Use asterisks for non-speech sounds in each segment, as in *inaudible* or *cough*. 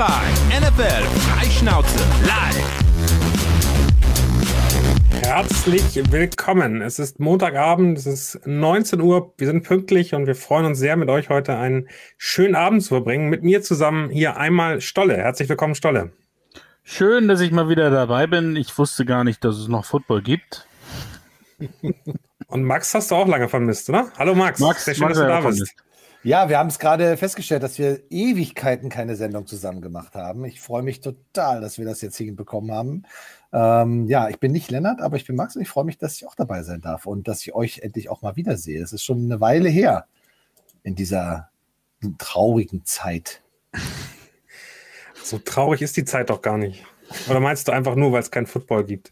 rein. NFL Freischnauze live. Herzlich willkommen. Es ist Montagabend, es ist 19 Uhr. Wir sind pünktlich und wir freuen uns sehr, mit euch heute einen schönen Abend zu verbringen. Mit mir zusammen hier einmal Stolle. Herzlich willkommen, Stolle. Schön, dass ich mal wieder dabei bin. Ich wusste gar nicht, dass es noch Football gibt. Und Max hast du auch lange vermisst, oder? Hallo Max. Max, sehr schön, Max dass du da bist. Ja, wir haben es gerade festgestellt, dass wir Ewigkeiten keine Sendung zusammen gemacht haben. Ich freue mich total, dass wir das jetzt hinbekommen haben. Ähm, ja, ich bin nicht Lennart, aber ich bin Max und ich freue mich, dass ich auch dabei sein darf und dass ich euch endlich auch mal wiedersehe. Es ist schon eine Weile her in dieser traurigen Zeit. *laughs* So traurig ist die Zeit doch gar nicht. Oder meinst du einfach nur, weil es kein Football gibt?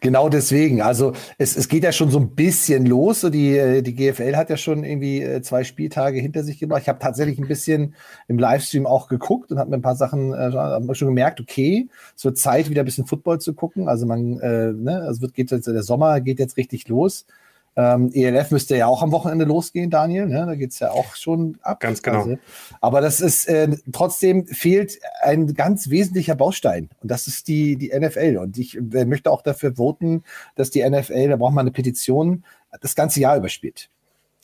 Genau deswegen. Also es, es geht ja schon so ein bisschen los. Die, äh, die GFL hat ja schon irgendwie äh, zwei Spieltage hinter sich gebracht. Ich habe tatsächlich ein bisschen im Livestream auch geguckt und habe mir ein paar Sachen äh, schon gemerkt, okay, es wird Zeit, wieder ein bisschen Football zu gucken. Also man, äh, ne, also wird, geht jetzt, der Sommer geht jetzt richtig los. Ähm, ELF müsste ja auch am Wochenende losgehen, Daniel. Ne? Da geht's ja auch schon ab. Ganz genau. Also, aber das ist äh, trotzdem fehlt ein ganz wesentlicher Baustein und das ist die, die NFL. Und ich äh, möchte auch dafür voten, dass die NFL, da braucht man eine Petition, das ganze Jahr überspielt.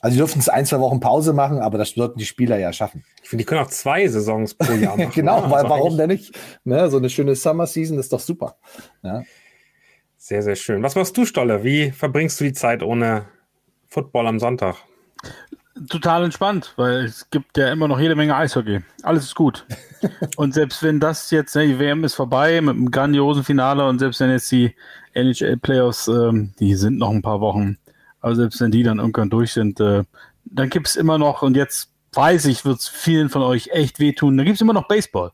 Also, die dürfen es ein, zwei Wochen Pause machen, aber das sollten die Spieler ja schaffen. Ich finde, die können auch zwei Saisons pro Jahr *laughs* machen. genau, weil, also warum denn nicht? Ne, so eine schöne Summer Season ist doch super. Ja. Sehr, sehr schön. Was machst du, Stolle? Wie verbringst du die Zeit ohne Football am Sonntag? Total entspannt, weil es gibt ja immer noch jede Menge Eishockey. Alles ist gut. *laughs* und selbst wenn das jetzt, ne, die WM ist vorbei mit einem grandiosen Finale und selbst wenn jetzt die NHL-Playoffs, ähm, die sind noch ein paar Wochen, aber selbst wenn die dann irgendwann durch sind, äh, dann gibt es immer noch, und jetzt weiß ich, wird es vielen von euch echt wehtun, dann gibt es immer noch Baseball.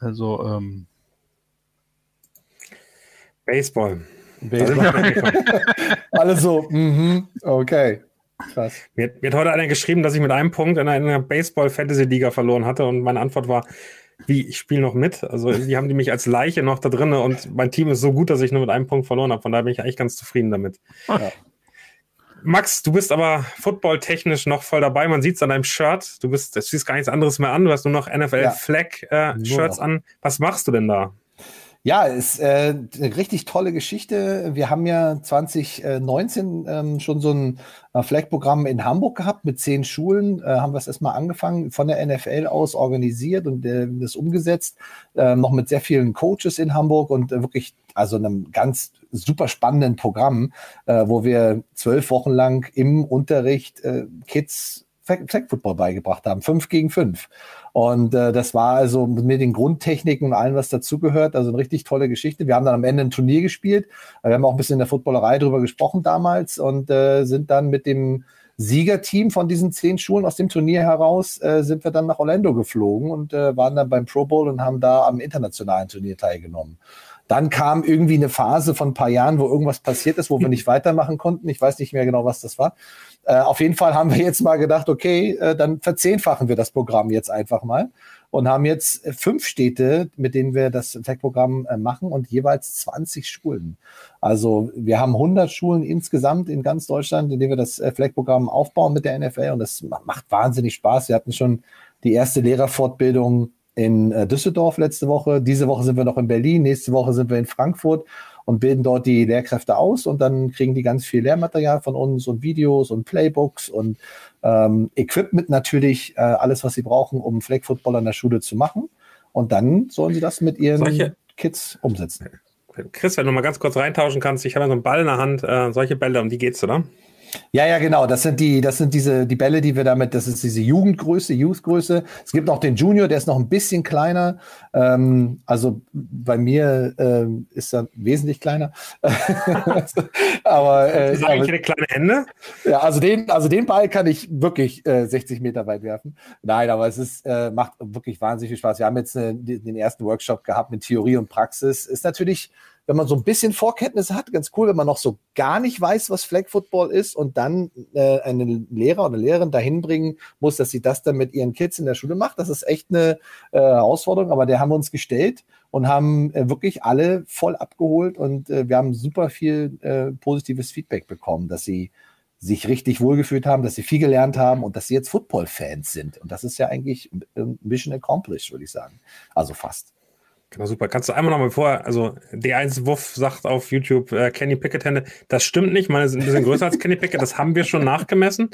Also, ähm, Baseball. Baseball. *laughs* Alle so, mhm, okay. Krass. Mir, mir, hat heute einer geschrieben, dass ich mit einem Punkt in einer Baseball-Fantasy-Liga verloren hatte und meine Antwort war, wie, ich spiele noch mit. Also die haben die mich als Leiche noch da drin und mein Team ist so gut, dass ich nur mit einem Punkt verloren habe. Von daher bin ich eigentlich ganz zufrieden damit. Ja. Max, du bist aber footballtechnisch noch voll dabei. Man sieht es an deinem Shirt. Du bist, du siehst gar nichts anderes mehr an. Du hast nur noch NFL-Flag-Shirts äh, an. Was machst du denn da? Ja, ist äh, eine richtig tolle Geschichte. Wir haben ja 2019 ähm, schon so ein äh, Flag-Programm in Hamburg gehabt mit zehn Schulen. Äh, haben wir es erstmal angefangen, von der NFL aus organisiert und äh, das umgesetzt. Äh, noch mit sehr vielen Coaches in Hamburg und äh, wirklich, also einem ganz super spannenden Programm, äh, wo wir zwölf Wochen lang im Unterricht äh, Kids Flag Football beigebracht haben. Fünf gegen fünf. Und äh, das war also mit den Grundtechniken und allem, was dazugehört, also eine richtig tolle Geschichte. Wir haben dann am Ende ein Turnier gespielt. Wir haben auch ein bisschen in der Footballerei drüber gesprochen damals und äh, sind dann mit dem Siegerteam von diesen zehn Schulen aus dem Turnier heraus, äh, sind wir dann nach Orlando geflogen und äh, waren dann beim Pro Bowl und haben da am internationalen Turnier teilgenommen. Dann kam irgendwie eine Phase von ein paar Jahren, wo irgendwas passiert ist, wo wir nicht *laughs* weitermachen konnten. Ich weiß nicht mehr genau, was das war. Äh, auf jeden Fall haben wir jetzt mal gedacht, okay, äh, dann verzehnfachen wir das Programm jetzt einfach mal und haben jetzt fünf Städte, mit denen wir das Tech-Programm äh, machen und jeweils 20 Schulen. Also wir haben 100 Schulen insgesamt in ganz Deutschland, in denen wir das äh, Fleck-Programm aufbauen mit der NFL und das macht wahnsinnig Spaß. Wir hatten schon die erste Lehrerfortbildung in äh, Düsseldorf letzte Woche. Diese Woche sind wir noch in Berlin, nächste Woche sind wir in Frankfurt und bilden dort die Lehrkräfte aus und dann kriegen die ganz viel Lehrmaterial von uns und Videos und Playbooks und ähm, Equipment natürlich, äh, alles, was sie brauchen, um Flag Football an der Schule zu machen. Und dann sollen sie das mit ihren solche, Kids umsetzen. Chris, wenn du mal ganz kurz reintauschen kannst, ich habe ja so einen Ball in der Hand, äh, solche Bälle, um die geht's, oder? Ja, ja, genau. Das sind die, das sind diese, die Bälle, die wir damit, das ist diese Jugendgröße, Youthgröße. Es gibt noch den Junior, der ist noch ein bisschen kleiner. Ähm, also bei mir ähm, ist er wesentlich kleiner. *laughs* aber, äh, das ist eigentlich eine kleine Hände. Ja, also den, also den Ball kann ich wirklich äh, 60 Meter weit werfen. Nein, aber es ist, äh, macht wirklich wahnsinnig viel Spaß. Wir haben jetzt äh, den ersten Workshop gehabt mit Theorie und Praxis. Ist natürlich wenn man so ein bisschen Vorkenntnisse hat, ganz cool, wenn man noch so gar nicht weiß, was Flag Football ist und dann äh, einen Lehrer oder Lehrerin dahin bringen muss, dass sie das dann mit ihren Kids in der Schule macht. Das ist echt eine äh, Herausforderung, aber der haben wir uns gestellt und haben äh, wirklich alle voll abgeholt und äh, wir haben super viel äh, positives Feedback bekommen, dass sie sich richtig wohlgefühlt haben, dass sie viel gelernt haben und dass sie jetzt Football-Fans sind. Und das ist ja eigentlich Mission accomplished, würde ich sagen. Also fast. Genau, super. Kannst du einmal noch mal vor, also D1 Wuff sagt auf YouTube, äh, Kenny Pickett Hände, das stimmt nicht, meine sind ein bisschen größer als Kenny Pickett, das haben wir schon nachgemessen.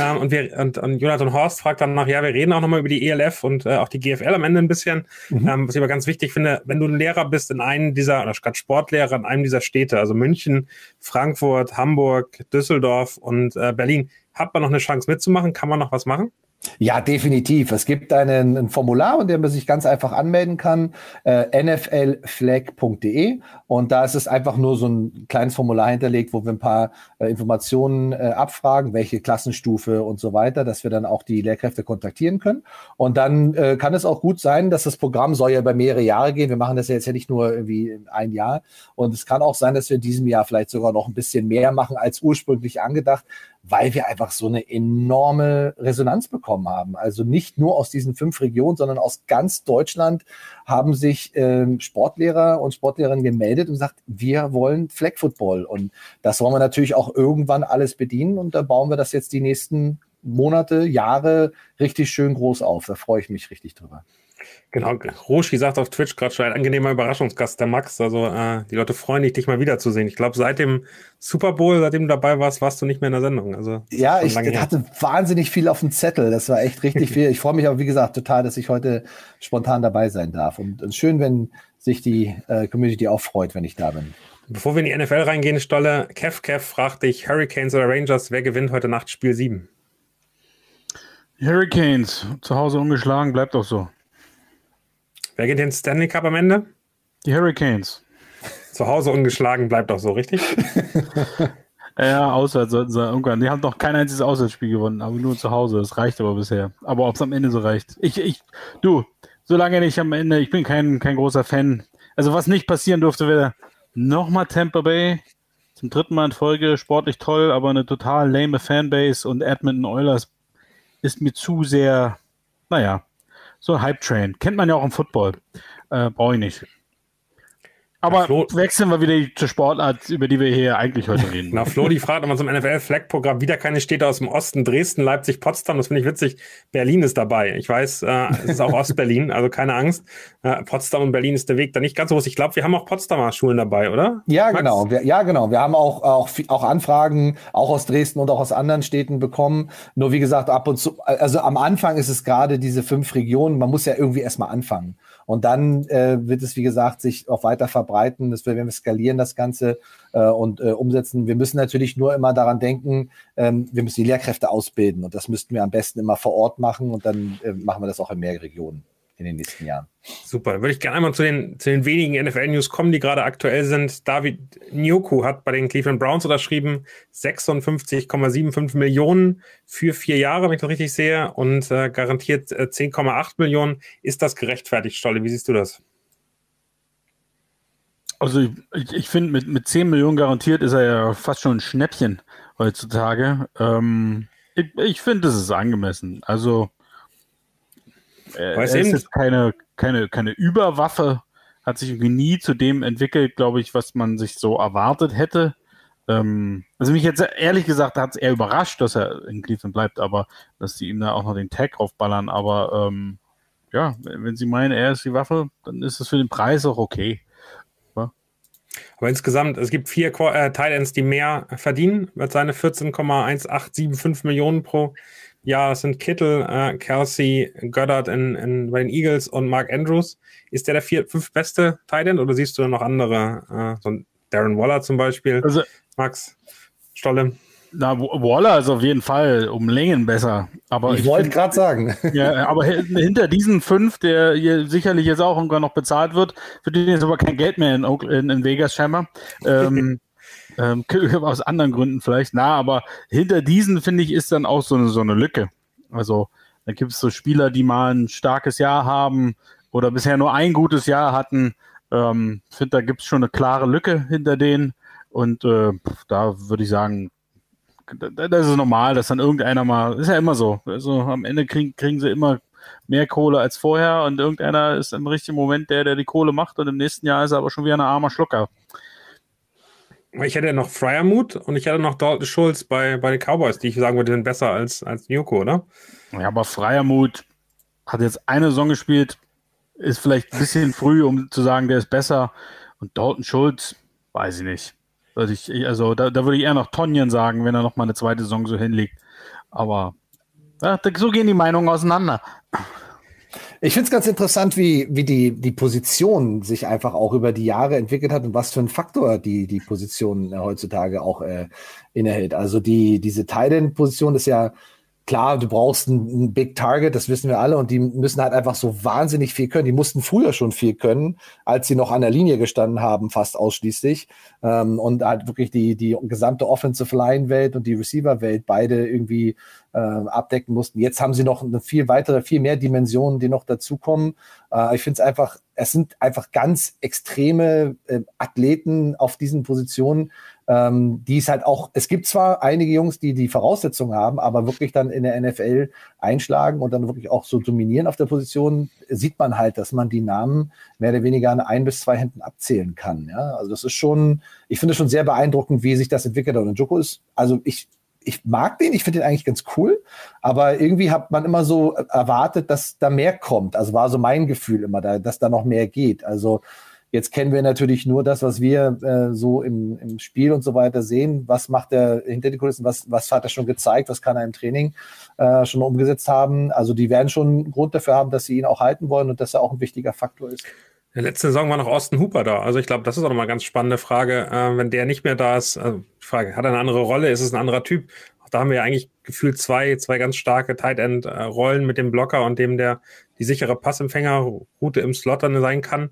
Ähm, und, wir, und, und Jonathan Horst fragt dann nach, ja, wir reden auch noch mal über die ELF und äh, auch die GFL am Ende ein bisschen. Mhm. Ähm, was ich aber ganz wichtig finde, wenn du ein Lehrer bist in einem dieser, oder gerade Sportlehrer in einem dieser Städte, also München, Frankfurt, Hamburg, Düsseldorf und äh, Berlin, hat man noch eine Chance mitzumachen? Kann man noch was machen? Ja, definitiv. Es gibt einen, ein Formular, in dem man sich ganz einfach anmelden kann, äh, nflflag.de und da ist es einfach nur so ein kleines Formular hinterlegt, wo wir ein paar äh, Informationen äh, abfragen, welche Klassenstufe und so weiter, dass wir dann auch die Lehrkräfte kontaktieren können. Und dann äh, kann es auch gut sein, dass das Programm soll ja über mehrere Jahre gehen. Wir machen das ja jetzt ja nicht nur irgendwie ein Jahr. Und es kann auch sein, dass wir in diesem Jahr vielleicht sogar noch ein bisschen mehr machen als ursprünglich angedacht, weil wir einfach so eine enorme Resonanz bekommen haben. Also nicht nur aus diesen fünf Regionen, sondern aus ganz Deutschland haben sich ähm, Sportlehrer und Sportlehrerinnen gemeldet und gesagt, wir wollen Flag Football. Und das wollen wir natürlich auch irgendwann alles bedienen. Und da bauen wir das jetzt die nächsten Monate, Jahre richtig schön groß auf. Da freue ich mich richtig drüber. Genau, Roshi sagt auf Twitch gerade schon ein angenehmer Überraschungsgast, der Max. Also äh, die Leute freuen sich, dich mal wiederzusehen. Ich glaube, seit dem Super Bowl, seitdem du dabei warst, warst du nicht mehr in der Sendung. Also ja, ich hatte wahnsinnig viel auf dem Zettel. Das war echt richtig viel. Ich freue mich aber, wie gesagt, total, dass ich heute spontan dabei sein darf. Und, und schön, wenn sich die äh, Community auch freut, wenn ich da bin. Bevor wir in die NFL reingehen, Stolle, Kev Kev fragt dich, Hurricanes oder Rangers, wer gewinnt heute Nacht Spiel 7? Hurricanes, zu Hause ungeschlagen, bleibt auch so. Wer geht den Stanley Cup am Ende? Die Hurricanes. Zu Hause ungeschlagen bleibt doch so, richtig? *laughs* ja, auswärts sollten sie irgendwann. Die haben noch kein einziges Auswärtsspiel gewonnen, aber nur zu Hause. Das reicht aber bisher. Aber ob es am Ende so reicht. Ich, ich, du, solange nicht am Ende, ich bin kein, kein großer Fan. Also was nicht passieren durfte, wäre nochmal Tampa Bay. Zum dritten Mal in Folge, sportlich toll, aber eine total lame Fanbase und Edmonton Oilers ist mir zu sehr, naja, so Hype Train. Kennt man ja auch im Football. Äh, Brauche ich nicht. Aber Flo, wechseln wir wieder zur Sportart, über die wir hier eigentlich heute reden. Na, Flo, die fragt immer zum NFL-Flag-Programm wieder keine Städte aus dem Osten, Dresden, Leipzig, Potsdam. Das finde ich witzig. Berlin ist dabei. Ich weiß, äh, es ist auch *laughs* Ostberlin, also keine Angst. Äh, Potsdam und Berlin ist der Weg da nicht ganz so groß. Ich glaube, wir haben auch Potsdamer Schulen dabei, oder? Ja, Max? genau. Wir, ja, genau. Wir haben auch, auch, auch Anfragen, auch aus Dresden und auch aus anderen Städten bekommen. Nur wie gesagt, ab und zu, also am Anfang ist es gerade diese fünf Regionen. Man muss ja irgendwie erstmal anfangen. Und dann äh, wird es, wie gesagt, sich auch weiter verbreiten. Das werden wir skalieren, das Ganze äh, und äh, umsetzen. Wir müssen natürlich nur immer daran denken, ähm, wir müssen die Lehrkräfte ausbilden. Und das müssten wir am besten immer vor Ort machen. Und dann äh, machen wir das auch in mehr Regionen in den nächsten Jahren. Super, dann würde ich gerne einmal zu den, zu den wenigen NFL-News kommen, die gerade aktuell sind. David Njoku hat bei den Cleveland Browns unterschrieben 56,75 Millionen für vier Jahre, wenn ich das richtig sehe, und äh, garantiert äh, 10,8 Millionen. Ist das gerechtfertigt, Stolle? Wie siehst du das? Also ich, ich finde, mit, mit 10 Millionen garantiert ist er ja fast schon ein Schnäppchen heutzutage. Ähm, ich ich finde, das ist angemessen. Also äh, es ist keine, keine, keine Überwaffe, hat sich irgendwie nie zu dem entwickelt, glaube ich, was man sich so erwartet hätte. Ähm, also mich jetzt ehrlich gesagt hat es eher überrascht, dass er in Cleveland bleibt, aber dass die ihm da auch noch den Tag aufballern. Aber ähm, ja, wenn sie meinen, er ist die Waffe, dann ist es für den Preis auch okay. Aber insgesamt, es gibt vier äh, Titans, die mehr verdienen, mit seine 14,1875 Millionen pro ja, es sind Kittel, äh, Kelsey, Goddard in, in, bei den Eagles und Mark Andrews. Ist der der vier, fünf beste Titan oder siehst du da noch andere? Äh, so Darren Waller zum Beispiel. Also, Max, Stolle. Na, Waller ist auf jeden Fall um Längen besser. Aber ich, ich wollte gerade sagen. *laughs* Ja, aber hinter diesen fünf, der hier sicherlich jetzt auch irgendwann noch bezahlt wird, für den ist aber kein Geld mehr in, in, in Vegas scheinbar. Ähm, *laughs* Ähm, *laughs* aus anderen Gründen vielleicht, na, aber hinter diesen, finde ich, ist dann auch so eine, so eine Lücke. Also, da gibt es so Spieler, die mal ein starkes Jahr haben oder bisher nur ein gutes Jahr hatten. Ähm, finde, da gibt es schon eine klare Lücke hinter denen. Und äh, da würde ich sagen, das ist normal, dass dann irgendeiner mal, ist ja immer so. Also am Ende kriegen, kriegen sie immer mehr Kohle als vorher und irgendeiner ist im richtigen Moment der, der die Kohle macht und im nächsten Jahr ist er aber schon wieder ein armer Schlucker. Ich hätte noch Fryermuth und ich hätte noch Dalton Schulz bei, bei den Cowboys, die ich sagen würde, sind besser als, als Nyoko, oder? Ja, aber Fryermuth hat jetzt eine Saison gespielt, ist vielleicht ein bisschen früh, um zu sagen, der ist besser. Und Dalton Schulz, weiß ich nicht. Also, ich, also da, da würde ich eher noch Tonjen sagen, wenn er noch mal eine zweite Saison so hinlegt. Aber ja, so gehen die Meinungen auseinander. Ich finde es ganz interessant, wie, wie die, die Position sich einfach auch über die Jahre entwickelt hat und was für ein Faktor die, die Position äh, heutzutage auch äh, innehält. Also die, diese Titan-Position ist ja klar, du brauchst ein, Big Target, das wissen wir alle, und die müssen halt einfach so wahnsinnig viel können. Die mussten früher schon viel können, als sie noch an der Linie gestanden haben, fast ausschließlich. Ähm, und halt wirklich die, die gesamte Offensive Line-Welt und die Receiver-Welt beide irgendwie äh, abdecken mussten. Jetzt haben sie noch eine viel weitere, viel mehr Dimensionen, die noch dazukommen. Äh, ich finde es einfach, es sind einfach ganz extreme äh, Athleten auf diesen Positionen, ähm, die es halt auch, es gibt zwar einige Jungs, die die Voraussetzungen haben, aber wirklich dann in der NFL einschlagen und dann wirklich auch so dominieren auf der Position, sieht man halt, dass man die Namen mehr oder weniger an ein bis zwei Händen abzählen kann. Ja? Also das ist schon, ich finde schon sehr beeindruckend, wie sich das entwickelt. Und Joko ist, also ich, ich mag den, ich finde den eigentlich ganz cool, aber irgendwie hat man immer so erwartet, dass da mehr kommt. Also war so mein Gefühl immer, da, dass da noch mehr geht. Also Jetzt kennen wir natürlich nur das, was wir äh, so im, im Spiel und so weiter sehen. Was macht er hinter die Kulissen? Was, was hat er schon gezeigt? Was kann er im Training äh, schon umgesetzt haben? Also die werden schon einen Grund dafür haben, dass sie ihn auch halten wollen und dass er auch ein wichtiger Faktor ist. Der letzte Saison war noch Austin Hooper da. Also ich glaube, das ist auch nochmal eine ganz spannende Frage. Äh, wenn der nicht mehr da ist, also Frage, hat er eine andere Rolle? Ist es ein anderer Typ? Auch da haben wir ja eigentlich gefühlt zwei, zwei ganz starke Tight End Rollen mit dem Blocker und dem, der die sichere Passempfängerroute im Slot dann sein kann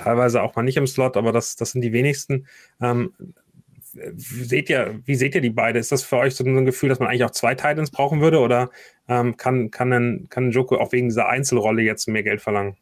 teilweise auch mal nicht im Slot, aber das, das sind die wenigsten. Ähm, seht ihr, wie seht ihr die beide? Ist das für euch so ein Gefühl, dass man eigentlich auch zwei Titans brauchen würde oder ähm, kann, kann, ein, kann Joko auch wegen dieser Einzelrolle jetzt mehr Geld verlangen?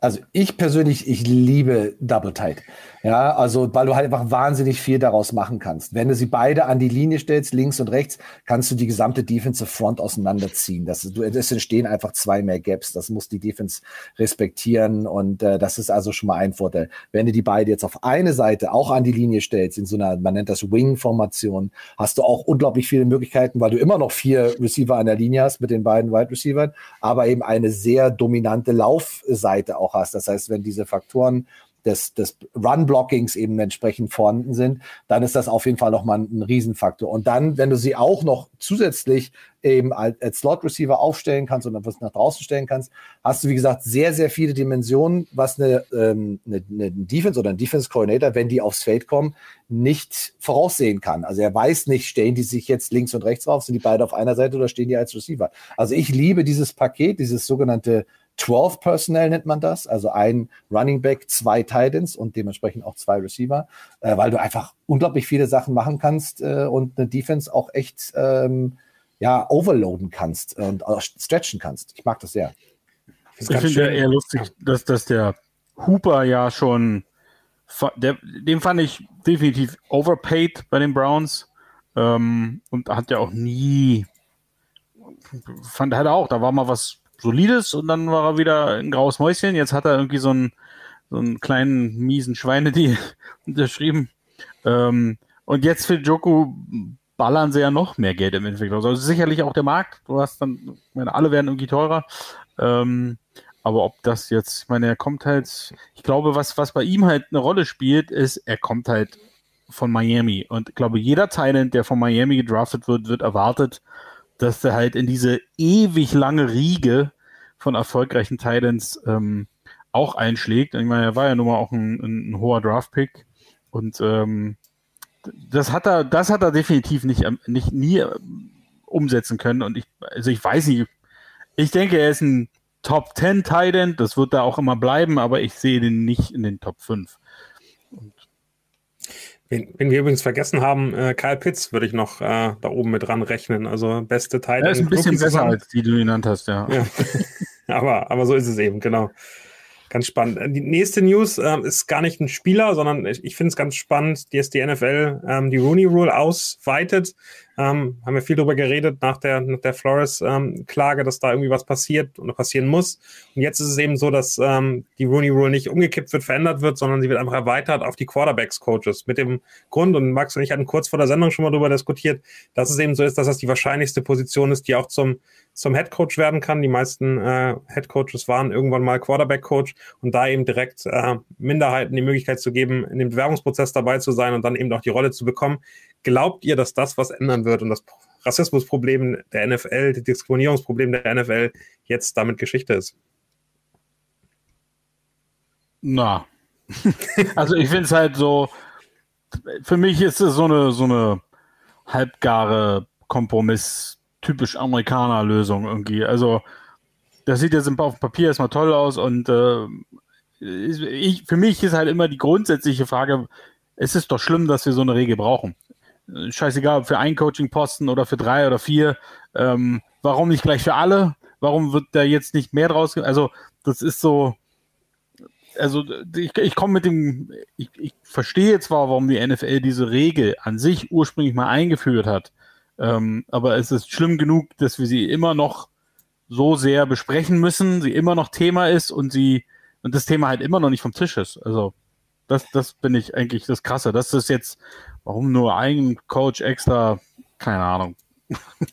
Also ich persönlich, ich liebe Double Tight. Ja, also weil du halt einfach wahnsinnig viel daraus machen kannst. Wenn du sie beide an die Linie stellst, links und rechts, kannst du die gesamte Defensive Front auseinanderziehen. Das, du, es entstehen einfach zwei mehr Gaps. Das muss die Defense respektieren und äh, das ist also schon mal ein Vorteil. Wenn du die beide jetzt auf eine Seite auch an die Linie stellst, in so einer, man nennt das Wing-Formation, hast du auch unglaublich viele Möglichkeiten, weil du immer noch vier Receiver an der Linie hast mit den beiden Wide Receivers, aber eben eine sehr dominante Laufseite auch hast. Das heißt, wenn diese Faktoren des, des Run-Blockings eben entsprechend vorhanden sind, dann ist das auf jeden Fall nochmal ein, Riesenfaktor. Und dann, wenn du sie auch noch zusätzlich eben als, als Slot-Receiver aufstellen kannst und was nach draußen stellen kannst, hast du, wie gesagt, sehr, sehr viele Dimensionen, was eine, ähm, eine, eine Defense oder ein Defense-Coordinator, wenn die aufs Feld kommen, nicht voraussehen kann. Also er weiß nicht, stellen die sich jetzt links und rechts drauf, sind die beide auf einer Seite oder stehen die als Receiver. Also ich liebe dieses Paket, dieses sogenannte 12 Personnel nennt man das, also ein Running Back, zwei Titans und dementsprechend auch zwei Receiver, äh, weil du einfach unglaublich viele Sachen machen kannst äh, und eine Defense auch echt ähm, ja, overloaden kannst und äh, stretchen kannst. Ich mag das sehr. Ich finde ja eher lustig, dass, dass der Hooper ja schon, der, den fand ich definitiv overpaid bei den Browns ähm, und hat ja auch nie, fand er auch, da war mal was Solides und dann war er wieder ein graues Mäuschen. Jetzt hat er irgendwie so einen, so einen kleinen, miesen Schweine, die *laughs* unterschrieben. Ähm, und jetzt für Joku ballern sie ja noch mehr Geld im Endeffekt. Also sicherlich auch der Markt. Du hast dann, ich meine, alle werden irgendwie teurer. Ähm, aber ob das jetzt, ich meine, er kommt halt, ich glaube, was, was bei ihm halt eine Rolle spielt, ist, er kommt halt von Miami. Und ich glaube, jeder Talent, der von Miami gedraftet wird, wird erwartet, dass er halt in diese ewig lange Riege von erfolgreichen Titans ähm, auch einschlägt. Ich meine, er war ja nun mal auch ein, ein, ein hoher Draft-Pick und ähm, das hat er, das hat er definitiv nicht, ähm, nicht nie ähm, umsetzen können. Und ich, also ich weiß nicht, ich denke, er ist ein Top 10 Titan, das wird da auch immer bleiben, aber ich sehe den nicht in den Top 5. Und Wen, wen, wir übrigens vergessen haben, äh, Kyle Pitts würde ich noch äh, da oben mit dran rechnen. Also beste Teil. Er ist ein bisschen besser als die du genannt hast, ja. ja. *laughs* aber, aber so ist es eben, genau. Ganz spannend. Äh, die nächste News äh, ist gar nicht ein Spieler, sondern ich, ich finde es ganz spannend, dass die NFL ähm, die Rooney Rule ausweitet. Ähm, haben wir viel darüber geredet nach der, nach der Flores-Klage, ähm, dass da irgendwie was passiert und passieren muss. Und jetzt ist es eben so, dass ähm, die Rooney Rule nicht umgekippt wird, verändert wird, sondern sie wird einfach erweitert auf die Quarterbacks-Coaches. Mit dem Grund, und Max und ich hatten kurz vor der Sendung schon mal darüber diskutiert, dass es eben so ist, dass das die wahrscheinlichste Position ist, die auch zum, zum Head Coach werden kann. Die meisten äh, Head Coaches waren irgendwann mal Quarterback Coach und da eben direkt äh, Minderheiten die Möglichkeit zu geben, in dem Bewerbungsprozess dabei zu sein und dann eben auch die Rolle zu bekommen. Glaubt ihr, dass das was ändern wird und das Rassismusproblem der NFL, das Diskriminierungsproblem der NFL jetzt damit Geschichte ist? Na, *laughs* also ich finde es halt so, für mich ist es so eine, so eine halbgare Kompromiss, typisch Amerikaner-Lösung irgendwie. Also, das sieht jetzt auf dem Papier erstmal toll aus und äh, ich, für mich ist halt immer die grundsätzliche Frage, es ist doch schlimm, dass wir so eine Regel brauchen. Scheißegal, ob für einen Coaching-Posten oder für drei oder vier. Ähm, warum nicht gleich für alle? Warum wird da jetzt nicht mehr draus? Also, das ist so, also ich, ich komme mit dem, ich, ich verstehe zwar, warum die NFL diese Regel an sich ursprünglich mal eingeführt hat, ähm, aber es ist schlimm genug, dass wir sie immer noch so sehr besprechen müssen, sie immer noch Thema ist und sie und das Thema halt immer noch nicht vom Tisch ist. Also das, das bin ich eigentlich das Krasse. Das ist jetzt, warum nur ein Coach extra, keine Ahnung.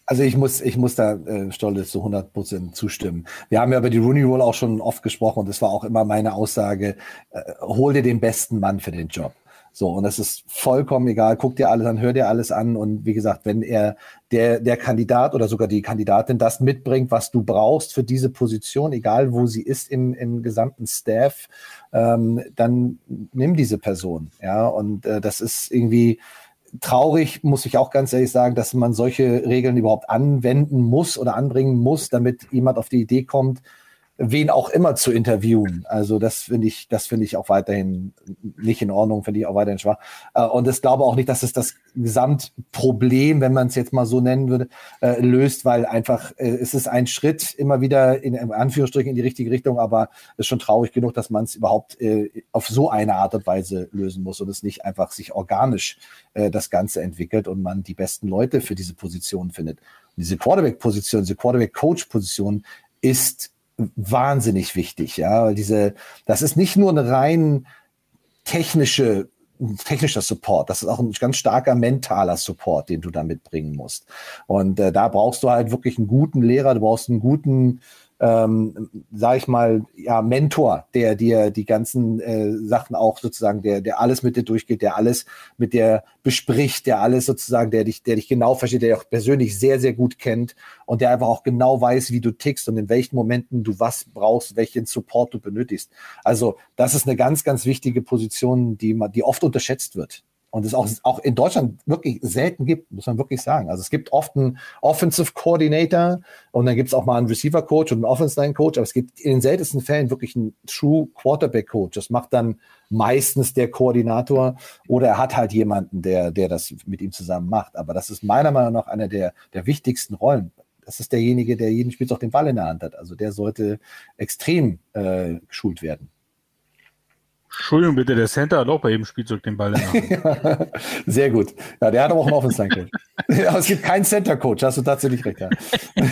Also ich muss, ich muss da äh, Stolle zu 100 Prozent zustimmen. Wir haben ja über die Rooney Rule auch schon oft gesprochen und das war auch immer meine Aussage, äh, hol dir den besten Mann für den Job. So, und das ist vollkommen egal. Guck dir alles an, hör dir alles an. Und wie gesagt, wenn er der, der Kandidat oder sogar die Kandidatin das mitbringt, was du brauchst für diese Position, egal wo sie ist im, im gesamten Staff, ähm, dann nimm diese Person. Ja, und äh, das ist irgendwie, traurig, muss ich auch ganz ehrlich sagen, dass man solche Regeln überhaupt anwenden muss oder anbringen muss, damit jemand auf die Idee kommt, wen auch immer zu interviewen. Also das finde ich, das finde ich auch weiterhin nicht in Ordnung, finde ich auch weiterhin schwach. Äh, und ich glaube auch nicht, dass es das Gesamtproblem, wenn man es jetzt mal so nennen würde, äh, löst, weil einfach äh, es ist ein Schritt immer wieder in, Anführungsstrichen in die richtige Richtung, aber es ist schon traurig genug, dass man es überhaupt auf so eine Art und Weise lösen muss und es nicht einfach sich organisch das Ganze entwickelt und man die besten Leute für diese Position findet. Und diese Quarterback-Position, diese Quarterback-Coach-Position ist wahnsinnig wichtig, ja, diese, das ist nicht nur eine rein technische technischer Support, das ist auch ein ganz starker mentaler Support, den du da mitbringen musst. Und äh, da brauchst du halt wirklich einen guten Lehrer, du brauchst einen guten ähm, sag ich mal, ja, Mentor, der dir die ganzen äh, Sachen auch sozusagen, der, der alles mit dir durchgeht, der alles mit dir bespricht, der alles sozusagen, der dich, der dich genau versteht, der dich auch persönlich sehr, sehr gut kennt und der einfach auch genau weiß, wie du tickst und in welchen Momenten du was brauchst, welchen Support du benötigst. Also, das ist eine ganz, ganz wichtige Position, die man, die oft unterschätzt wird und es auch, auch in Deutschland wirklich selten gibt, muss man wirklich sagen. Also es gibt oft einen Offensive Coordinator und dann gibt es auch mal einen Receiver Coach und einen Offensive Line Coach, aber es gibt in den seltensten Fällen wirklich einen True Quarterback Coach. Das macht dann meistens der Koordinator oder er hat halt jemanden, der, der das mit ihm zusammen macht. Aber das ist meiner Meinung nach einer der, der wichtigsten Rollen. Das ist derjenige, der jeden Spiel auch den Ball in der Hand hat. Also der sollte extrem äh, geschult werden. Entschuldigung bitte, der Center hat auch bei jedem Spielzeug den Ball in der Hand. *laughs* Sehr gut. Ja, der hat aber auch einen Offense-Line-Coach. *laughs* aber es gibt keinen Center-Coach, hast du tatsächlich recht. Ja. *laughs*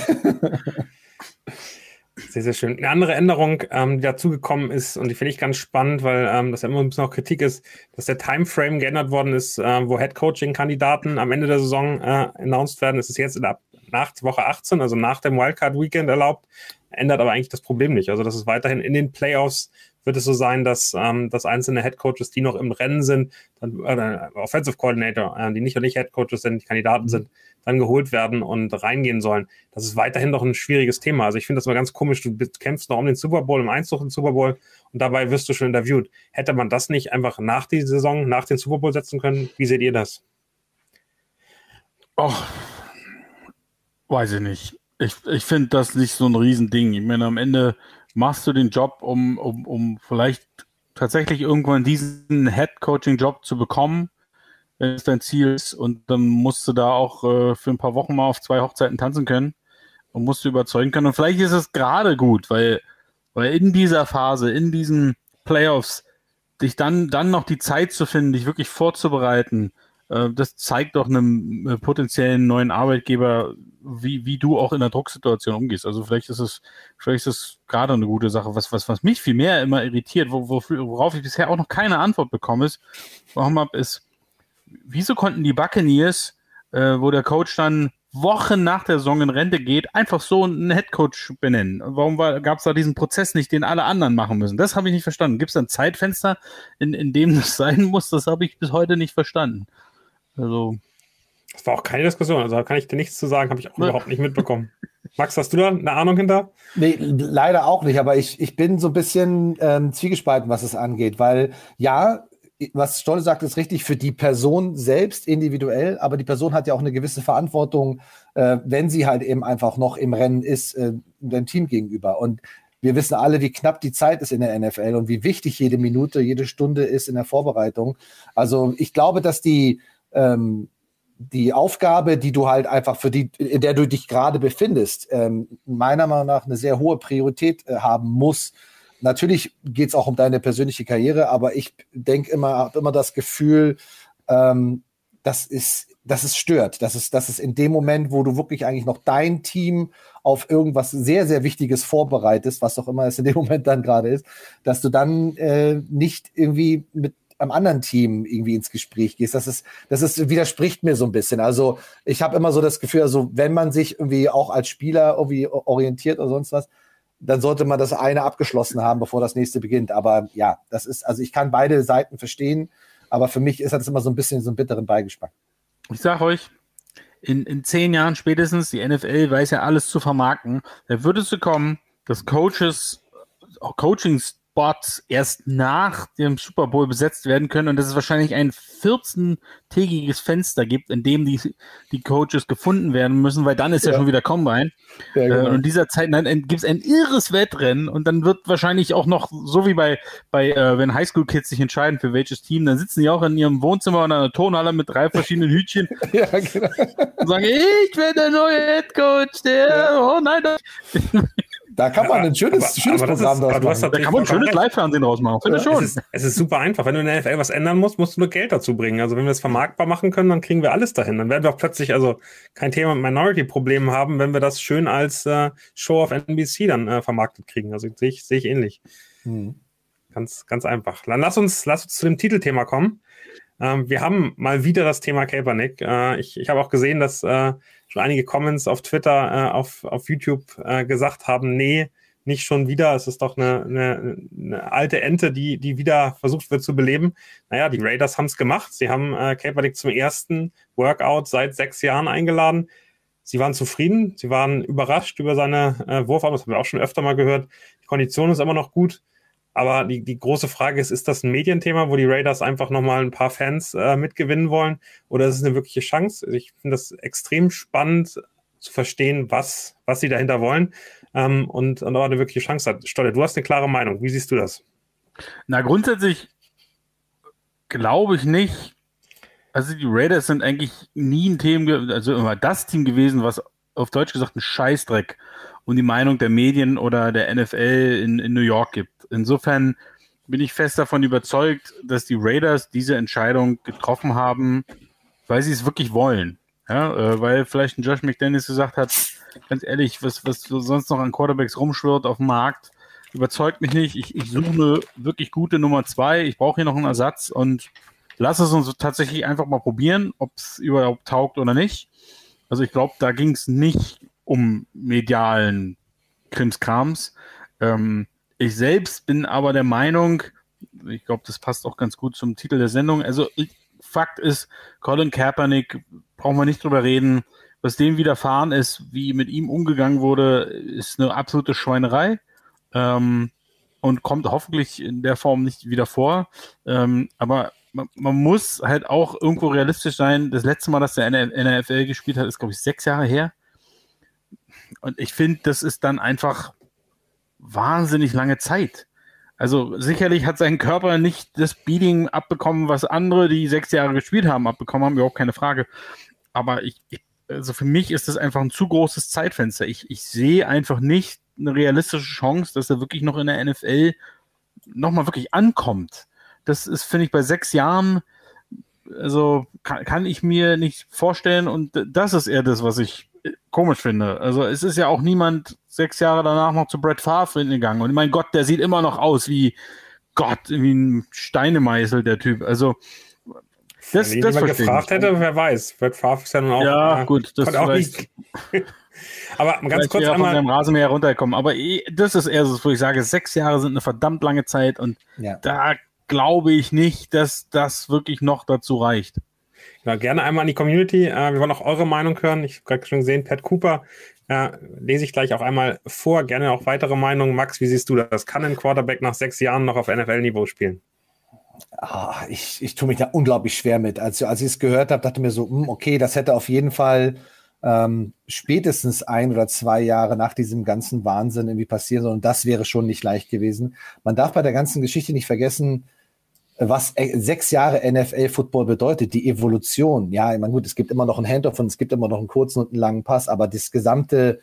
Sehr, sehr schön. Eine andere Änderung, ähm, die dazugekommen ist, und die finde ich ganz spannend, weil ähm, das ja immer ein bisschen auch Kritik ist, dass der Timeframe geändert worden ist, äh, wo Head-Coaching-Kandidaten am Ende der Saison äh, announced werden. Es ist jetzt in der, nach Woche 18, also nach dem Wildcard-Weekend erlaubt, ändert aber eigentlich das Problem nicht. Also, dass es weiterhin in den Playoffs wird es so sein, dass, ähm, dass einzelne Headcoaches, die noch im Rennen sind, dann, äh, Offensive Coordinator, äh, die nicht und nicht Headcoaches sind, die Kandidaten sind, dann geholt werden und reingehen sollen. Das ist weiterhin doch ein schwieriges Thema. Also ich finde das mal ganz komisch. Du kämpfst noch um den Super Bowl, im Einzug in den Super Bowl und dabei wirst du schon interviewt. Hätte man das nicht einfach nach der Saison, nach dem Super Bowl setzen können? Wie seht ihr das? Och, weiß ich nicht. Ich, ich finde das nicht so ein Riesending. Ich meine, am Ende machst du den Job, um, um, um vielleicht tatsächlich irgendwann diesen Head-Coaching-Job zu bekommen, wenn es dein Ziel ist. Und dann musst du da auch äh, für ein paar Wochen mal auf zwei Hochzeiten tanzen können und musst du überzeugen können. Und vielleicht ist es gerade gut, weil, weil in dieser Phase, in diesen Playoffs, dich dann, dann noch die Zeit zu finden, dich wirklich vorzubereiten, das zeigt doch einem äh, potenziellen neuen Arbeitgeber, wie, wie du auch in der Drucksituation umgehst. Also vielleicht ist es, vielleicht ist es gerade eine gute Sache. Was, was, was mich viel mehr immer irritiert, wo, worauf ich bisher auch noch keine Antwort bekomme, ist, warum ab ist, wieso konnten die Buccaneers, äh, wo der Coach dann Wochen nach der Saison in Rente geht, einfach so einen Headcoach benennen? Warum gab es da diesen Prozess nicht, den alle anderen machen müssen? Das habe ich nicht verstanden. Gibt es ein Zeitfenster, in, in dem das *laughs* sein muss? Das habe ich bis heute nicht verstanden. Also. Das war auch keine Diskussion, also da kann ich dir nichts zu sagen, habe ich auch ne. überhaupt nicht mitbekommen. *laughs* Max, hast du da eine Ahnung hinter? Nee, leider auch nicht, aber ich, ich bin so ein bisschen ähm, zwiegespalten, was es angeht, weil ja, was Stolle sagt, ist richtig für die Person selbst individuell, aber die Person hat ja auch eine gewisse Verantwortung, äh, wenn sie halt eben einfach noch im Rennen ist, äh, dem Team gegenüber. Und wir wissen alle, wie knapp die Zeit ist in der NFL und wie wichtig jede Minute, jede Stunde ist in der Vorbereitung. Also ich glaube, dass die, ähm, die Aufgabe, die du halt einfach für die, in der du dich gerade befindest, ähm, meiner Meinung nach eine sehr hohe Priorität äh, haben muss. Natürlich geht es auch um deine persönliche Karriere, aber ich denke immer, habe immer das Gefühl, ähm, das ist, dass es stört, dass es, dass es in dem Moment, wo du wirklich eigentlich noch dein Team auf irgendwas sehr, sehr Wichtiges vorbereitest, was auch immer es in dem *laughs* Moment dann gerade ist, dass du dann äh, nicht irgendwie mit einem anderen Team irgendwie ins Gespräch gehst. Das ist, das ist, widerspricht mir so ein bisschen. Also ich habe immer so das Gefühl, also wenn man sich irgendwie auch als Spieler irgendwie orientiert oder sonst was, dann sollte man das eine abgeschlossen haben, bevor das nächste beginnt. Aber ja, das ist, also ich kann beide Seiten verstehen, aber für mich ist das immer so ein bisschen so einen bitteren Beigeschmack. Ich sag euch, in, in zehn Jahren spätestens, die NFL weiß ja alles zu vermarkten, da würde es so kommen, dass Coaches, Coachings Spots erst nach dem Super Bowl besetzt werden können und dass es wahrscheinlich ein 14-tägiges Fenster gibt, in dem die, die Coaches gefunden werden müssen, weil dann ist ja, ja schon wieder Combine. Ja, genau. äh, und in dieser Zeit gibt es ein irres Wettrennen und dann wird wahrscheinlich auch noch, so wie bei, bei äh, wenn Highschool-Kids sich entscheiden für welches Team, dann sitzen die auch in ihrem Wohnzimmer in einer Tonhalle mit drei verschiedenen Hütchen *laughs* ja, genau. und sagen, ich bin der neue Headcoach, der, oh nein, da kann man ein schönes, aber, schönes aber Programm draus machen. Da kann man ein schönes Live-Fernsehen draus machen. Finde ja, schon. Es ist, es ist, super einfach. Wenn du in der NFL was ändern musst, musst du nur Geld dazu bringen. Also wenn wir es vermarktbar machen können, dann kriegen wir alles dahin. Dann werden wir auch plötzlich also kein Thema mit Minority-Problemen haben, wenn wir das schön als äh, Show auf NBC dann äh, vermarktet kriegen. Also sehe ich, sehe ich ähnlich. Hm. Ganz, ganz einfach. Dann lass uns, lass uns zu dem Titelthema kommen. Ähm, wir haben mal wieder das Thema Kaepernick. Äh, ich ich habe auch gesehen, dass äh, schon einige Comments auf Twitter, äh, auf, auf YouTube äh, gesagt haben, nee, nicht schon wieder. Es ist doch eine, eine, eine alte Ente, die, die wieder versucht wird zu beleben. Naja, die Raiders haben es gemacht. Sie haben äh, Kaepernick zum ersten Workout seit sechs Jahren eingeladen. Sie waren zufrieden, sie waren überrascht über seine äh, Wurfarm, das haben wir auch schon öfter mal gehört. Die Kondition ist immer noch gut. Aber die, die große Frage ist, ist das ein Medienthema, wo die Raiders einfach nochmal ein paar Fans äh, mitgewinnen wollen? Oder ist es eine wirkliche Chance? Ich finde das extrem spannend zu verstehen, was, was sie dahinter wollen ähm, und, und auch eine wirkliche Chance hat. Stolle, du hast eine klare Meinung. Wie siehst du das? Na, grundsätzlich glaube ich nicht. Also die Raiders sind eigentlich nie ein Team, also immer das Team gewesen, was auf Deutsch gesagt ein Scheißdreck um die Meinung der Medien oder der NFL in, in New York gibt. Insofern bin ich fest davon überzeugt, dass die Raiders diese Entscheidung getroffen haben, weil sie es wirklich wollen. Ja, äh, weil vielleicht ein Josh McDaniels gesagt hat, ganz ehrlich, was, was sonst noch an Quarterbacks rumschwirrt auf dem Markt, überzeugt mich nicht. Ich, ich suche eine wirklich gute Nummer zwei. Ich brauche hier noch einen Ersatz und lass es uns tatsächlich einfach mal probieren, ob es überhaupt taugt oder nicht. Also ich glaube, da ging es nicht um medialen Krimskrams. Ähm, ich selbst bin aber der Meinung, ich glaube, das passt auch ganz gut zum Titel der Sendung. Also Fakt ist, Colin Kaepernick, brauchen wir nicht drüber reden, was dem widerfahren ist, wie mit ihm umgegangen wurde, ist eine absolute Schweinerei ähm, und kommt hoffentlich in der Form nicht wieder vor. Ähm, aber man, man, muss halt auch irgendwo realistisch sein. Das letzte Mal, dass der NFL gespielt hat, ist, glaube ich, sechs Jahre her. Und ich finde, das ist dann einfach wahnsinnig lange Zeit. Also sicherlich hat sein Körper nicht das Beating abbekommen, was andere, die sechs Jahre gespielt haben, abbekommen haben, überhaupt keine Frage. Aber ich, ich also für mich ist das einfach ein zu großes Zeitfenster. Ich, ich sehe einfach nicht eine realistische Chance, dass er wirklich noch in der NFL nochmal wirklich ankommt. Das ist, finde ich, bei sechs Jahren also kann, kann ich mir nicht vorstellen und das ist eher das, was ich komisch finde. Also es ist ja auch niemand sechs Jahre danach noch zu Brett Favre gegangen und mein Gott, der sieht immer noch aus wie Gott, wie ein Steinemeißel, der Typ. Also das, Wenn das jemand gefragt hätte, wer weiß. Brett Favre ist ja nun auch. Ja, äh, gut, das auch nicht. *laughs* Aber ganz kurz einmal. Von Rasenmäher runterkommen. Aber das ist eher so, wo ich sage, sechs Jahre sind eine verdammt lange Zeit und ja. da glaube ich nicht, dass das wirklich noch dazu reicht. Ja, gerne einmal an die Community. Äh, wir wollen auch eure Meinung hören. Ich habe gerade schon gesehen, Pat Cooper äh, lese ich gleich auch einmal vor. Gerne auch weitere Meinungen. Max, wie siehst du das? Kann ein Quarterback nach sechs Jahren noch auf NFL-Niveau spielen? Ah, ich, ich tue mich da unglaublich schwer mit. Also, als ich es gehört habe, dachte ich mir so, mh, hm, okay, das hätte auf jeden Fall ähm, spätestens ein oder zwei Jahre nach diesem ganzen Wahnsinn irgendwie passieren sollen. Das wäre schon nicht leicht gewesen. Man darf bei der ganzen Geschichte nicht vergessen, was äh, sechs Jahre NFL-Football bedeutet, die Evolution. Ja, ich meine, gut, es gibt immer noch einen Handoff und es gibt immer noch einen kurzen und einen langen Pass, aber das gesamte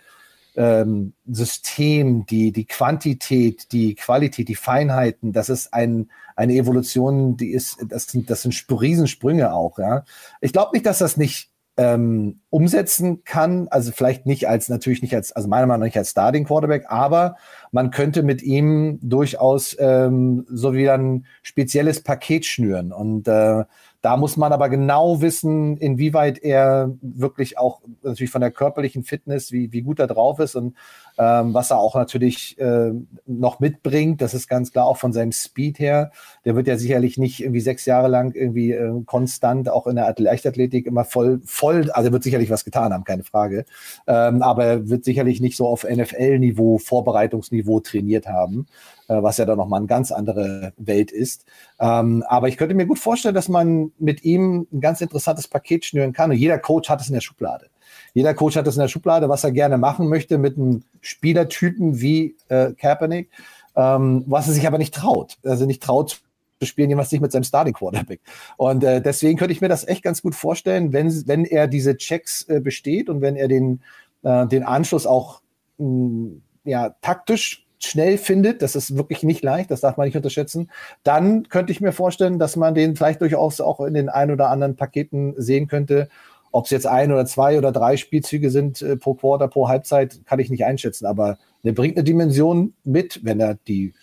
ähm, System, die, die Quantität, die Qualität, die Feinheiten, das ist ein, eine Evolution, die ist, das sind, das sind Riesensprünge auch, ja. Ich glaube nicht, dass das nicht ähm, umsetzen kann. Also vielleicht nicht als, natürlich nicht als, also meiner Meinung nach nicht als Starting Quarterback, aber man könnte mit ihm durchaus ähm, so wieder ein spezielles Paket schnüren. Und äh, da muss man aber genau wissen, inwieweit er wirklich auch natürlich von der körperlichen Fitness, wie, wie gut er drauf ist und ähm, was er auch natürlich äh, noch mitbringt. Das ist ganz klar auch von seinem Speed her. Der wird ja sicherlich nicht irgendwie sechs Jahre lang irgendwie äh, konstant auch in der Leichtathletik immer voll, voll, also wird sicherlich was getan haben, keine Frage. Ähm, aber er wird sicherlich nicht so auf NFL-Niveau, Vorbereitungsniveau trainiert haben. Äh, was ja dann nochmal eine ganz andere Welt ist. Ähm, aber ich könnte mir gut vorstellen, dass man mit ihm ein ganz interessantes Paket schnüren kann. Und jeder Coach hat es in der Schublade. Jeder Coach hat es in der Schublade, was er gerne machen möchte mit einem Spielertypen wie äh, Kaepernick, ähm, was er sich aber nicht traut. Also nicht traut zu spielen, jemand nicht mit seinem Starting Quarterback. Und äh, deswegen könnte ich mir das echt ganz gut vorstellen, wenn, wenn er diese Checks äh, besteht und wenn er den, äh, den Anschluss auch mh, mm, ja, taktisch schnell findet, das ist wirklich nicht leicht, das darf man nicht unterschätzen, dann könnte ich mir vorstellen, dass man den vielleicht durchaus auch in den ein oder anderen Paketen sehen könnte. Ob es jetzt ein oder zwei oder drei Spielzüge sind äh, pro Quarter, pro Halbzeit, kann ich nicht einschätzen, aber der bringt eine Dimension mit, wenn er die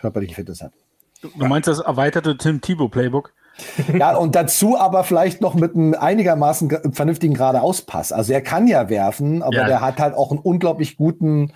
körperliche Fitness hat. Du meinst das erweiterte Tim Thibault Playbook? *laughs* ja, und dazu aber vielleicht noch mit einem einigermaßen vernünftigen geradeauspass. Also er kann ja werfen, aber ja. der hat halt auch einen unglaublich guten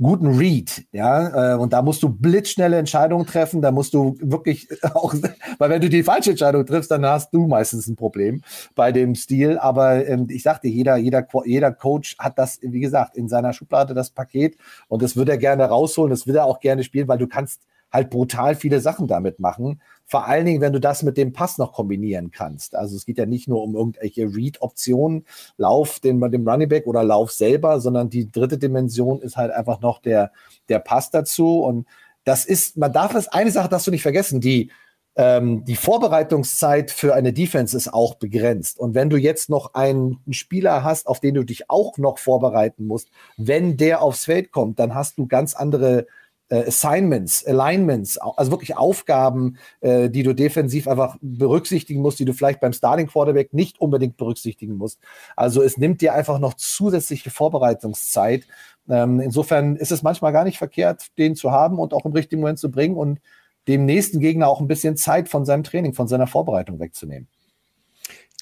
guten Read, ja, äh, und da musst du blitzschnelle Entscheidungen treffen, da musst du wirklich *laughs* auch, weil wenn du die falsche Entscheidung triffst, dann hast du meistens ein Problem bei dem Stil, aber ähm, ich sagte, jeder, jeder, jeder Coach hat das, wie gesagt, in seiner Schublade das Paket und das würde er gerne rausholen, das will er auch gerne spielen, weil du kannst halt brutal viele Sachen damit machen. Vor allen Dingen, wenn du das mit dem Pass noch kombinieren kannst. Also es geht ja nicht nur um irgendwelche Read-Optionen, Lauf den, dem Running Back oder Lauf selber, sondern die dritte Dimension ist halt einfach noch der, der Pass dazu. Und das ist, man darf es, eine Sache darfst du nicht vergessen, die, ähm, die Vorbereitungszeit für eine Defense ist auch begrenzt. Und wenn du jetzt noch einen Spieler hast, auf den du dich auch noch vorbereiten musst, wenn der aufs Feld kommt, dann hast du ganz andere Assignments, Alignments, also wirklich Aufgaben, äh, die du defensiv einfach berücksichtigen musst, die du vielleicht beim Starting Quarterback nicht unbedingt berücksichtigen musst. Also es nimmt dir einfach noch zusätzliche Vorbereitungszeit. Ähm, insofern ist es manchmal gar nicht verkehrt, den zu haben und auch im richtigen Moment zu bringen und dem nächsten Gegner auch ein bisschen Zeit von seinem Training, von seiner Vorbereitung wegzunehmen.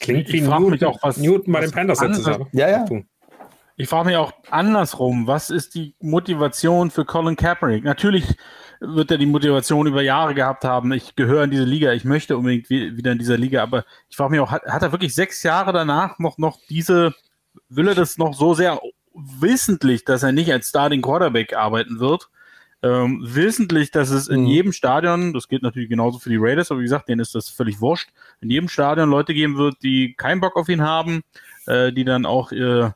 Klingt wie Newton, mich auch, was Newton bei den Panthers jetzt Ja, ja. Ich frage mich auch andersrum, was ist die Motivation für Colin Kaepernick? Natürlich wird er die Motivation über Jahre gehabt haben, ich gehöre in diese Liga, ich möchte unbedingt wieder in dieser Liga, aber ich frage mich auch, hat, hat er wirklich sechs Jahre danach noch, noch diese, will er das noch so sehr wissentlich, dass er nicht als Starting Quarterback arbeiten wird? Ähm, wissentlich, dass es in mhm. jedem Stadion, das gilt natürlich genauso für die Raiders, aber wie gesagt, denen ist das völlig wurscht, in jedem Stadion Leute geben wird, die keinen Bock auf ihn haben, äh, die dann auch äh,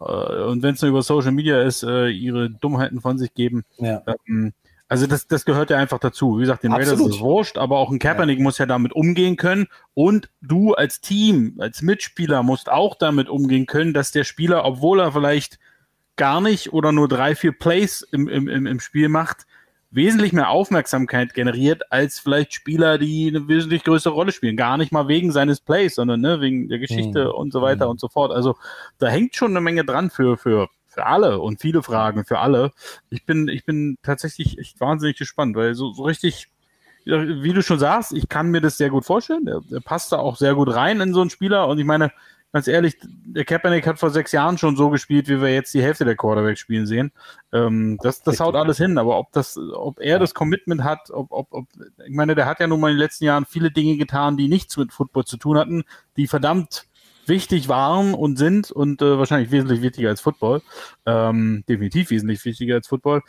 und wenn es nur über Social Media ist, äh, ihre Dummheiten von sich geben. Ja. Ähm, also das, das gehört ja einfach dazu. Wie gesagt, den Raiders ist wurscht, aber auch ein Kaepernick ja. muss ja damit umgehen können. Und du als Team, als Mitspieler musst auch damit umgehen können, dass der Spieler, obwohl er vielleicht gar nicht oder nur drei, vier Plays im, im, im Spiel macht, wesentlich mehr Aufmerksamkeit generiert als vielleicht Spieler, die eine wesentlich größere Rolle spielen. Gar nicht mal wegen seines Plays, sondern ne, wegen der Geschichte mhm. und so weiter mhm. und so fort. Also da hängt schon eine Menge dran für, für, für alle und viele Fragen für alle. Ich bin, ich bin tatsächlich echt wahnsinnig gespannt, weil so, so richtig wie du schon sagst, ich kann mir das sehr gut vorstellen. Der, der passt da auch sehr gut rein in so einen Spieler. Und ich meine, ganz ehrlich, der Kaepernick hat vor sechs Jahren schon so gespielt, wie wir jetzt die Hälfte der Quarterbacks spielen sehen. Ähm, das, das haut alles hin, aber ob das, ob er das Commitment hat, ob, ob, ob, ich meine, der hat ja nun mal in den letzten Jahren viele Dinge getan, die nichts mit Football zu tun hatten, die verdammt wichtig waren und sind und äh, wahrscheinlich wesentlich wichtiger als Football. Ähm, definitiv wesentlich wichtiger als Football.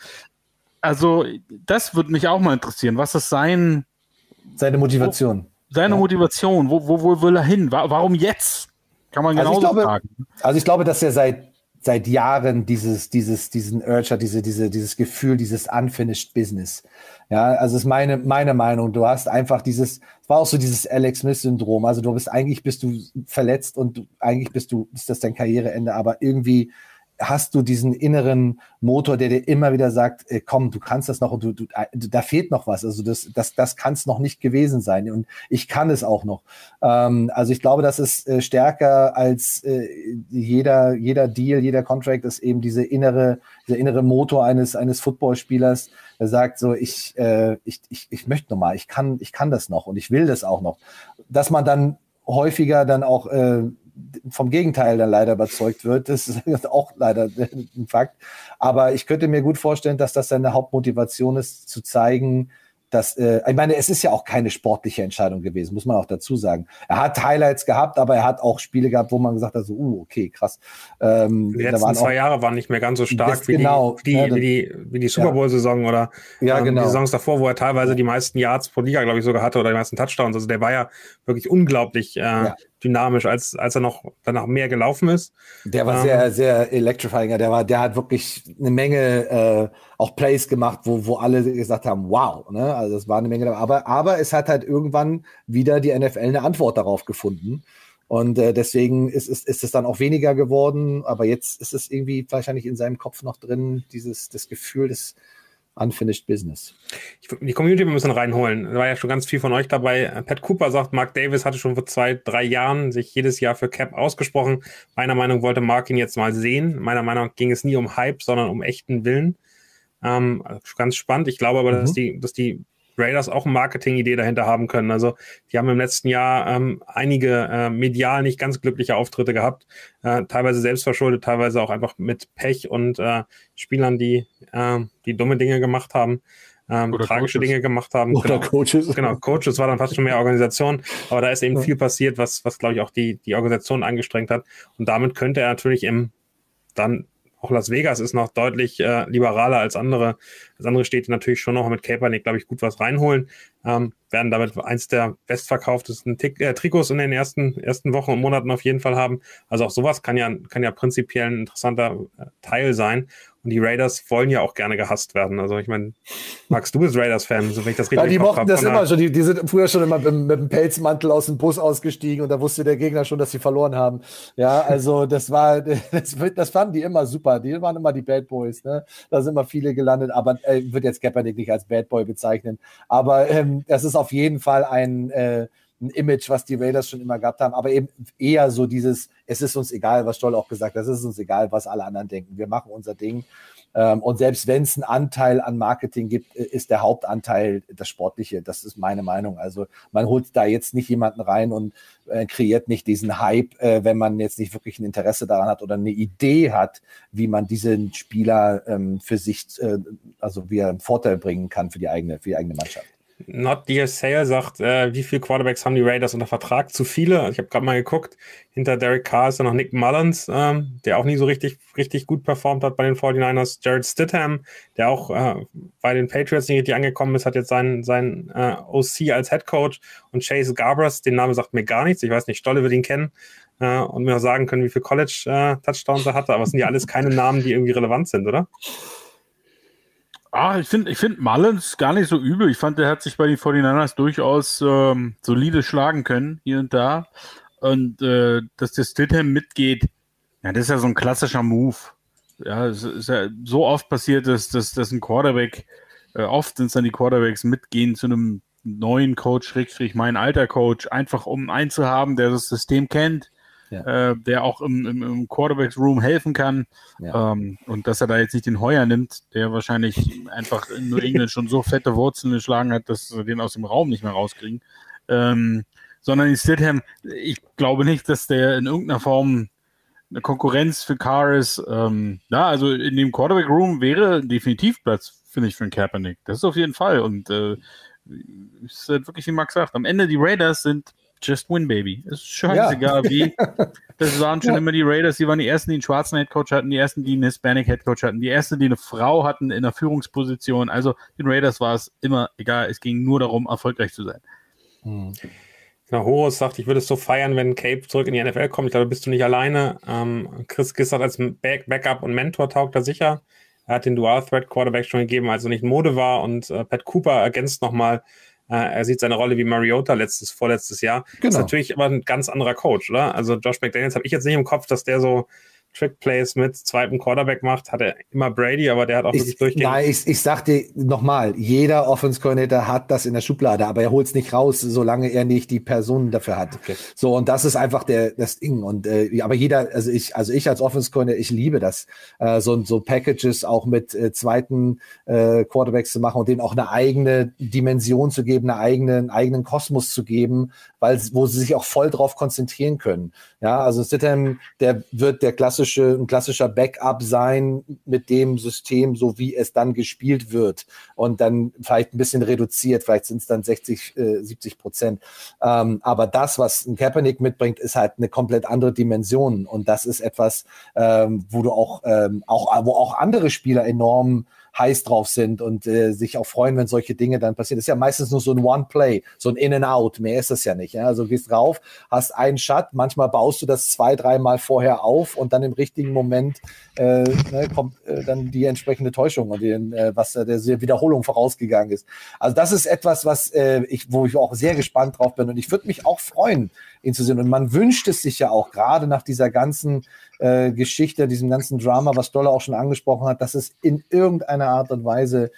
Also, das würde mich auch mal interessieren. Was ist sein. Seine Motivation. Seine ja. Motivation. Wo, wo, wo will er hin? Warum jetzt? Kann man genau also sagen. Also, ich glaube, dass er seit, seit Jahren dieses, dieses, diesen Urge hat, diese, diese, dieses Gefühl, dieses unfinished Business. Ja, also ist meine, meine Meinung. Du hast einfach dieses, es war auch so dieses Alex Smith-Syndrom. Also du bist eigentlich bist du verletzt und du, eigentlich bist du, ist das dein Karriereende, aber irgendwie hast du diesen inneren Motor, der dir immer wieder sagt, äh, komm, du kannst das noch du, du, äh, da fehlt noch was. Also das, das, das kann es noch nicht gewesen sein. Und ich kann es auch noch. Ähm, also ich glaube, das ist äh, stärker als äh, jeder, jeder Deal, jeder Contract ist eben diese innere, dieser innere Motor eines, eines Footballspielers, der sagt so, ich, äh, ich, ich, ich möchte noch mal, ich kann, ich kann das noch und ich will das auch noch. Dass man dann häufiger dann auch äh, vom Gegenteil dann leider überzeugt wird. Das ist *laughs* auch leider ein Fakt. Aber ich könnte mir gut vorstellen, dass das seine Hauptmotivation ist, zu zeigen, dass, äh, ich meine, es ist ja auch keine sportliche Entscheidung gewesen, muss man auch dazu sagen. Er hat Highlights gehabt, aber er hat auch Spiele gehabt, wo man gesagt hat, so, uh, okay, krass. Ähm, die letzten zwei Jahre waren nicht mehr ganz so stark wie, genau, die, wie, die, ja, wie, die, wie die Super Bowl-Saison oder ja, ähm, genau. die Saisons davor, wo er teilweise die meisten Yards pro Liga, glaube ich, sogar hatte oder die meisten Touchdowns. Also der war ja wirklich unglaublich äh, ja dynamisch, als, als er noch danach mehr gelaufen ist. Der war ähm, sehr, sehr electrifying. Der war, der hat wirklich eine Menge äh, auch Plays gemacht, wo, wo alle gesagt haben, wow, ne? Also es war eine Menge. Aber, aber es hat halt irgendwann wieder die NFL eine Antwort darauf gefunden. Und äh, deswegen ist, ist, ist es dann auch weniger geworden. Aber jetzt ist es irgendwie wahrscheinlich in seinem Kopf noch drin, dieses das Gefühl des Unfinished Business. Ich, die Community ein bisschen reinholen. Da war ja schon ganz viel von euch dabei. Pat Cooper sagt, Mark Davis hatte schon vor zwei, drei Jahren sich jedes Jahr für Cap ausgesprochen. Meiner Meinung wollte Mark ihn jetzt mal sehen. Meiner Meinung nach ging es nie um Hype, sondern um echten Willen. Ähm, ganz spannend. Ich glaube aber, mhm. dass die, dass die Raiders auch eine Marketing-Idee dahinter haben können. Also die haben im letzten Jahr ähm, einige äh, medial nicht ganz glückliche Auftritte gehabt, äh, teilweise selbstverschuldet, teilweise auch einfach mit Pech und äh, Spielern, die, äh, die dumme Dinge gemacht haben. Ähm, tragische Coaches. Dinge gemacht haben. Oder genau. Coaches. Genau, Coaches war dann fast schon mehr Organisation, aber da ist eben ja. viel passiert, was, was glaube ich auch die, die Organisation angestrengt hat. Und damit könnte er natürlich im dann auch Las Vegas ist noch deutlich äh, liberaler als andere, als andere Städte natürlich schon noch mit Kaepernick, glaube ich, gut was reinholen. Ähm, werden damit eins der bestverkauftesten Tick, äh, Trikots in den ersten, ersten Wochen und Monaten auf jeden Fall haben. Also auch sowas kann ja, kann ja prinzipiell ein interessanter äh, Teil sein. Und die Raiders wollen ja auch gerne gehasst werden. Also ich meine, Max, du bist Raiders-Fan, so wenn ich das richtig Ja, die mochten das immer schon. Die, die, sind früher schon immer mit, mit dem Pelzmantel aus dem Bus ausgestiegen und da wusste der Gegner schon, dass sie verloren haben. Ja, also das war, *laughs* das, das fanden die immer super. Die waren immer die Bad Boys. Ne? Da sind immer viele gelandet, aber äh, wird jetzt Kaepernick nicht als Bad Boy bezeichnen. Aber ähm, das ist auf jeden Fall ein äh, ein Image, was die Raiders schon immer gehabt haben, aber eben eher so dieses, es ist uns egal, was Stoll auch gesagt hat, es ist uns egal, was alle anderen denken. Wir machen unser Ding. Ähm, und selbst wenn es einen Anteil an Marketing gibt, äh, ist der Hauptanteil das Sportliche. Das ist meine Meinung. Also man holt da jetzt nicht jemanden rein und äh, kreiert nicht diesen Hype, äh, wenn man jetzt nicht wirklich ein Interesse daran hat oder eine Idee hat, wie man diesen Spieler ähm, für sich, also wie er einen Vorteil bringen kann für die eigene, für die eigene Mannschaft. Not Dear Sale sagt, äh, wie viele Quarterbacks haben die Raiders unter Vertrag? Zu viele. Ich habe gerade mal geguckt. Hinter Derek Carr ist ja noch Nick Mullins, ähm, der auch nie so richtig, richtig gut performt hat bei den 49ers. Jared Stidham, der auch äh, bei den Patriots nicht richtig angekommen ist, hat jetzt seinen, seinen äh, OC als Head Coach. Und Chase Garbers, den Namen sagt mir gar nichts. Ich weiß nicht, Stolle wird ihn kennen äh, und mir auch sagen können, wie viele College-Touchdowns äh, er hatte. Aber es sind ja alles keine Namen, die irgendwie relevant sind, oder? Ah, ich finde ich find Mullins gar nicht so übel. Ich fand, der hat sich bei den 49ers durchaus ähm, solide schlagen können, hier und da. Und äh, dass der Stidham mitgeht, ja, das ist ja so ein klassischer Move. Ja, es ist ja so oft passiert, dass, dass, dass ein Quarterback äh, oft sind es dann die Quarterbacks mitgehen zu einem neuen Coach, Schrägstrich mein alter Coach, einfach um einen zu haben, der das System kennt, ja. äh, der auch im, im, im Quarterbacks Room helfen kann. Ja. Ähm, und dass er da jetzt nicht den Heuer nimmt, der wahrscheinlich einfach in New England schon so fette Wurzeln geschlagen hat, dass sie den aus dem Raum nicht mehr rauskriegen. Ähm, sondern in Stidham, ich glaube nicht, dass der in irgendeiner Form eine Konkurrenz für Carr ist. Ähm, ja, also in dem Quarterback Room wäre definitiv Platz, finde ich, für einen Kaepernick. Das ist auf jeden Fall. Und äh, ist halt wirklich, wie Max sagt, am Ende die Raiders sind just win, baby. Ist scheißegal, ja. wie. *laughs* Das waren schon ja. immer die Raiders, die waren die ersten, die einen schwarzen Headcoach hatten, die ersten, die einen Hispanic Headcoach hatten, die ersten, die eine Frau hatten in der Führungsposition. Also den Raiders war es immer egal. Es ging nur darum, erfolgreich zu sein. Hm. Na, Horus sagt, ich würde es so feiern, wenn Cape zurück in die NFL kommt. Ich glaube, bist du nicht alleine. Ähm, Chris Gissert als Back Backup und Mentor taugt er sicher. Er hat den Dual Threat Quarterback schon gegeben, als er nicht Mode war. Und äh, Pat Cooper ergänzt nochmal, er sieht seine Rolle wie Mariota letztes, vorletztes Jahr. Genau. Ist natürlich aber ein ganz anderer Coach, oder? Also Josh McDaniels habe ich jetzt nicht im Kopf, dass der so Trick-Plays mit zweitem Quarterback macht, hat er immer Brady, aber der hat auch ich, wirklich durchgehend. Nein, ich, ich sag dir nochmal, jeder Offense-Coordinator hat das in der Schublade, aber er holt es nicht raus, solange er nicht die Personen dafür hat. Okay. So, und das ist einfach der, das Ding. Und äh, aber jeder, also ich, also ich als Offense-Coordinator, ich liebe das, äh, so, so Packages auch mit äh, zweiten äh, Quarterbacks zu machen und denen auch eine eigene Dimension zu geben, eine eigene, einen eigenen Kosmos zu geben, weil wo sie sich auch voll drauf konzentrieren können. Ja, also Stidham, der wird der klassische, ein klassischer Backup sein mit dem System, so wie es dann gespielt wird. Und dann vielleicht ein bisschen reduziert, vielleicht sind es dann 60, äh, 70 Prozent. Ähm, aber das, was ein Kaepernick mitbringt, ist halt eine komplett andere Dimension. Und das ist etwas, ähm, wo du auch, ähm, auch, wo auch andere Spieler enorm heiß drauf sind und äh, sich auch freuen, wenn solche Dinge dann passieren. Das ist ja meistens nur so ein One-Play, so ein In-and-Out. Mehr ist das ja nicht. Ja? Also gehst drauf, hast einen Shot, manchmal baust du das zwei, dreimal vorher auf und dann im richtigen Moment äh, ne, kommt äh, dann die entsprechende Täuschung und den, äh, was äh, der Wiederholung vorausgegangen ist. Also das ist etwas, was äh, ich, wo ich auch sehr gespannt drauf bin und ich würde mich auch freuen, ihn zu sehen. Und man wünscht es sich ja auch gerade nach dieser ganzen äh, Geschichte, diesem ganzen Drama, was Dollar auch schon angesprochen hat, dass es in irgendeiner Art und Weise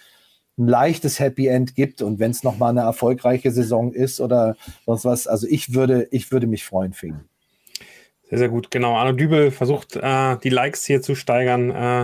ein leichtes Happy End gibt und wenn es nochmal eine erfolgreiche Saison ist oder sonst was, also ich würde, ich würde mich freuen ihn. Sehr, sehr gut, genau. Arno Dübel versucht, äh, die Likes hier zu steigern. Äh,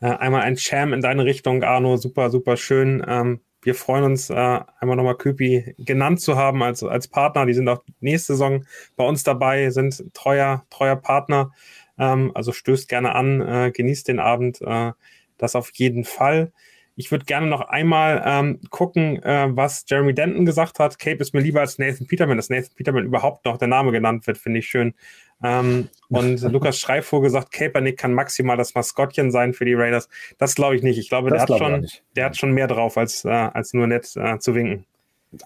äh, einmal ein Cham in deine Richtung, Arno, super, super schön. Ähm, wir freuen uns, äh, einmal nochmal Köpi genannt zu haben als, als Partner. Die sind auch nächste Saison bei uns dabei, sind treuer, treuer Partner. Ähm, also stößt gerne an, äh, genießt den Abend, äh, das auf jeden Fall. Ich würde gerne noch einmal ähm, gucken, äh, was Jeremy Denton gesagt hat. Cape ist mir lieber als Nathan Peterman, dass Nathan Peterman überhaupt noch der Name genannt wird, finde ich schön. Ähm, und *laughs* Lukas Schreivogel sagt, Kaepernick kann maximal das Maskottchen sein für die Raiders. Das glaube ich nicht. Ich glaube, das der, hat schon, der hat schon mehr drauf, als, äh, als nur nett äh, zu winken.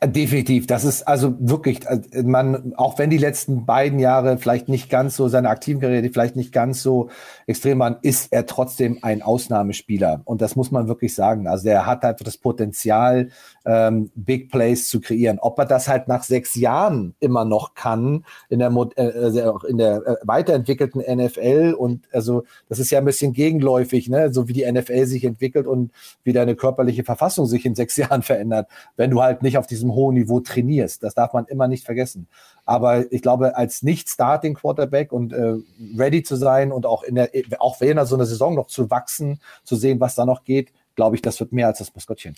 Definitiv, das ist also wirklich, äh, man, auch wenn die letzten beiden Jahre vielleicht nicht ganz so, seine aktiven Karriere vielleicht nicht ganz so extrem waren, ist er trotzdem ein Ausnahmespieler. Und das muss man wirklich sagen. Also er hat halt das Potenzial, ähm, Big Plays zu kreieren. Ob er das halt nach sechs Jahren immer noch kann, in der, äh, in der äh, weiterentwickelten NFL und also das ist ja ein bisschen gegenläufig, ne? so wie die NFL sich entwickelt und wie deine körperliche Verfassung sich in sechs *laughs* Jahren verändert, wenn du halt nicht auf die diesem hohen Niveau trainierst. Das darf man immer nicht vergessen. Aber ich glaube, als Nicht-Starting-Quarterback und äh, ready zu sein und auch in der, auch während so einer Saison noch zu wachsen, zu sehen, was da noch geht, glaube ich, das wird mehr als das Maskottchen.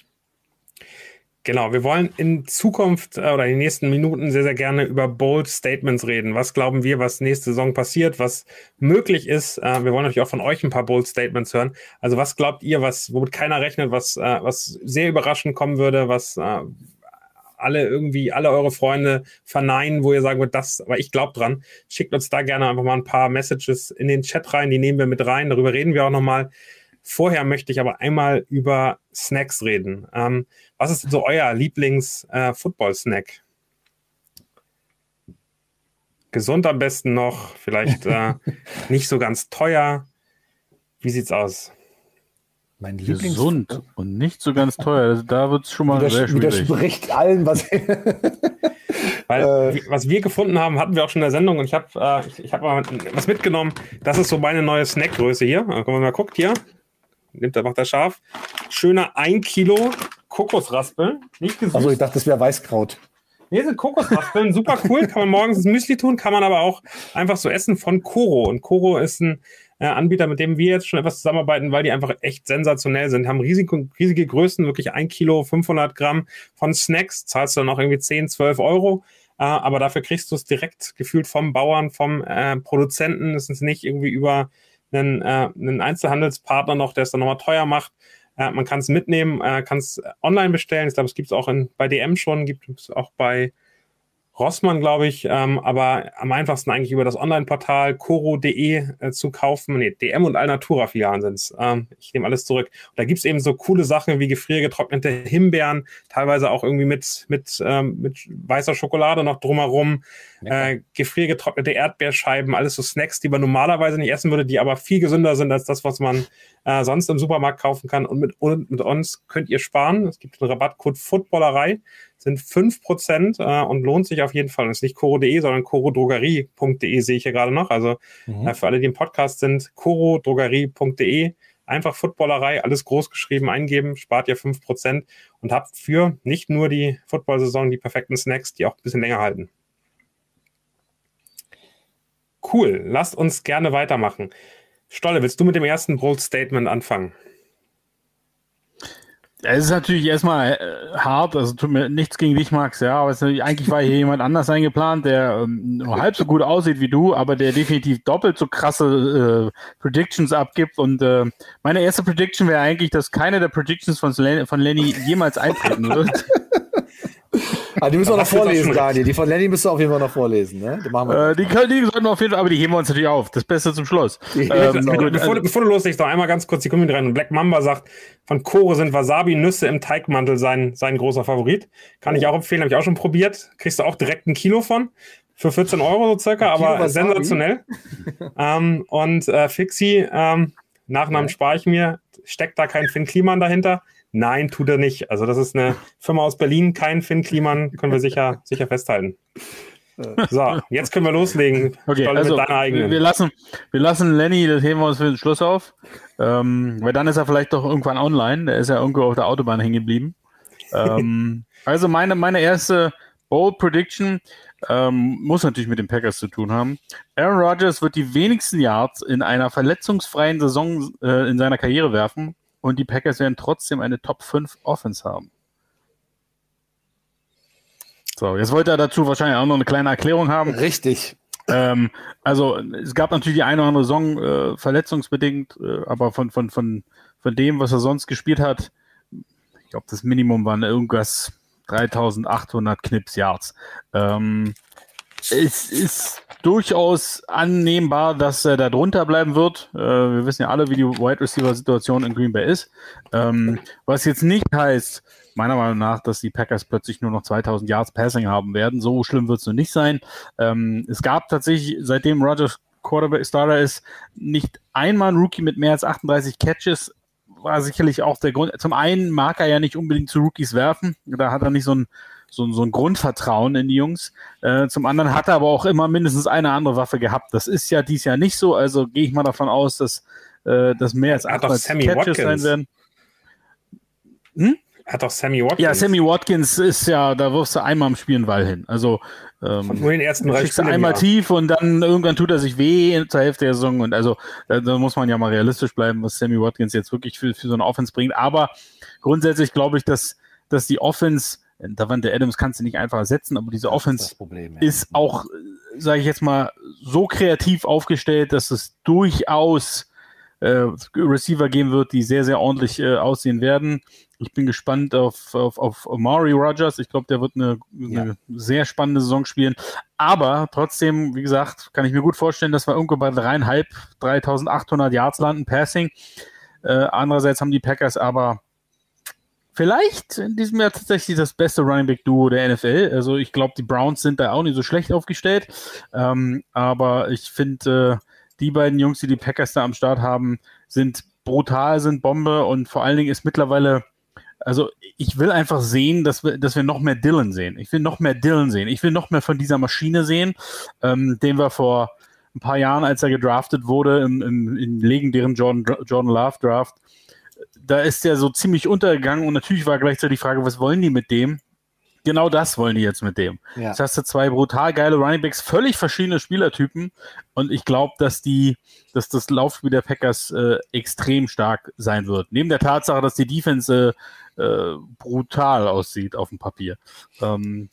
Genau, wir wollen in Zukunft äh, oder in den nächsten Minuten sehr, sehr gerne über Bold Statements reden. Was glauben wir, was nächste Saison passiert, was möglich ist? Äh, wir wollen natürlich auch von euch ein paar Bold Statements hören. Also was glaubt ihr, was, womit keiner rechnet, was, äh, was sehr überraschend kommen würde, was alle irgendwie, alle eure Freunde verneinen, wo ihr sagen würdet, das, aber ich glaube dran. Schickt uns da gerne einfach mal ein paar Messages in den Chat rein, die nehmen wir mit rein. Darüber reden wir auch nochmal. Vorher möchte ich aber einmal über Snacks reden. Ähm, was ist so euer Lieblings-Football-Snack? Äh, Gesund am besten noch, vielleicht äh, *laughs* nicht so ganz teuer. Wie sieht's aus? Mein Lieblings Gesund und nicht so ganz teuer. Also da wird es schon mal sehr schwierig. Widerspricht allen, was. *laughs* Weil, äh, was wir gefunden haben, hatten wir auch schon in der Sendung und ich habe äh, ich, ich hab mal was mitgenommen. Das ist so meine neue Snackgröße hier. Wenn man mal guckt hier, nimmt er, macht er scharf. Schöner 1 Kilo Kokosraspeln. Nicht gesüßt. Also ich dachte, das wäre Weißkraut. Nee, sind Kokosraspeln, super cool. *laughs* Kann man morgens ins Müsli tun, kann man aber auch einfach so essen von Koro. Und Koro ist ein äh, Anbieter, mit dem wir jetzt schon etwas zusammenarbeiten, weil die einfach echt sensationell sind. Haben riesige, riesige Größen, wirklich ein Kilo, 500 Gramm von Snacks. Zahlst du dann auch irgendwie 10, 12 Euro. Äh, aber dafür kriegst du es direkt gefühlt vom Bauern, vom äh, Produzenten. Es ist nicht irgendwie über einen, äh, einen Einzelhandelspartner noch, der es dann nochmal teuer macht. Äh, man kann es mitnehmen, äh, kann es online bestellen. Ich glaube, es gibt es auch in, bei DM schon, gibt es auch bei Rossmann, glaube ich, ähm, aber am einfachsten eigentlich über das Online-Portal coro.de äh, zu kaufen. Nee, DM und Alnatura-Filialen sind es. Ähm, ich nehme alles zurück. Und da gibt es eben so coole Sachen wie gefriergetrocknete Himbeeren, teilweise auch irgendwie mit, mit, ähm, mit weißer Schokolade noch drumherum, ja. äh, gefriergetrocknete Erdbeerscheiben, alles so Snacks, die man normalerweise nicht essen würde, die aber viel gesünder sind als das, was man äh, sonst im Supermarkt kaufen kann. Und mit, und mit uns könnt ihr sparen. Es gibt einen Rabattcode Footballerei sind 5% äh, und lohnt sich auf jeden Fall. Und es ist nicht coro.de, sondern corodrogerie.de sehe ich hier gerade noch. Also mhm. äh, für alle, die im Podcast sind, corodrogerie.de. Einfach Footballerei, alles groß geschrieben eingeben, spart ihr 5% und habt für nicht nur die Football-Saison die perfekten Snacks, die auch ein bisschen länger halten. Cool, lasst uns gerne weitermachen. Stolle, willst du mit dem ersten Bold Statement anfangen? Es ist natürlich erstmal äh, hart, also tut mir nichts gegen dich, Max, ja, aber es, eigentlich war hier jemand anders eingeplant, der ähm, nur halb so gut aussieht wie du, aber der definitiv doppelt so krasse äh, Predictions abgibt und äh, meine erste Prediction wäre eigentlich, dass keine der Predictions von, von Lenny jemals eintreten wird. *laughs* Ah, die müssen wir noch vorlesen, Daniel. Die von Lenny müssen wir auf jeden Fall noch vorlesen. Ne? Die, machen wir äh, die, können, die sollten wir auf jeden Fall, aber die heben wir uns natürlich auf. Das Beste zum Schluss. *laughs* Ähm, genau. bevor, also, bevor, du loslegst, noch einmal ganz kurz die Kommentare rein. Black Mamba sagt, von Kore sind Wasabi-Nüsse im Teigmantel sein, sein großer Favorit. Kann ich auch empfehlen, habe ich auch schon probiert. Kriegst du auch direkt ein Kilo von. Für 14 Euro so circa, aber sensationell. *laughs* ähm, und äh, Fixi, ähm, Nachnamen ja. spare ich mir, steckt da kein Finn Kliman dahinter. Nein, tut er nicht. Also das ist eine *laughs* Firma aus Berlin, kein Finn Kliman, können wir sicher, *laughs* sicher festhalten. So, jetzt können wir loslegen. Okay, also wir lassen, wir lassen Lenny, das heben wir uns für den Schluss auf, ähm, weil dann ist er vielleicht doch irgendwann online. Der ist ja irgendwo auf der Autobahn hängen geblieben. ähm, *laughs* also meine, meine erste Bold Prediction ähm, muss natürlich mit den Packers zu tun haben. Aaron Rodgers wird die wenigsten Yards in einer verletzungsfreien Saison äh, in seiner Karriere werfen und die Packers werden trotzdem eine Top 5 Offense haben. So, jetzt wollte er dazu wahrscheinlich auch noch eine kleine Erklärung haben. Richtig. Ähm, also es gab natürlich die eine oder andere Saison äh, verletzungsbedingt, äh, aber von, von, von, von dem, was er sonst gespielt hat, ich glaube, das Minimum waren irgendwas 3800 Knips Yards. Ähm, es ist durchaus annehmbar, dass er da drunter bleiben wird. Äh, wir wissen ja alle, wie die Wide Receiver Situation in Green Bay ist. Ähm, was jetzt nicht heißt, meiner Meinung nach, dass die Packers plötzlich nur noch 2000 Yards Passing haben werden. So schlimm wird es noch nicht sein. Ähm, es gab tatsächlich, seitdem Rogers Quarterback Starter ist, nicht einmal ein Rookie mit mehr als 38 Catches. War sicherlich auch der Grund. Zum einen mag er ja nicht unbedingt zu Rookies werfen. Da hat er nicht so ein so, so ein Grundvertrauen in die Jungs. Äh, zum anderen hat er aber auch immer mindestens eine andere Waffe gehabt. Das ist ja dies Jahr nicht so, also gehe ich mal davon aus, dass, äh, dass mehr als acht Catches sein werden. Hm? Hat doch Sammy Watkins. Ja, Sammy Watkins ist ja, da wirfst du einmal im Spiel einen Ball hin. Also ähm, nur den ersten drei du einmal tief und dann irgendwann tut er sich weh zur Hälfte der Saison. Und also da, da, muss man ja mal realistisch bleiben, was Sammy Watkins jetzt wirklich für, für so eine Offense bringt. Aber grundsätzlich glaube ich, dass, dass die Offense Davante Adams kannst du nicht einfach ersetzen, aber diese Offense ist, Problem, ja. ist auch, sage ich jetzt mal, so kreativ aufgestellt, dass es durchaus äh, Receiver geben wird, die sehr, sehr ordentlich äh, aussehen werden. Ich bin gespannt auf, auf, auf Amari Rogers. Ich glaube, der wird eine, ja. eine, sehr spannende Saison spielen. Aber trotzdem, wie gesagt, kann ich mir gut vorstellen, dass wir irgendwo bei dreieinhalb, 3800 Yards landen, Passing. Äh, andererseits haben die Packers aber vielleicht in diesem Jahr tatsächlich das beste Running Back Duo der NFL. Also ich glaube, die Browns sind da auch nicht so schlecht aufgestellt. Ähm, aber ich finde, äh, die beiden Jungs, die die Packers da am Start haben, sind brutal, sind Bombe und vor allen Dingen ist mittlerweile also ich will einfach sehen, dass wir, dass wir noch mehr Dylan sehen. Ich will noch mehr Dylan sehen. Ich will noch mehr von dieser Maschine sehen, ähm, den wir vor ein paar Jahren, als er gedraftet wurde, im, im, im legendären Jordan, Jordan Love Draft, da ist der so ziemlich untergegangen und natürlich war gleichzeitig die Frage, was wollen die mit dem? Genau das wollen die jetzt mit dem. Ja. Das hast du zwei brutal geile Runningbacks, völlig verschiedene Spielertypen und ich glaube, dass die, dass das Laufspiel der Packers äh, extrem stark sein wird. Neben der Tatsache, dass die Defense äh, äh brutal aussieht auf dem Papier. Ähm,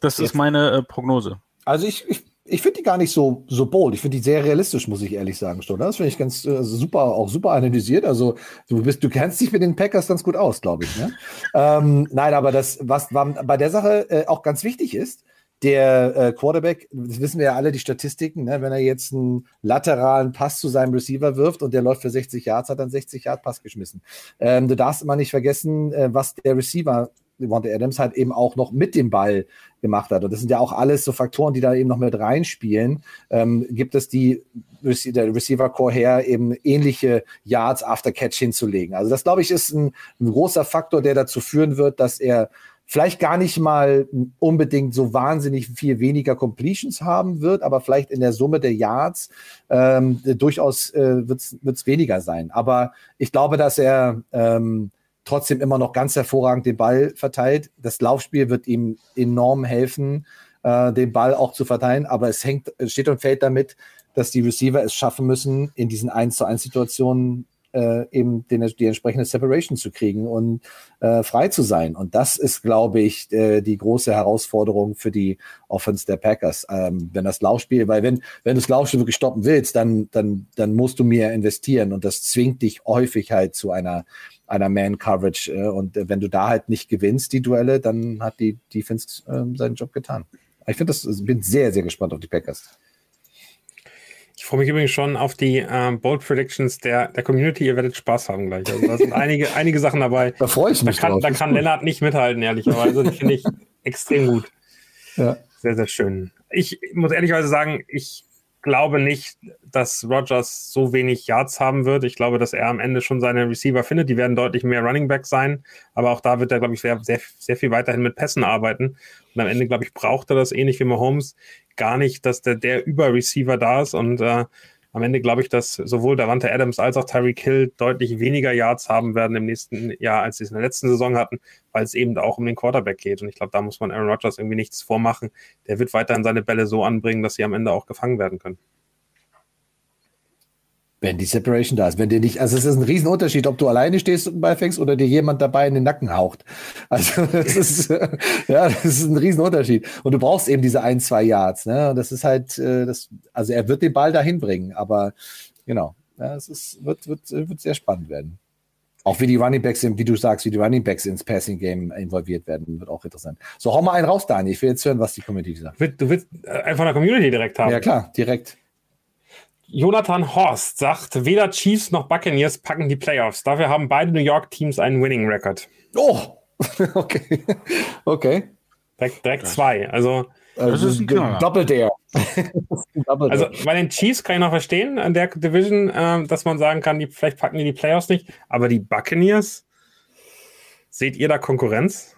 das jetzt. ist meine äh, Prognose. Also ich, ich ich finde die gar nicht so, so bold. Ich finde die sehr realistisch, muss ich ehrlich sagen, Stunde. Das finde ich ganz äh, super, auch super analysiert. Also du bist, du kennst dich mit den Packers ganz gut aus, glaube ich. Ne? ähm, nein, aber das, was bei der Sache äh, auch ganz wichtig ist, der äh, Quarterback, das wissen wir ja alle, die Statistiken, ne? wenn er jetzt einen lateralen Pass zu seinem Receiver wirft und der läuft für 60 Yards, hat dann 60 Yard Pass geschmissen. Ähm, du darfst immer nicht vergessen, äh, was der Receiver Devonta Adams halt eben auch noch mit dem Ball gemacht hat. Und das sind ja auch alles so Faktoren, die da eben noch mit reinspielen. Ähm, gibt es die der Receiver Core her, eben ähnliche Yards after Catch hinzulegen. Also das glaube ich ist ein, ein großer Faktor, der dazu führen wird, dass er vielleicht gar nicht mal unbedingt so wahnsinnig viel weniger Completions haben wird, aber vielleicht in der Summe der Yards ähm, durchaus äh, wird es weniger sein. Aber ich glaube, dass er ähm, trotzdem immer noch ganz hervorragend den Ball verteilt. Das Laufspiel wird ihm enorm helfen, äh, den Ball auch zu verteilen, aber es hängt, steht und fällt damit, dass die Receiver es schaffen müssen, in diesen 1 zu 1 Situationen äh, eben den, die entsprechende Separation zu kriegen und äh, frei zu sein. Und das ist, glaube ich, äh, die große Herausforderung für die Offense der Packers. Ähm, wenn das Laufspiel, weil wenn, wenn du das Laufspiel wirklich stoppen willst, dann, dann, dann musst du mehr investieren und das zwingt dich häufig halt zu einer einer Man-Coverage. Äh, und äh, wenn du da halt nicht gewinnst, die Duelle, dann hat die Defense äh, seinen Job getan. Ich finde das, bin sehr, sehr gespannt auf die Packers. Ich freue mich übrigens schon auf die ähm, Bold Predictions der, der Community. Ihr werdet Spaß haben gleich. Also da sind einige, *laughs* einige Sachen dabei. Da freue ich mich. Da kann, drauf. Da kann Lennart nicht mithalten, ehrlicherweise. Die finde ich *laughs* extrem gut. Ja. Sehr, sehr schön. Ich muss ehrlicherweise sagen, ich glaube nicht, dass Rogers so wenig Yards haben wird. Ich glaube, dass er am Ende schon seine Receiver findet. Die werden deutlich mehr Running Back sein. Aber auch da wird er, glaube ich, sehr, sehr, sehr viel weiterhin mit Pässen arbeiten. Und am Ende, glaube ich, braucht er das ähnlich wie Mahomes gar nicht, dass der, der Über-Receiver da ist. Und äh, am Ende glaube ich, dass sowohl Davante Adams als auch Tyreek Hill deutlich weniger Yards haben werden im nächsten Jahr, als sie es in der letzten Saison hatten, weil es eben auch um den Quarterback geht. Und ich glaube, da muss man Aaron Rodgers irgendwie nichts vormachen. Der wird weiterhin seine Bälle so anbringen, dass sie am Ende auch gefangen werden können. Wenn die Separation da ist, wenn dir nicht, also es ist ein Riesenunterschied, ob du alleine stehst und Ball fängst oder dir jemand dabei in den Nacken haucht. Also *laughs* das ist, ja, das ist ein Riesenunterschied. Und du brauchst eben diese ein, zwei Yards, ne? Und das ist halt, äh, das, also er wird den Ball dahin bringen, aber genau, ja, es ist, wird, wird, wird sehr spannend werden. Auch wie die Running Backs, wie du sagst, wie die Running Backs ins Passing Game involviert werden, wird auch interessant. So, hau mal einen raus, Dani. Ich will jetzt hören, was die Community sagt. Du willst äh, einfach eine Community direkt haben. Ja, klar, direkt. Jonathan Horst sagt, weder Chiefs noch Buccaneers packen die Playoffs. Dafür haben beide New York Teams einen Winning Record. Oh, *laughs* okay. Okay. Direkt, direkt zwei. Also, das ist ein Double Dare. *laughs* also bei den Chiefs kann ich noch verstehen, an der Division, äh, dass man sagen kann, die, vielleicht packen die die Playoffs nicht. Aber die Buccaneers, seht ihr da Konkurrenz?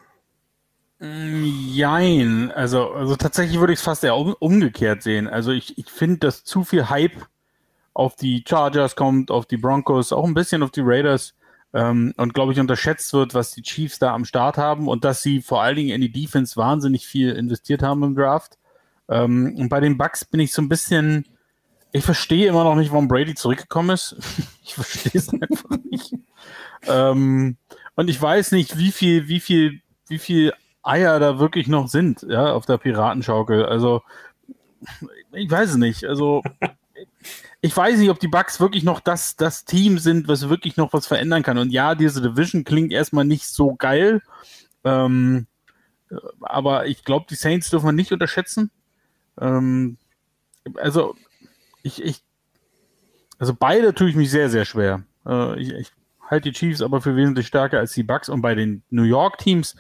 Mm, jein. Also, also tatsächlich würde ich es fast eher um, umgekehrt sehen. Also ich, ich finde, dass zu viel Hype auf die Chargers kommt, auf die Broncos, auch ein bisschen auf die Raiders ähm, und glaube ich unterschätzt wird, was die Chiefs da am Start haben und dass sie vor allen Dingen in die Defense wahnsinnig viel investiert haben im Draft. Ähm, und bei den Bucks bin ich so ein bisschen, ich verstehe immer noch nicht, warum Brady zurückgekommen ist. *laughs* ich verstehe es einfach nicht. Ähm, und ich weiß nicht, wie viel, wie viel, wie viel Eier da wirklich noch sind, ja, auf der Piratenschaukel. Also, ich weiß es nicht. Also, *laughs* ich weiß nicht, ob die Bugs wirklich noch das, das Team sind, was wirklich noch was verändern kann. Und ja, diese Division klingt erstmal nicht so geil. Ähm, aber ich glaube, die Saints dürfen wir nicht unterschätzen. Ähm, also, ich, ich, also beide tue ich mich sehr, sehr schwer. Äh, ich, ich halte die Chiefs aber für wesentlich stärker als die Bucks. Und bei den New York Teams,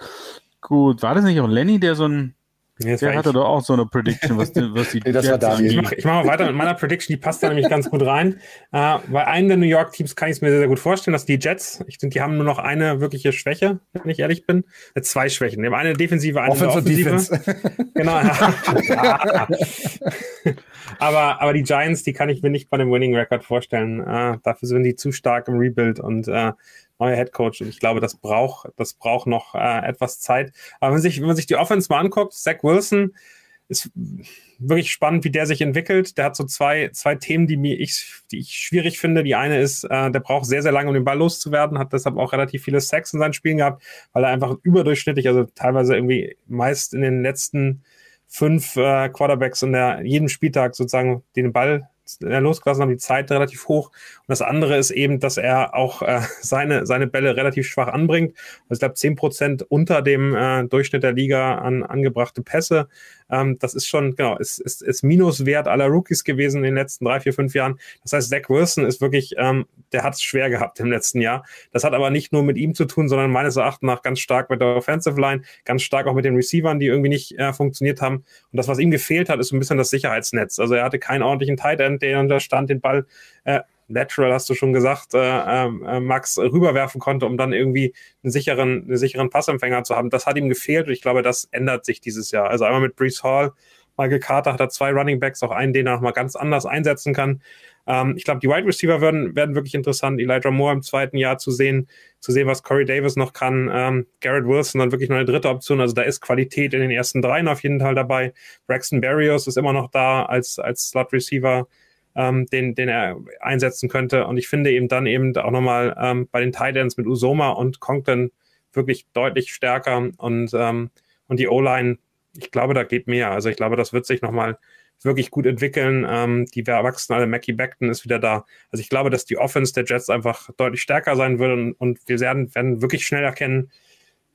gut, war das nicht auch Lenny, der so ein Nee, der hatte doch auch so eine Prediction, was die, *laughs* was die nee, das war Daniel. Ich mache mach mal weiter mit meiner Prediction, die passt da nämlich ganz gut rein. Äh, bei einem der New York Teams kann ich es mir sehr, sehr gut vorstellen, dass die Jets, ich finde, die haben nur noch eine wirkliche Schwäche, wenn ich ehrlich bin. Äh, zwei Schwächen. Haben eine defensive, eine Offensive. offensive. *laughs* genau. Ja. *laughs* aber, aber die Giants, die kann ich mir nicht bei dem Winning Record vorstellen. Äh, dafür sind die zu stark im Rebuild und äh, neuer Head Coach. Und ich glaube, das braucht, das braucht noch äh, etwas Zeit. Aber wenn, sich, wenn man sich die Offense mal anguckt, Zach Wilson ist wirklich spannend, wie der sich entwickelt. Der hat so zwei, zwei Themen, die mir ich, die ich schwierig finde. Die eine ist, äh, der braucht sehr, sehr lange, um den Ball loszuwerden, hat deshalb auch relativ viele Sacks in seinen Spielen gehabt, weil er einfach überdurchschnittlich, also teilweise irgendwie meist in den letzten fünf äh, Quarterbacks in der jedem Spieltag sozusagen den Ball äh, losgelassen haben, die Zeit relativ hoch. Und das andere ist eben, dass er auch äh, *laughs* seine, seine Bälle relativ schwach anbringt. Also ich glaube, zehn Prozent unter dem äh, Durchschnitt der Liga an angebrachte Pässe. Ähm, das ist schon, genau, ist, ist, ist Minuswert aller Rookies gewesen in den letzten drei, vier, fünf Jahren. Das heißt, Zach Wilson ist wirklich, ähm, der hat es schwer gehabt im letzten Jahr. Das hat aber nicht nur mit ihm zu tun, sondern meines Erachtens nach ganz stark mit der Offensive Line, ganz stark auch mit den Receivern, die irgendwie nicht äh, funktioniert haben. Und das, was ihm gefehlt hat, ist ein bisschen das Sicherheitsnetz. Also er hatte keinen ordentlichen Tight End, der da stand, den Ball äh, Lateral, hast du schon gesagt, äh, äh, Max rüberwerfen konnte, um dann irgendwie einen sicheren, einen sicheren Passempfänger zu haben. Das hat ihm gefehlt und ich glaube, das ändert sich dieses Jahr. Also einmal mit Brees Hall, Michael Carter hat er zwei Running Backs, auch einen, den er nochmal ganz anders einsetzen kann. Ähm, ich glaube, die Wide Receiver werden, werden wirklich interessant. Elijah Moore im zweiten Jahr zu sehen, zu sehen, was Corey Davis noch kann. Ähm, Garrett Wilson dann wirklich noch eine dritte Option. Also da ist Qualität in den ersten dreien auf jeden Fall dabei. Braxton Berrios ist immer noch da als, als Slot Receiver ähm, den, den er einsetzen könnte. Und ich finde eben dann eben auch nochmal ähm, bei den Titans mit Usoma und Conklin wirklich deutlich stärker und, ähm, und die O-Line, ich glaube, da geht mehr. Also ich glaube, das wird sich nochmal wirklich gut entwickeln. Ähm, die Erwachsenen, alle Mackie Beckton ist wieder da. Also ich glaube, dass die Offense der Jets einfach deutlich stärker sein wird und, und wir werden, werden wirklich schnell erkennen,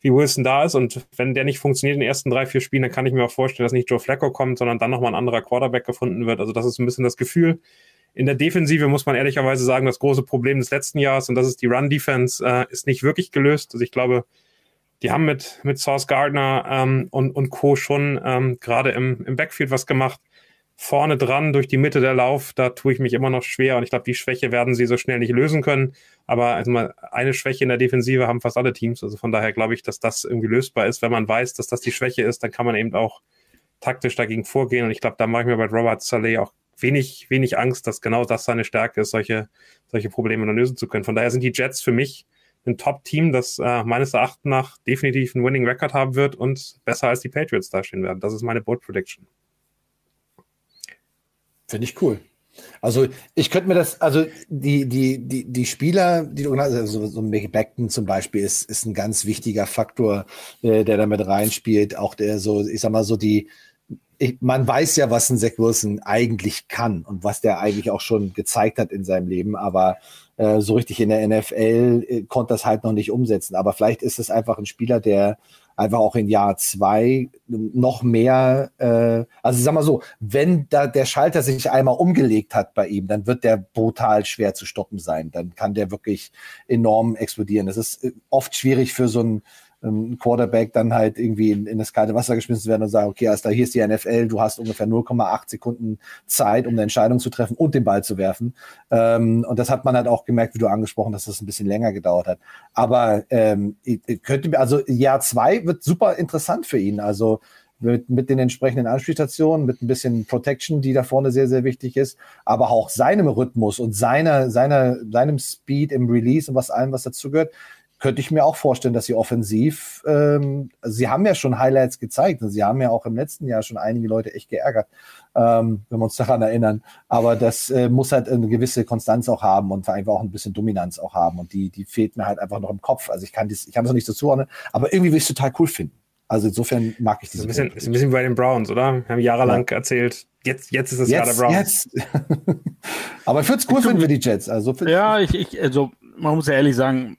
wie Wilson da ist. Und wenn der nicht funktioniert in den ersten drei, vier Spielen, dann kann ich mir auch vorstellen, dass nicht Joe Flacco kommt, sondern dann nochmal ein anderer Quarterback gefunden wird. Also das ist ein bisschen das Gefühl. In der Defensive muss man ehrlicherweise sagen, das große Problem des letzten Jahres, und das ist die Run-Defense, äh, ist nicht wirklich gelöst. Also ich glaube, die haben mit, mit Source Gardner ähm, und, und Co. schon ähm, gerade im, im Backfield was gemacht vorne dran durch die Mitte der Lauf, da tue ich mich immer noch schwer und ich glaube, die Schwäche werden sie so schnell nicht lösen können. Aber also mal eine Schwäche in der Defensive haben fast alle Teams. Also von daher glaube ich, dass das irgendwie lösbar ist. Wenn man weiß, dass das die Schwäche ist, dann kann man eben auch taktisch dagegen vorgehen. Und ich glaube, da mache ich mir bei Robert Saleh auch wenig, wenig Angst, dass genau das seine Stärke ist, solche, solche Probleme dann lösen zu können. Von daher sind die Jets für mich ein Top-Team, das äh, meines Erachtens nach definitiv einen Winning Record haben wird und besser als die Patriots dastehen werden. Das ist meine Bold Prediction. Finde ich cool. Also ich könnte mir das, also die, die, die, die Spieler, die also so Mickey Beckton zum Beispiel ist, ist ein ganz wichtiger Faktor, äh, der damit reinspielt. Auch der so, ich sag mal so die, ich, man weiß ja, was ein Zach Wilson eigentlich kann und was der eigentlich auch schon gezeigt hat in seinem Leben, aber äh, so richtig in der NFL äh, konnte das halt noch nicht umsetzen. Aber vielleicht ist es einfach ein Spieler, der einfach auch in Jahr zwei noch mehr, äh, also sag mal so, wenn da der Schalter sich einmal umgelegt hat bei ihm, dann wird der brutal schwer zu stoppen sein. Dann kann der wirklich enorm explodieren. Das ist äh, oft schwierig für so ein ein Quarterback dann halt irgendwie in, in, das kalte Wasser geschmissen werden und sagen, okay, also hier ist die NFL, du hast ungefähr 0,8 Sekunden Zeit, um eine Entscheidung zu treffen und den Ball zu werfen. Ähm, und das hat man halt auch gemerkt, wie du angesprochen hast, dass das ein bisschen länger gedauert hat. Aber ähm, könnte also Jahr zwei wird super interessant für ihn. Also mit, mit den entsprechenden Anspielstationen, mit ein bisschen Protection, die da vorne sehr, sehr wichtig ist, aber auch seinem Rhythmus und seiner, seiner, seinem Speed im Release und was allem, was dazu gehört, könnte ich mir auch vorstellen, dass sie offensiv, ähm, also sie haben ja schon Highlights gezeigt und sie haben ja auch im letzten Jahr schon einige Leute echt geärgert, ähm, wenn wir uns daran erinnern. Aber das äh, muss halt eine gewisse Konstanz auch haben und einfach auch ein bisschen Dominanz auch haben und die, die fehlt mir halt einfach noch im Kopf. Also ich kann das, ich kann das noch nicht so zuordnen, aber irgendwie will ich es total cool finden. Also insofern mag ich diese. Ist ein bisschen, ist ein bisschen bei den Browns, oder? Wir haben jahrelang ja. erzählt, jetzt, jetzt ist es jetzt, Jahr der Browns. Jetzt. *laughs* aber ich würde es cool finden für die Jets. Also ja, ich, ich, also man muss ja ehrlich sagen,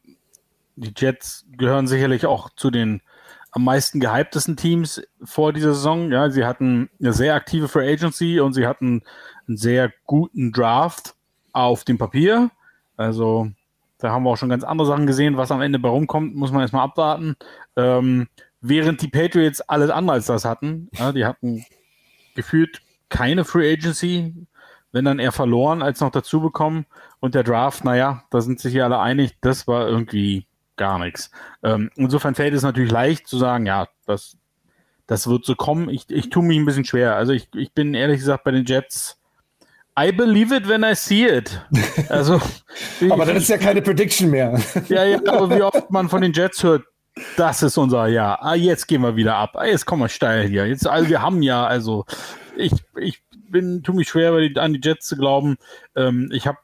die Jets gehören sicherlich auch zu den am meisten gehyptesten Teams vor dieser Saison. Ja, sie hatten eine sehr aktive Free Agency und sie hatten einen sehr guten Draft auf dem Papier. Also da haben wir auch schon ganz andere Sachen gesehen. Was am Ende bei rumkommt, muss man erstmal abwarten. Ähm, während die Patriots alles andere als das hatten. Ja, die hatten gefühlt keine Free Agency, wenn dann eher verloren als noch dazu bekommen. Und der Draft, naja, da sind sich hier alle einig, das war irgendwie gar nichts. Ähm, insofern fällt es natürlich leicht zu sagen, ja, das, das wird so kommen. Ich, ich tue mich ein bisschen schwer. Also ich, ich bin ehrlich gesagt bei den Jets I believe it when I see it. *laughs* Also, aber dann ist ja keine Prediction mehr. *laughs* ja, ja, aber wie oft man von den Jets hört, das ist unser Jahr. Ah, jetzt gehen wir wieder ab. Ah, jetzt kommen wir steil hier. Jetzt, also wir haben ja, also ich, ich bin, tu mich schwer, an die Jets zu glauben. Ähm, ich habe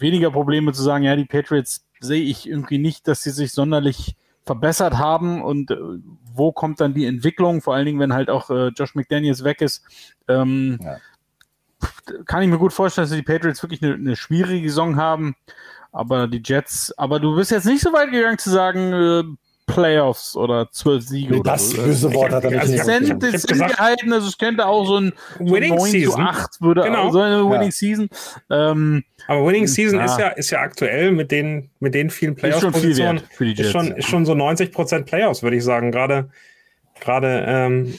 weniger Probleme zu sagen, ja, die Patriots sehe ich irgendwie nicht, dass sie sich sonderlich verbessert haben und äh, wo kommt dann die Entwicklung, vor allen Dingen, wenn halt auch äh, Josh McDaniels weg ist. Ähm, ja. Kann ich mir gut vorstellen, dass die Patriots wirklich eine, eine, schwierige Saison haben, aber die Jets, aber du bist jetzt nicht so weit gegangen zu sagen, äh, Playoffs oder zwölf Siege nee, oder das so. böse Wort hat er nicht. Also ich hab, ich hab gehalten, also es könnte auch so ein Winning so 9 Season. zu 8 würde genau. so eine Winning ja. Season. Ähm, aber Winning Season ja. ist ja ist ja aktuell mit den mit den vielen Playoffs Positionen viel ist schon ist schon so 90% Playoffs, würde ich sagen, gerade gerade ähm,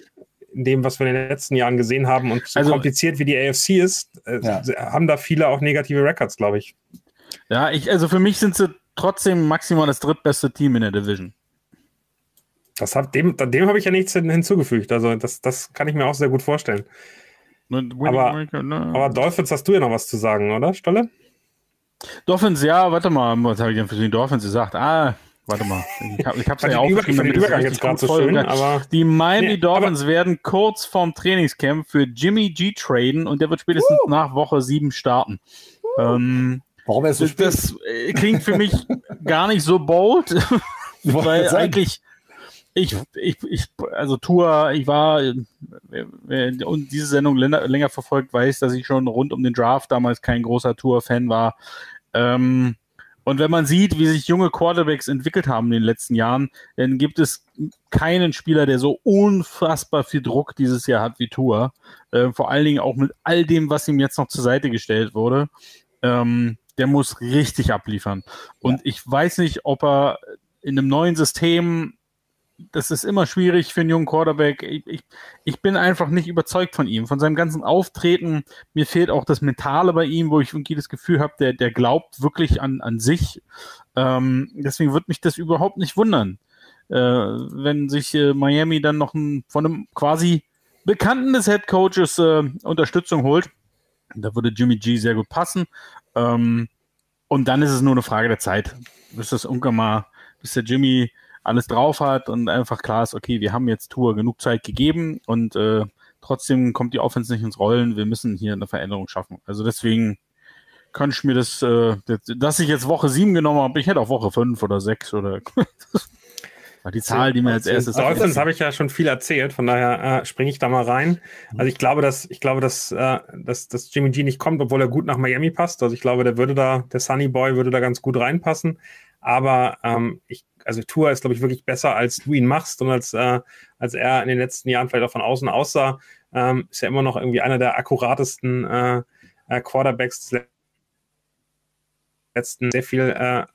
in dem, was wir in den letzten Jahren gesehen haben und so also, kompliziert wie die AFC ist, äh, ja. haben da viele auch negative Records, glaube ich. Ja, ich, also für mich sind sie trotzdem maximal das drittbeste Team in der Division. Das hab, dem dem habe ich ja nichts hinzugefügt. Also das, das kann ich mir auch sehr gut vorstellen. Aber, aber Dolphins hast du ja noch was zu sagen, oder, Stolle? Dolphins, ja, warte mal, was habe ich denn für die Dolphins gesagt? Ah, warte mal. Ich habe es *laughs* ja aufgeschrieben. Ich den Übergang jetzt gerade so schön, aber die Miami nee, Dolphins werden kurz vorm Trainingscamp für Jimmy G traden und der wird spätestens uh, nach Woche 7 starten. Uh, ähm, Warum er so spät? Das klingt für mich *laughs* gar nicht so bold, *laughs* weil eigentlich ich, ich, ich, also Tour, ich war, wer und diese Sendung länger, länger, verfolgt, weiß, dass ich schon rund um den Draft damals kein großer Tour-Fan war. Ähm, und wenn man sieht, wie sich junge Quarterbacks entwickelt haben in den letzten Jahren, dann gibt es keinen Spieler, der so unfassbar viel Druck dieses Jahr hat wie Tour. Äh, vor allen Dingen auch mit all dem, was ihm jetzt noch zur Seite gestellt wurde. Ähm, der muss richtig abliefern. Und ja. ich weiß nicht, ob er in einem neuen System das ist immer schwierig für einen jungen Quarterback. Ich, ich, ich, bin einfach nicht überzeugt von ihm, von seinem ganzen Auftreten. Mir fehlt auch das Mentale bei ihm, wo ich irgendwie das Gefühl habe, der, der glaubt wirklich an, an sich. Ähm, deswegen wird mich das überhaupt nicht wundern, äh, wenn sich äh, Miami dann noch ein, von einem quasi Bekannten des Head Coaches äh, Unterstützung holt. Da würde Jimmy G sehr gut passen. Ähm, und dann ist es nur eine Frage der Zeit, bis das mal, bis der Jimmy alles drauf hat und einfach klar ist, okay, wir haben jetzt Tour genug Zeit gegeben und äh, trotzdem kommt die Offense nicht ins Rollen. Wir müssen hier eine Veränderung schaffen. Also deswegen kann ich mir das, äh, dass ich jetzt Woche 7 genommen habe, ich hätte auch Woche 5 oder 6 oder *laughs* war die Zahl, die mir als erstes. Dolphins habe ich ja schon viel erzählt, von daher äh, springe ich da mal rein. Also ich glaube, dass ich glaube, dass, äh, dass, dass Jimmy G nicht kommt, obwohl er gut nach Miami passt. Also ich glaube, der würde da, der Sunny Boy würde da ganz gut reinpassen. Aber ähm, ich also Tour ist, glaube ich, wirklich besser, als du ihn machst und als, äh, als er in den letzten Jahren vielleicht auch von außen aussah, ähm, ist er immer noch irgendwie einer der akkuratesten äh, äh, Quarterbacks des letzten, sehr viel äh,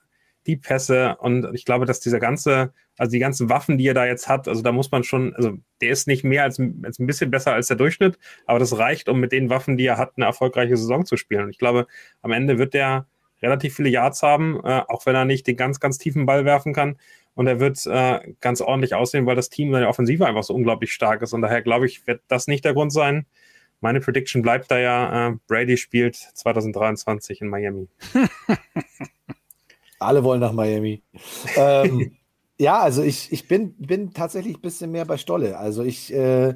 die Pässe und ich glaube, dass dieser ganze, also die ganzen Waffen, die er da jetzt hat, also da muss man schon, also der ist nicht mehr als, als ein bisschen besser als der Durchschnitt, aber das reicht, um mit den Waffen, die er hat, eine erfolgreiche Saison zu spielen. Und ich glaube, am Ende wird der relativ viele Yards haben, äh, auch wenn er nicht den ganz, ganz tiefen Ball werfen kann. Und er wird äh, ganz ordentlich aussehen, weil das Team seine Offensive einfach so unglaublich stark ist. Und daher glaube ich, wird das nicht der Grund sein. Meine Prediction bleibt da ja, äh, Brady spielt 2023 in Miami. *laughs* Alle wollen nach Miami. ähm, *laughs* ja, also ich, ich bin, bin tatsächlich ein bisschen mehr bei Stolle. Also ich, äh,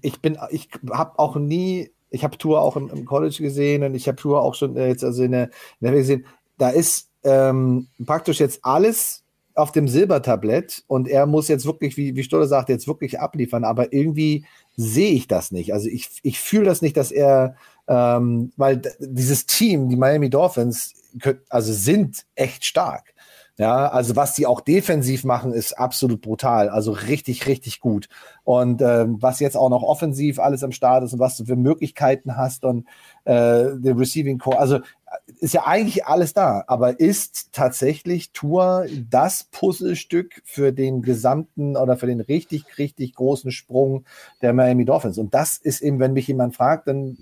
ich bin, ich habe auch nie ich habe Tour auch im, im, College gesehen und ich habe Tour auch schon äh, jetzt also in der, in der gesehen. Da ist ähm, praktisch jetzt alles auf dem Silbertablett und er muss jetzt wirklich, wie, wie Stolle sagt, jetzt wirklich abliefern, aber irgendwie sehe ich das nicht. Also ich, ich fühle das nicht, dass er, ähm, weil dieses Team, die Miami Dolphins, also sind echt stark. Ja, also was die auch defensiv machen, ist absolut brutal. Also richtig, richtig gut. Und ähm, was jetzt auch noch offensiv alles am Start ist und was du für Möglichkeiten hast und äh, der Receiving Core, also ist ja eigentlich alles da, aber ist tatsächlich Tour das Puzzlestück für den gesamten oder für den richtig, richtig großen Sprung der Miami Dolphins. Und das ist eben, wenn mich jemand fragt, dann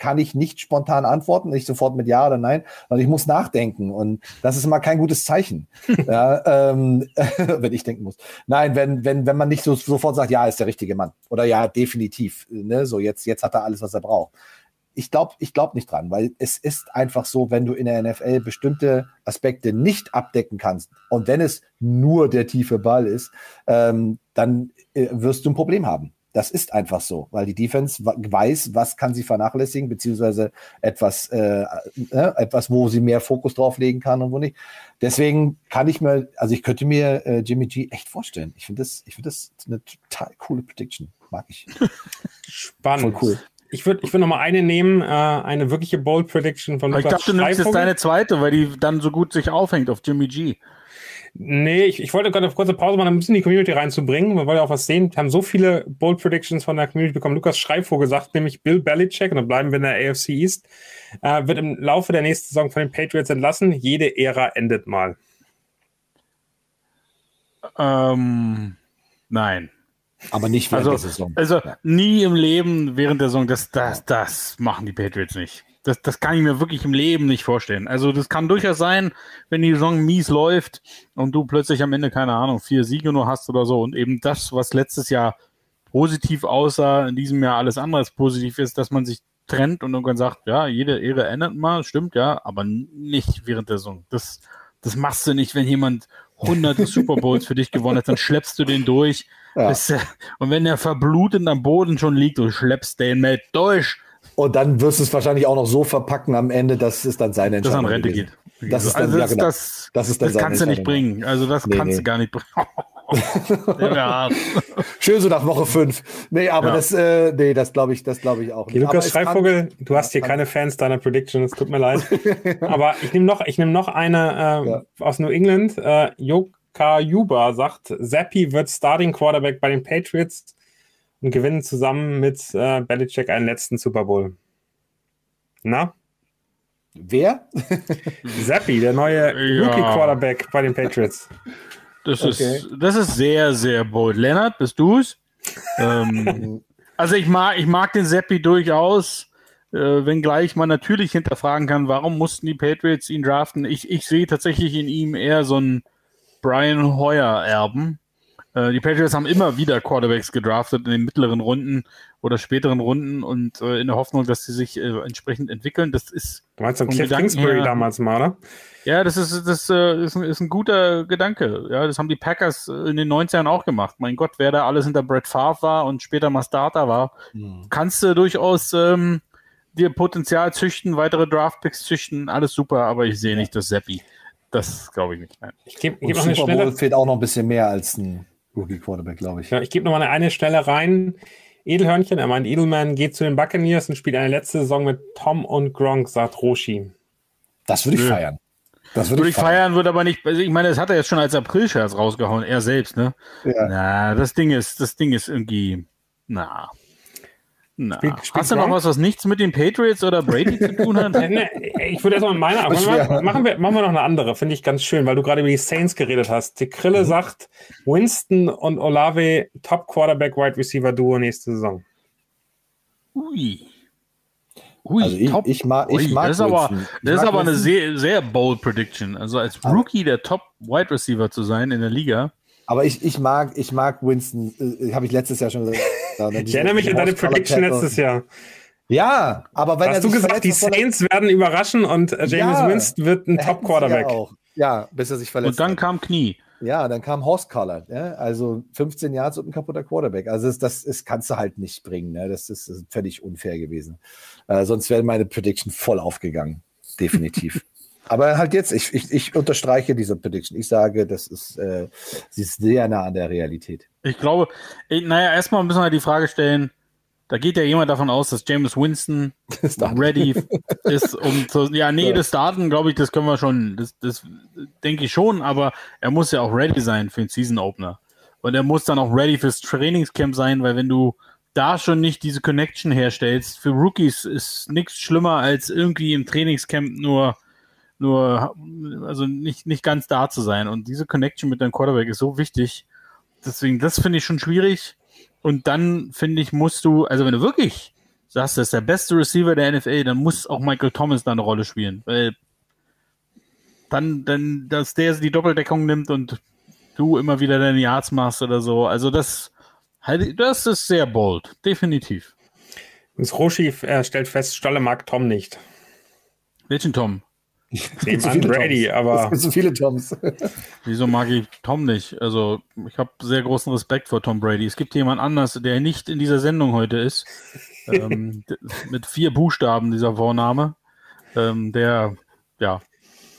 kann ich nicht spontan antworten, nicht sofort mit Ja oder Nein, sondern ich muss nachdenken. Und das ist immer kein gutes Zeichen, *laughs* ja, ähm, *laughs* wenn ich denken muss. Nein, wenn, wenn, wenn man nicht so, sofort sagt, ja, ist der richtige Mann. Oder ja, definitiv. Ne? So, jetzt, jetzt hat er alles, was er braucht. ich glaube ich glaub nicht dran, weil es ist einfach so, wenn du in der NFL bestimmte Aspekte nicht abdecken kannst und wenn es nur der tiefe Ball ist, ähm, dann äh, wirst du ein Problem haben. Das ist einfach so, weil die Defense weiß, was kann sie vernachlässigen, beziehungsweise etwas, äh, äh, etwas, wo sie mehr Fokus drauf legen kann und wo nicht. Deswegen kann ich mir, also ich könnte mir äh, Jimmy G echt vorstellen. Ich finde das, ich finde das eine total coole Prediction. Mag ich. Spannend. Voll cool. Ich würde ich würd noch mal eine nehmen, äh, eine wirkliche Bold Prediction von Lukas Ich dachte, du nimmst jetzt deine zweite, weil die dann so gut sich aufhängt auf Jimmy G. Nee, ich, ich wollte gerade eine kurze Pause machen, ein bisschen die Community reinzubringen. Man wollte auch was sehen. Wir haben so viele Bold Predictions von der Community bekommen. Lukas Schreivogel sagt nämlich Bill Belichick, und dann bleiben wir in der AFC East, äh, wird im Laufe der nächsten Saison von den Patriots entlassen. Jede Ära endet mal. Ähm, nein. Aber nicht während also, der Saison. Also nie im Leben während der Saison. Das, das, das machen die Patriots nicht. Das, das kann ich mir wirklich im Leben nicht vorstellen. Also das kann durchaus sein, wenn die Saison mies läuft und du plötzlich am Ende, keine Ahnung, vier Siege nur hast oder so und eben das, was letztes Jahr positiv aussah, in diesem Jahr alles andere als positiv ist, dass man sich trennt und irgendwann sagt, ja, jede Ehre ändert mal, stimmt, ja, aber nicht während der Saison. Das, das machst du nicht, wenn jemand hunderte *laughs* Super Bowls für dich gewonnen hat, dann schleppst du den durch. Ja. Bis, und wenn er verblutet am Boden schon liegt, du schleppst den mit durch und dann wirst du es wahrscheinlich auch noch so verpacken am Ende, dass es dann seine Entscheidung Dass an Rente gewesen. geht. Das, ist dann, also das, ja, genau. das, das, ist dann das kannst du nicht bringen. Also das nee, kannst nee. du gar nicht bringen. *laughs* Schön so nach Woche 5. Nee, aber ja. das, äh, nee, das glaube ich, das glaube ich auch. Okay, Lukas Schreivogel, du hast hier keine Fans deiner Predictions, tut mir leid. *laughs* aber ich nehme noch, ich nehme noch eine äh, ja. aus New England. Äh, Joka Yuba sagt, Zappi wird Starting Quarterback bei den Patriots und gewinnen zusammen mit äh, Belichick einen letzten Super Bowl. Na? Wer? *laughs* Zappi, der neue ja. Rookie-Quarterback bei den Patriots. Das, okay. ist, das ist sehr, sehr bold. Lennart, bist du's? ähm, *laughs* also ich mag, ich mag den Seppi durchaus, äh, wenngleich man natürlich hinterfragen kann, warum mussten die Patriots ihn draften. Ich, ich sehe tatsächlich in ihm eher so einen Brian Hoyer-Erben. Äh, die Patriots haben immer wieder Quarterbacks gedraftet in den mittleren Runden oder späteren Runden und äh, in der Hoffnung, dass sie sich äh, entsprechend entwickeln. Das ist. Du meinst Cliff Kingsbury her, damals mal, oder? Ja, das ist, das äh, ist, ein, ist ein guter Gedanke. Ja, das haben die Packers in den 90ern auch gemacht. Mein Gott, wer da alles hinter Brett Favre war und später mal Starter war, hm. kannst du durchaus ähm, dir Potenzial züchten, weitere Draftpicks züchten, alles super, aber ich sehe nicht das Seppi. Das glaube ich nicht. Nein. Ich gebe geb noch eine Stelle. fehlt auch noch ein bisschen mehr als ein Rookie Quarterback, glaube ich. Ja, ich gebe noch mal eine, eine Stelle rein. Edelhörnchen, er meint, Edelman geht zu den Buccaneers und spielt eine letzte Saison mit Tom und Gronk, sagt Roshi. Das würde ich Nö. feiern. Das würde ich feiern, feiern würde aber nicht. Also ich meine, das hat er jetzt schon als April-Scherz rausgehauen, er selbst, ne? Ja. Na, das Ding ist, das Ding ist irgendwie, na. Na, spielt, spielt hast du noch was, was nichts mit den Patriots oder Brady zu tun hat? *laughs* ich würde erstmal meine, machen wir, machen wir noch eine andere, finde ich ganz schön, weil du gerade über die Saints geredet hast. Die Krille mhm. sagt, Winston und Olave Top Quarterback Wide Receiver Duo nächste Saison. Ui. Ui, also ich, ich, mag, ich Ui, mag das ist aber, das ist aber eine sehr, sehr bold Prediction. Also als Rookie der Top Wide Receiver zu sein in der Liga. Aber ich, ich mag, ich mag Winston, äh, habe ich letztes Jahr schon gesagt. *laughs* ich erinnere mich an deine Prediction letztes Jahr. Ja, aber wenn Hast du gesagt, die Saints werden überraschen und äh, James ja, Winston wird ein Top-Quarterback. Ja, ja, bis er sich verletzt Und dann hat. kam Knie. Ja, dann kam Horse Collar, ja? also 15 Yards und ein kaputter Quarterback. Also das, das ist, kannst du halt nicht bringen. Ne? Das, ist, das ist völlig unfair gewesen. Äh, sonst wäre meine Prediction voll aufgegangen. Definitiv. *laughs* Aber halt jetzt, ich, ich, ich unterstreiche diese Prediction. Ich sage, das ist, äh, sie ist sehr nah an der Realität. Ich glaube, ich, naja, erstmal müssen wir die Frage stellen, da geht ja jemand davon aus, dass James Winston *laughs* ready *laughs* ist, um zu, ja, nee, das Starten, glaube ich, das können wir schon, das, das denke ich schon, aber er muss ja auch ready sein für den Season Opener. Und er muss dann auch ready fürs Trainingscamp sein, weil wenn du da schon nicht diese Connection herstellst, für Rookies ist nichts schlimmer als irgendwie im Trainingscamp nur nur, also nicht, nicht ganz da zu sein. Und diese Connection mit deinem Quarterback ist so wichtig. Deswegen, das finde ich schon schwierig. Und dann, finde ich, musst du, also wenn du wirklich sagst, das ist der beste Receiver der NFL, dann muss auch Michael Thomas da eine Rolle spielen. Weil dann, dann, dass der die Doppeldeckung nimmt und du immer wieder deine Yards machst oder so. Also das, das ist sehr bold, definitiv. Und Roshi äh, stellt fest, Stolle mag Tom nicht. Welchen Tom? *laughs* Dem an Brady, Toms. aber. Es gibt so viele Toms. *laughs* *laughs* Wieso mag ich Tom nicht? Also, ich habe sehr großen Respekt vor Tom Brady. Es gibt jemand anders, der nicht in dieser Sendung heute ist, ähm, mit vier Buchstaben dieser Vorname, ähm, der, ja,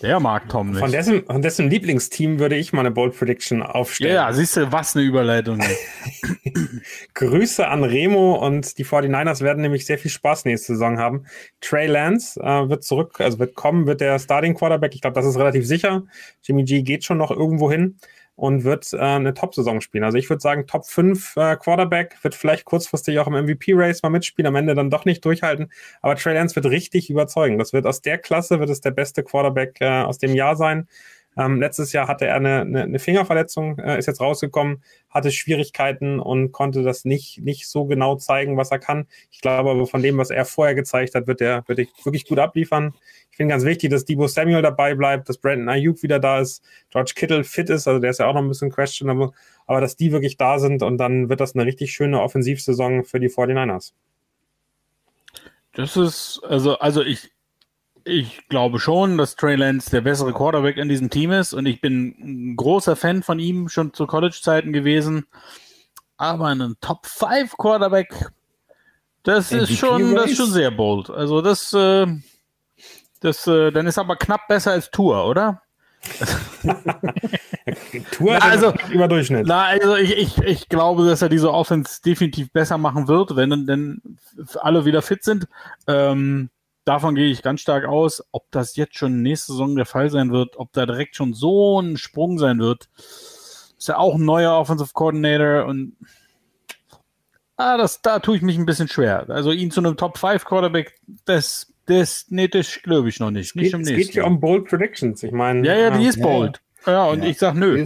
der mag Tom nicht. Von dessen, von dessen Lieblingsteam würde ich mal eine Bold Prediction aufstellen. ja, ja, siehst du, was eine Überleitung. *laughs* *laughs* Grüße an Remo und die 49ers werden nämlich sehr viel Spaß nächste Saison haben. Trey Lance äh, wird zurück, also wird kommen, wird der Starting Quarterback. Ich glaube, das ist relativ sicher. Jimmy G geht schon noch irgendwo hin und wird äh, eine Top-Saison spielen. Also ich würde sagen, Top 5 äh, Quarterback, wird vielleicht kurzfristig auch im MVP-Race mal mitspielen, am Ende dann doch nicht durchhalten. Aber Trey Lance wird richtig überzeugen. Das wird aus der Klasse, wird es der beste Quarterback äh, aus dem Jahr sein. Ähm, letztes Jahr hatte er eine, eine, eine Fingerverletzung, äh, ist jetzt rausgekommen, hatte Schwierigkeiten und konnte das nicht, nicht so genau zeigen, was er kann. Ich glaube aber von dem, was er vorher gezeigt hat, wird er wird wirklich gut abliefern. Ich finde ganz wichtig, dass Debo Samuel dabei bleibt, dass Brandon Ayuk wieder da ist, George Kittle fit ist, also der ist ja auch noch ein bisschen questionable, aber dass die wirklich da sind und dann wird das eine richtig schöne Offensivsaison für die 49ers. Das ist, also, also ich, ich glaube schon, dass Trey Lance der bessere Quarterback in diesem Team ist und ich bin ein großer Fan von ihm schon zu College-Zeiten gewesen. Aber einen Top 5 Quarterback, das ist MVP schon, das ist schon sehr bold. Also das, äh, das, äh, dann ist aber knapp besser als Tour, oder? *laughs* Tour Na, ist also- über Durchschnitt. Na, also ich, ich, ich glaube, dass er diese Offense definitiv besser machen wird, wenn denn alle wieder fit sind. Ähm, davon gehe ich ganz stark aus. Ob das jetzt schon nächste Saison der Fall sein wird, ob da direkt schon so ein Sprung sein wird, ist ja auch ein neuer Offensive Coordinator und ah, das, da tue ich mich ein bisschen schwer. Also ihn zu einem Top 5 Quarterback, das, das, nee, das glaube ich noch nicht. Nicht Geht, im es geht nächsten. hier um Bold Predictions. Ich meine, ja, ja, die ist ja, bold. Ja, und Ja. ich sag nö. *laughs*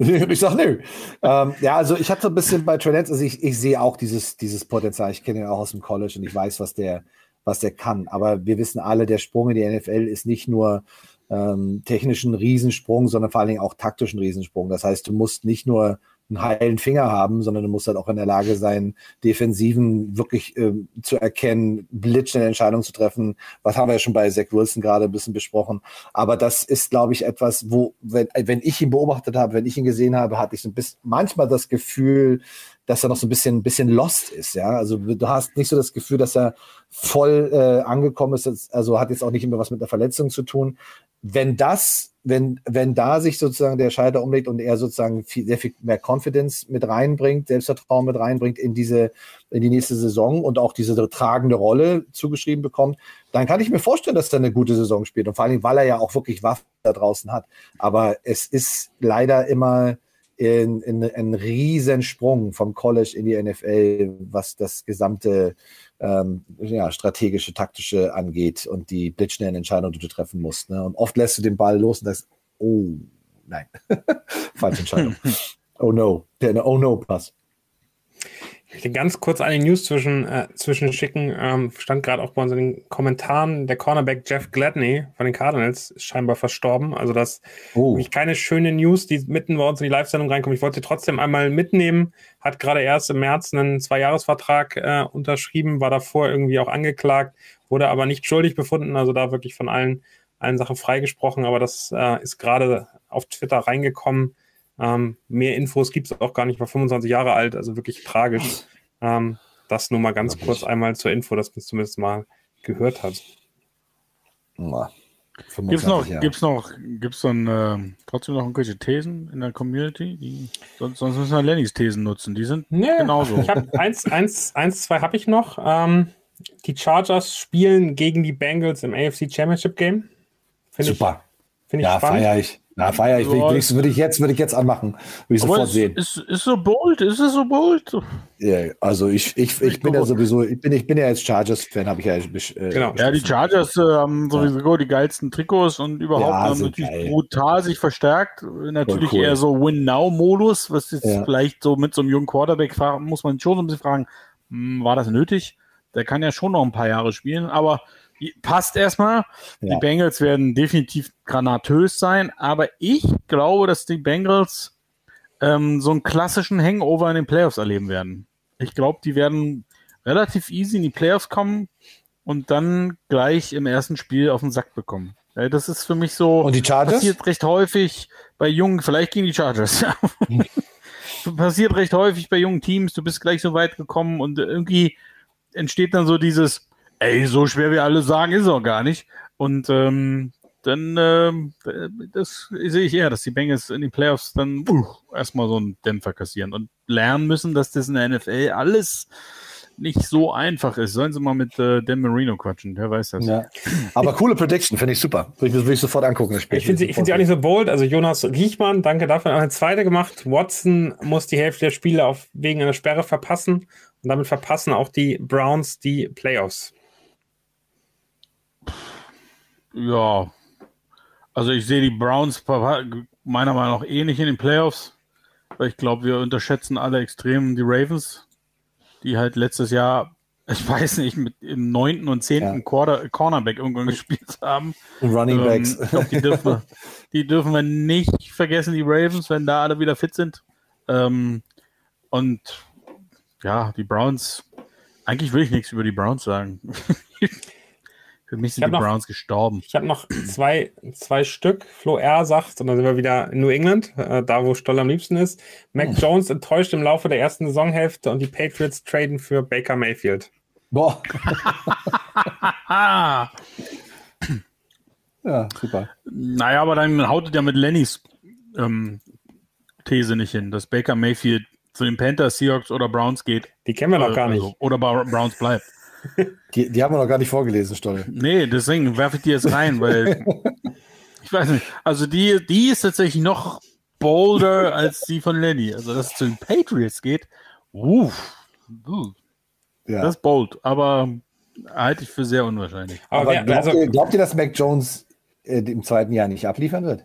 Ich sag nö. Ähm, ja, also ich hatte so ein bisschen bei Trey Lance, also ich, ich sehe auch dieses, dieses Potenzial. Ich kenne ihn auch aus dem College und ich weiß, was der, was der kann. Aber wir wissen alle, der Sprung in die NFL ist nicht nur ähm, technischen Riesensprung, sondern vor allen Dingen auch taktischen Riesensprung. Das heißt, du musst nicht nur einen heilen Finger haben, sondern du musst halt auch in der Lage sein, Defensiven wirklich ähm, zu erkennen, blitzschnelle Entscheidungen zu treffen. Was haben wir ja schon bei Zach Wilson gerade ein bisschen besprochen. Aber das ist, glaube ich, etwas, wo, wenn, wenn ich ihn beobachtet habe, wenn ich ihn gesehen habe, hatte ich so ein bisschen, manchmal das Gefühl, dass er noch so ein bisschen, bisschen lost ist, ja. Also du hast nicht so das Gefühl, dass er voll äh, angekommen ist. Also hat jetzt auch nicht immer was mit einer Verletzung zu tun. Wenn das, wenn, wenn da sich sozusagen der Schalter umlegt und er sozusagen viel, sehr viel mehr Confidence mit reinbringt, Selbstvertrauen mit reinbringt in diese, in die nächste Saison und auch diese tragende Rolle zugeschrieben bekommt, dann kann ich mir vorstellen, dass er eine gute Saison spielt. Und vor allem, weil er ja auch wirklich Waffen da draußen hat. Aber es ist leider immer in, in, ein Riesensprung vom College in die NFL, was das gesamte ähm, ja, strategische, taktische angeht und die blitzschnellen Entscheidungen, die du treffen musst. Ne? Und oft lässt du den Ball los und sagst, oh, nein, *laughs* falsche Entscheidung. *laughs* oh no, der Oh no Pass. Ich will ganz kurz eine News zwischen, äh, zwischen schicken. Ähm, stand gerade auch bei uns in den Kommentaren. Der Cornerback Jeff Gladney von den Cardinals ist scheinbar verstorben. Also das Oh, keine schöne News, die mitten bei uns in die Live-Sendung reinkommt. Ich wollte sie trotzdem einmal mitnehmen. Hat gerade erst im März einen Zweijahresvertrag äh, unterschrieben, war davor irgendwie auch angeklagt, wurde aber nicht schuldig befunden. Also da wirklich von allen, allen Sachen freigesprochen. Aber das äh, ist gerade auf Twitter reingekommen. Ähm, mehr Infos gibt es auch gar nicht. War 25 Jahre alt, also wirklich tragisch. Ähm, das nur mal ganz Wirklich. kurz einmal zur Info, dass man es zumindest mal gehört hat. Mua. Gibt's noch, 25 Jahre. gibt's noch, gibt's dann äh, trotzdem noch irgendwelche Thesen in der Community? Die, sonst, sonst müssen wir Lennys Thesen nutzen. Die sind Nee, genauso. Ich habe eins, eins, eins, zwei habe ich noch. Ähm, die Chargers spielen gegen die Bengals im AFC Championship Game. Finde ich, Super. find ich Ja, spannend. feier ich. Ja, feier ich. Ja. Würde ich, würde ich jetzt, würde ich jetzt anmachen. Würde ich Aber sofort es sehen. ist, ist so bold, ist es so bold? Ja, also ich, ich, ich bin ja sowieso, ich bin, ich bin ja als Chargers-Fan, habe ich ja. Äh, Genau. Ja, die Chargers äh, haben sowieso die geilsten Trikots und überhaupt Ja, haben natürlich geil. brutal sich verstärkt. Natürlich cool. eher so Win-Now-Modus, was jetzt Ja. vielleicht so mit so einem jungen Quarterback fragen, muss man schon so ein bisschen fragen, hm, war das nötig? Der kann ja schon noch ein paar Jahre spielen, aber passt erstmal. Ja. Die Bengals werden definitiv granatös sein, aber ich glaube, dass die Bengals ähm, so einen klassischen Hangover in den Playoffs erleben werden. Ich glaube, die werden relativ easy in die Playoffs kommen und dann gleich im ersten Spiel auf den Sack bekommen. Das ist für mich so Und die Chargers? passiert recht häufig bei jungen, vielleicht gegen die Chargers, ja. *laughs* passiert recht häufig bei jungen Teams, du bist gleich so weit gekommen und irgendwie entsteht dann so dieses, ey, so schwer wie alle sagen, ist es auch gar nicht. Und ähm, dann ähm, das sehe ich eher, dass die Bengals in den Playoffs dann uh, erstmal so einen Dämpfer kassieren und lernen müssen, dass das in der NFL alles nicht so einfach ist. Sollen sie mal mit äh, Dan Marino quatschen, der weiß das. Ja. Aber coole Prediction, finde ich super. Würde ich, würde ich sofort angucken, das Spiel. Ich finde sie, ich find sie auch nicht so bold. Also Jonas Riechmann, danke dafür, hat eine zweite gemacht. Watson muss die Hälfte der Spiele auf, wegen einer Sperre verpassen. Und damit verpassen auch die Browns die Playoffs. Ja, also ich sehe die Browns meiner Meinung nach eh nicht in den Playoffs, weil ich glaube, wir unterschätzen alle extrem die Ravens, die halt letztes Jahr, *laughs* ich weiß nicht, mit im neunten und zehnten Ja. Quarter, Cornerback irgendwann gespielt haben. Und Running Ähm, Backs. ich glaub, die, dürfen wir, *laughs* die dürfen wir nicht vergessen, die Ravens, wenn da alle wieder fit sind. Ähm, und ja, die Browns, eigentlich will ich nichts über die Browns sagen. *laughs* Für mich sind die noch- Browns gestorben. Ich habe noch zwei, zwei Stück. Flo R sagt, und dann sind wir wieder in New England, äh, da wo Stoll am liebsten ist. Mac Jones enttäuscht im Laufe der ersten Saisonhälfte und die Patriots traden für Baker Mayfield. Boah, Ah, *laughs* ja, super. naja, aber dann haut es ja mit Lennys ähm, These nicht hin, dass Baker Mayfield zu den Panthers, Seahawks oder Browns geht. Die kennen wir noch Äh, gar nicht. also, oder bei Browns bleibt. Die, die haben wir noch gar nicht vorgelesen, Stolle. Nee, deswegen werfe ich die jetzt rein, weil *laughs* ich weiß nicht. Also die, die ist tatsächlich noch bolder als die von Lenny. Also dass es zu den Patriots geht. Uff, uh, Ja. das ist bold, aber halte ich für sehr unwahrscheinlich. Aber, Aber glaubt, also, ihr, glaubt ihr, dass Mac Jones äh, im zweiten Jahr nicht abliefern wird?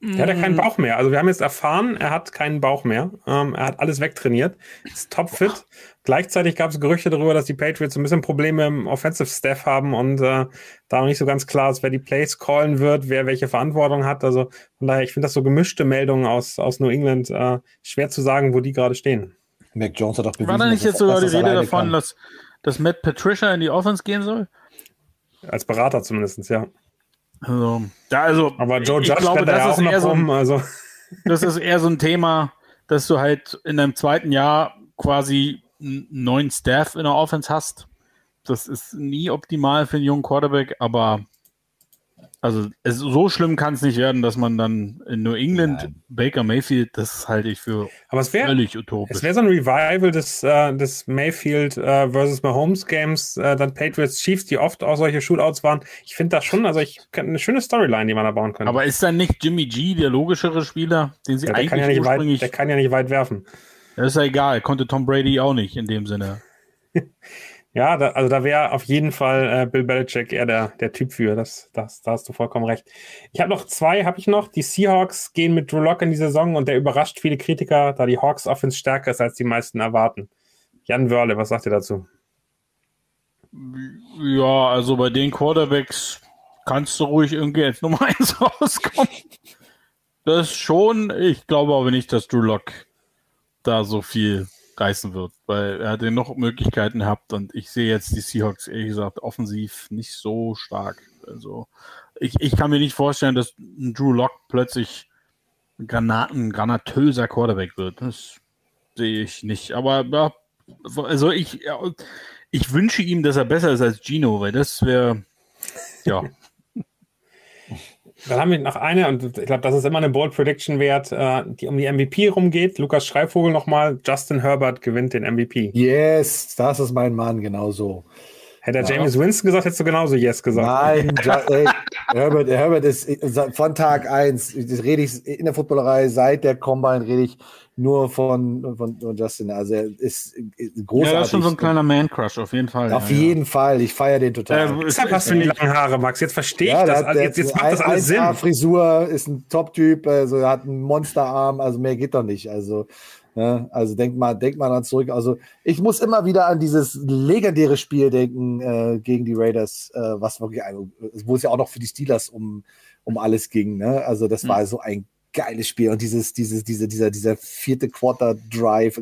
der hat ja keinen Bauch mehr. Also wir haben jetzt erfahren, er hat keinen Bauch mehr. Ähm, er hat alles wegtrainiert, ist topfit. Gleichzeitig gab es Gerüchte darüber, dass die Patriots ein bisschen Probleme im Offensive Staff haben und äh, da noch nicht so ganz klar ist, wer die Plays callen wird, wer welche Verantwortung hat. Also von daher, ich finde das so gemischte Meldungen aus, aus New England äh, schwer zu sagen, wo die gerade stehen. Mac Jones hat doch bewiesen, War da nicht dass jetzt sogar die Rede davon, kann. dass, dass Matt Patricia in die Offense gehen soll? Als Berater zumindest, ja. Also, ja, also Aber Joe ich Judge glaube, da ja das auch ist noch eher so ein rum. Also das ist eher so ein Thema, dass du halt in deinem zweiten Jahr quasi einen neuen Staff in der Offense hast. Das ist nie optimal für einen jungen Quarterback, aber also es, so schlimm kann es nicht werden, dass man dann in New England Nein. Baker Mayfield, das halte ich für aber es wäre völlig Es utopisch. wäre so ein Revival des, äh, des Mayfield äh, versus Mahomes Games, äh, dann Patriots Chiefs, die oft auch solche Shootouts waren. Ich finde das schon, also ich eine schöne Storyline, die man da bauen könnte. Aber ist dann nicht Jimmy G der logischere Spieler, den sie ja, der, eigentlich kann ja nicht weit, der kann ja nicht weit werfen. Das ist ja egal, konnte Tom Brady auch nicht in dem Sinne. *laughs* Ja, da, also da wäre auf jeden Fall äh, Bill Belichick eher der, der Typ für. Das, das, da hast du vollkommen recht. Ich habe noch zwei, habe ich noch. Die Seahawks gehen mit Drew Lock in die Saison und der überrascht viele Kritiker, da die Hawks Offense stärker ist, als die meisten erwarten. Jan Wörle, was sagt ihr dazu? Ja, also bei den Quarterbacks kannst du ruhig irgendwie als *laughs* Nummer 1 rauskommen. Das schon. Ich glaube aber nicht, dass Drew Lock da so viel reißen wird, weil er hat ja noch Möglichkeiten gehabt und ich sehe jetzt die Seahawks, ehrlich gesagt, offensiv nicht so stark. Also ich, ich kann mir nicht vorstellen, dass ein Drew Lock plötzlich Granaten, granatöser Quarterback wird. Das sehe ich nicht. Aber ja, also ich, ja, ich wünsche ihm, dass er besser ist als Gino, weil das wäre, ja, Dann haben wir noch eine, und ich glaube, das ist immer eine Bold Prediction wert, äh, die um die MVP rumgeht. Lukas Schreivogel nochmal. Justin Herbert gewinnt den MVP. Yes, das ist mein Mann, genau so. Hätte er James Winston gesagt, hättest du genauso Yes gesagt. Nein, *laughs* ja, ey, Herbert, Herbert ist von Tag 1, das rede ich in der Footballerei, seit der Combine rede ich nur von, von, von Justin. Also er ist großartig. ja, das ist schon so ein kleiner Man-Crush, auf jeden Fall. Auf ja, jeden Fall, ich feiere den total. Ja. Deshalb hast du die langen Haare, Max. Jetzt verstehe ich Ja, das. der, der jetzt, jetzt hat macht das alles Sinn. 1A Frisur, ist ein Top-Typ, also er hat einen Monsterarm, also mehr geht doch nicht. Also, ja, also denk mal, denk mal dann zurück. Also ich muss immer wieder an dieses legendäre Spiel denken äh, gegen die Raiders, äh, was wirklich, ein- wo es ja auch noch für die Steelers um, um alles ging. Ne? Also das war so ein geiles Spiel. Und dieses, dieses, diese, dieser, dieser vierte Quarter Drive,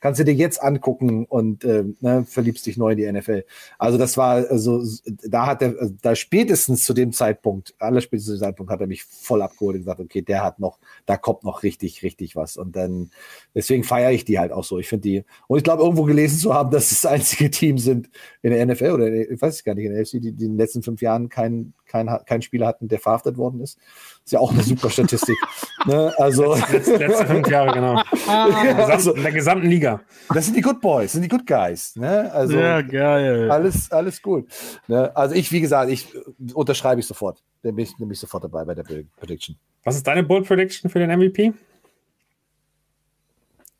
kannst du dir jetzt angucken und äh, ne, verliebst dich neu in die NFL. Also das war, also da hat er, da spätestens zu dem Zeitpunkt, aller spätestens zu dem Zeitpunkt hat er mich voll abgeholt und gesagt, okay, der hat noch, da kommt noch richtig, richtig was. Und dann, deswegen feiere ich die halt auch so. Ich finde die, und ich glaube, irgendwo gelesen zu haben, *laughs* dass das einzige Team sind in der NFL oder ich weiß es gar nicht, in der NFC, die, die in den letzten fünf Jahren kein, kein, kein Spieler hatten, der verhaftet worden ist. Ist ja auch eine super Statistik. *laughs* ne? Also letzte, letzte fünf Jahre, genau. *laughs* also, in der gesamten Liga. Das sind die Good Boys, sind die Good Guys. Ne? Also, ja, geil. Alles, alles gut. Ne? Also ich, wie gesagt, ich unterschreibe ich sofort. Da bin ich nämlich sofort dabei bei der Prediction. Was ist deine Bold Prediction für den MVP?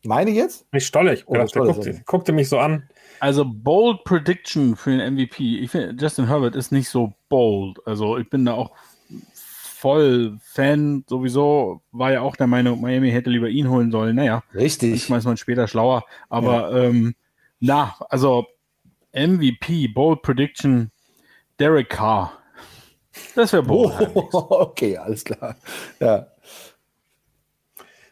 Meine jetzt? Nicht Stollig. Oh, der guckte, guckte mich so an. Also bold Prediction für den MVP. Ich finde, Justin Herbert ist nicht so bold. Also ich bin da auch voll Fan. Sowieso war ja auch der Meinung, Miami hätte lieber ihn holen sollen. Naja, richtig. Manchmal ist man später schlauer. Aber ja. ähm, na, also MVP, bold Prediction, Derek Carr. Das wäre bold. Oh, *laughs* okay, alles klar. Ja.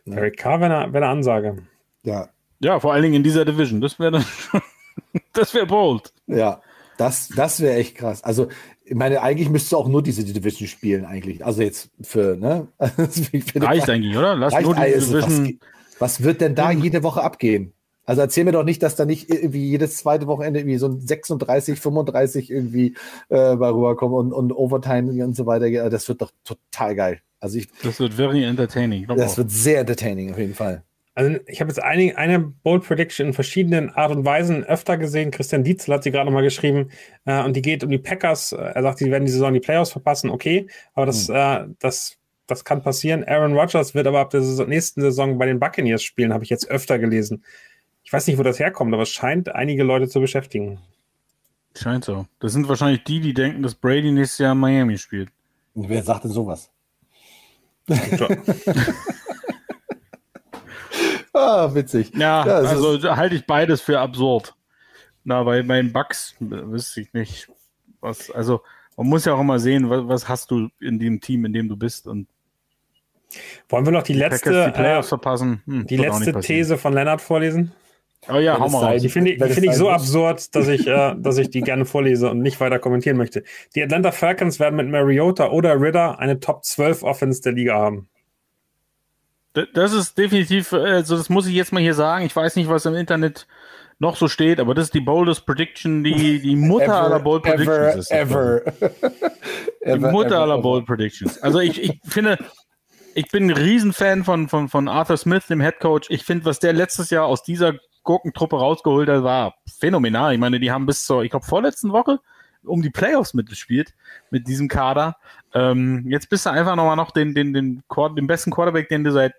Derek Carr wäre eine, wär eine Ansage. Ja. Ja, vor allen Dingen in dieser Division. Das wäre dann schon *laughs* das wäre bold. Ja, das, das wäre echt krass. Also, ich meine, eigentlich müsstest du auch nur diese Division spielen, eigentlich. Also jetzt für, ne? *laughs* reicht eigentlich, oder? Lass nur die Division. Was, was, wird denn da jede Woche abgehen? Also erzähl mir doch nicht, dass da nicht irgendwie jedes zweite Wochenende irgendwie so ein 36, 35 irgendwie äh, bei rüberkommen und, und Overtime und so weiter. Das wird doch total geil. Also ich, das wird very entertaining. Das auch. wird sehr entertaining auf jeden Fall. Also ich habe jetzt eine, eine Bold Prediction in verschiedenen Art und Weisen öfter gesehen. Christian Dietzel hat sie gerade nochmal geschrieben äh, und die geht um die Packers. Er sagt, sie werden die Saison die Playoffs verpassen. Okay, aber das, mhm. äh, das, das kann passieren. Aaron Rodgers wird aber ab der Saison, nächsten Saison bei den Buccaneers spielen, habe ich jetzt öfter gelesen. Ich weiß nicht, wo das herkommt, aber es scheint einige Leute zu beschäftigen. Scheint so. Das sind wahrscheinlich die, die denken, dass Brady nächstes Jahr in Miami spielt. Wer sagt denn sowas? *laughs* Ah, witzig. Ja, ja also halte ich beides für absurd. Na, bei meinen Bugs wüsste ich nicht, was, also man muss ja auch immer sehen, was, was, hast du in dem Team, in dem du bist und wollen wir noch die, die letzte die Playoffs äh, verpassen? Hm, die letzte These von Lennart vorlesen? Oh ja, hau mal raus. Die finde ich, find ich so absurd, dass ich, äh, dass ich die gerne vorlese und nicht weiter kommentieren möchte. Die Atlanta Falcons werden mit Mariota oder Ritter eine Top 12 Offense der Liga haben. Das ist definitiv, also das muss ich jetzt mal hier sagen. Ich weiß nicht, was im Internet noch so steht, aber das ist die boldest Prediction, die, die Mutter ever, aller Bold Predictions ever, ist. *laughs* Ever. die ever, Mutter aller Bold Predictions. Also ich, ich finde, ich bin ein Riesenfan von, von, von Arthur Smith, dem Head Coach. Ich finde, was der letztes Jahr aus dieser Gurkentruppe rausgeholt hat, war phänomenal. Ich meine, die haben bis zur, ich glaube, vorletzten Woche um die Playoffs mitgespielt mit diesem Kader. Ähm, jetzt bist du einfach nochmal noch den, den, den, den besten Quarterback, den du seit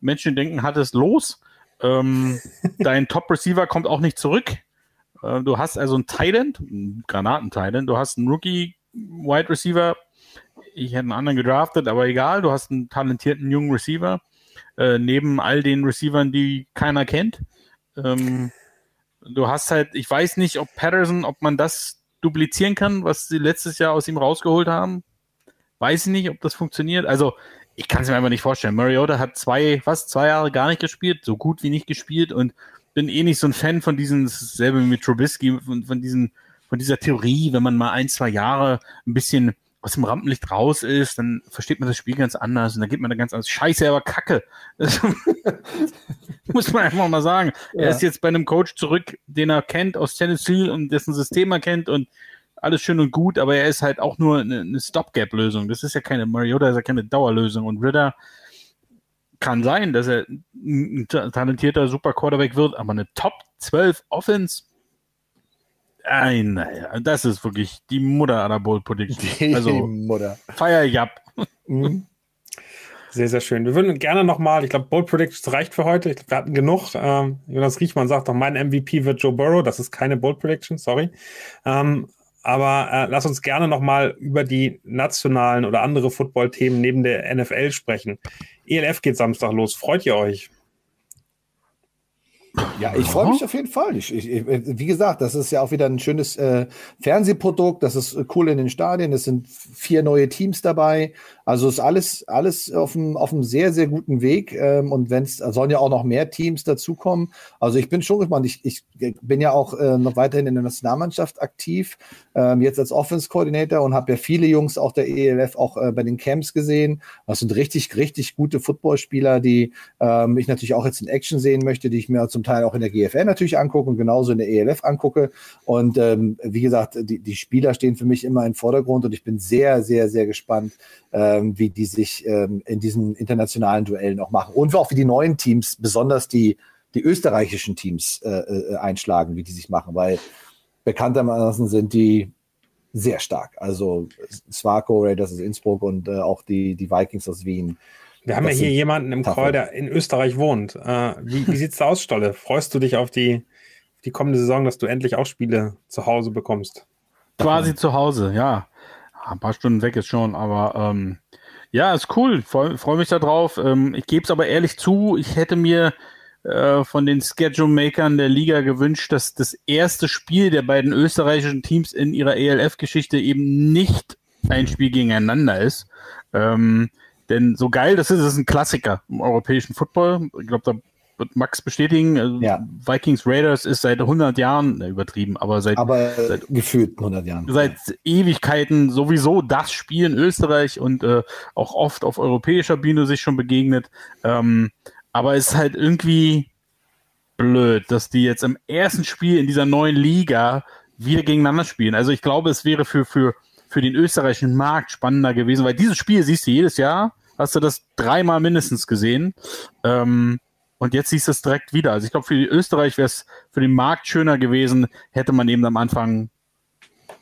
Menschen denken hattest, los. Ähm, *laughs* dein Top-Receiver kommt auch nicht zurück. Äh, du hast also einen Titan, einen Granaten-Titan, du hast einen Rookie-Wide Receiver. Ich hätte einen anderen gedraftet, aber egal, du hast einen talentierten jungen Receiver. Äh, neben all den Receivern, die keiner kennt. Ähm, du hast halt, ich weiß nicht, ob Patterson, ob man das duplizieren kann, was sie letztes Jahr aus ihm rausgeholt haben. Weiß ich nicht, ob das funktioniert. Also, ich kann es mir einfach nicht vorstellen. Mariota hat zwei, fast zwei Jahre gar nicht gespielt, so gut wie nicht gespielt und bin eh nicht so ein Fan von diesen, selbe mit Trubisky, von, von diesen, von dieser Theorie, wenn man mal ein, zwei Jahre ein bisschen aus dem Rampenlicht raus ist, dann versteht man das Spiel ganz anders und dann geht man da ganz anders. Scheiße, aber Kacke. *laughs* muss man einfach mal sagen. Ja. Er ist jetzt bei einem Coach zurück, den er kennt aus Tennessee und dessen System er kennt und alles schön und gut, aber er ist halt auch nur eine, eine Stopgap-Lösung. Das ist ja keine Mariota, ist ja keine Dauerlösung. Und Ritter kann sein, dass er ein talentierter Super Quarterback wird, aber eine Top 12 Offense Nein, naja, das ist wirklich die Mutter aller Bowl Prediction. *laughs* Die also, Mutter. Feier ich ab. Mhm. Sehr, sehr schön. Wir würden gerne nochmal, ich glaube, Bold Predictions reicht für heute. Ich glaub, wir hatten genug. Ähm, Jonas Riechmann sagt doch, mein MVP wird Joe Burrow. Das ist keine Bold Prediction, sorry. Ähm, aber äh, lass uns gerne nochmal über die nationalen oder andere Football-Themen neben der NFL sprechen. ELF geht Samstag los. Freut ihr euch? Ja, ich freue mich auf jeden Fall. Ich, ich, wie gesagt, das ist ja auch wieder ein schönes äh, Fernsehprodukt. Das ist cool in den Stadien. Es sind vier neue Teams dabei. Also ist alles, alles auf einem, auf einem sehr, sehr guten Weg. Ähm, und wenn es, sollen ja auch noch mehr Teams dazukommen. Also ich bin schon gespannt. Ich, ich bin ja auch äh, noch weiterhin in der Nationalmannschaft aktiv, ähm, jetzt als Offense-Coordinator und habe ja viele Jungs auch der ELF auch äh, bei den Camps gesehen. Das sind richtig, richtig gute Footballspieler, die ähm, ich natürlich auch jetzt in Action sehen möchte, die ich mir zum Teil auch in der GFL natürlich angucke und genauso in der ELF angucke. Und ähm, wie gesagt, die, die Spieler stehen für mich immer im Vordergrund und ich bin sehr, sehr, sehr gespannt, ähm, wie die sich ähm, in diesen internationalen Duellen auch machen. Und auch wie die neuen Teams, besonders die, die österreichischen Teams äh, äh, einschlagen, wie die sich machen, weil bekanntermaßen sind die sehr stark. Also Swarco Raiders aus Innsbruck und äh, auch die, die Vikings aus Wien. Wir haben ja hier jemanden im Call, der in Österreich wohnt. Äh, wie wie sieht es da aus, Stolle? Freust du dich auf die, die kommende Saison, dass du endlich auch Spiele zu Hause bekommst? Quasi zu Hause, ja. Ein paar Stunden weg ist schon, aber ähm, ja, ist cool. Freue freu mich darauf. Ähm, ich gebe es aber ehrlich zu, ich hätte mir äh, von den Schedule-Makern der Liga gewünscht, dass das erste Spiel der beiden österreichischen Teams in ihrer ELF-Geschichte eben nicht ein Spiel gegeneinander ist. Ähm, denn so geil das ist, ist ein Klassiker im europäischen Football. Ich glaube, da wird Max bestätigen. Also ja. Vikings Raiders ist seit 100 Jahren, übertrieben, aber seit, aber seit gefühlt 100 Jahren. Seit Ewigkeiten sowieso das Spiel in Österreich und äh, auch oft auf europäischer Bühne sich schon begegnet. Ähm, aber es ist halt irgendwie blöd, dass die jetzt im ersten Spiel in dieser neuen Liga wieder gegeneinander spielen. Also ich glaube, es wäre für, für, für den österreichischen Markt spannender gewesen, weil dieses Spiel siehst du jedes Jahr, hast du das dreimal mindestens gesehen. Ähm, und jetzt siehst du es direkt wieder. Also ich glaube, für Österreich wäre es für den Markt schöner gewesen, hätte man eben am Anfang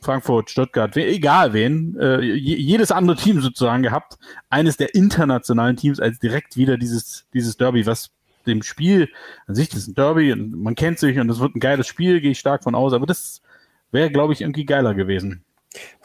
Frankfurt, Stuttgart, egal wen, äh, jedes andere Team sozusagen gehabt, eines der internationalen Teams als direkt wieder dieses, dieses Derby, was dem Spiel an sich, das ist ein Derby und man kennt sich und es wird ein geiles Spiel, gehe ich stark von aus, aber das wäre, glaube ich, irgendwie geiler gewesen.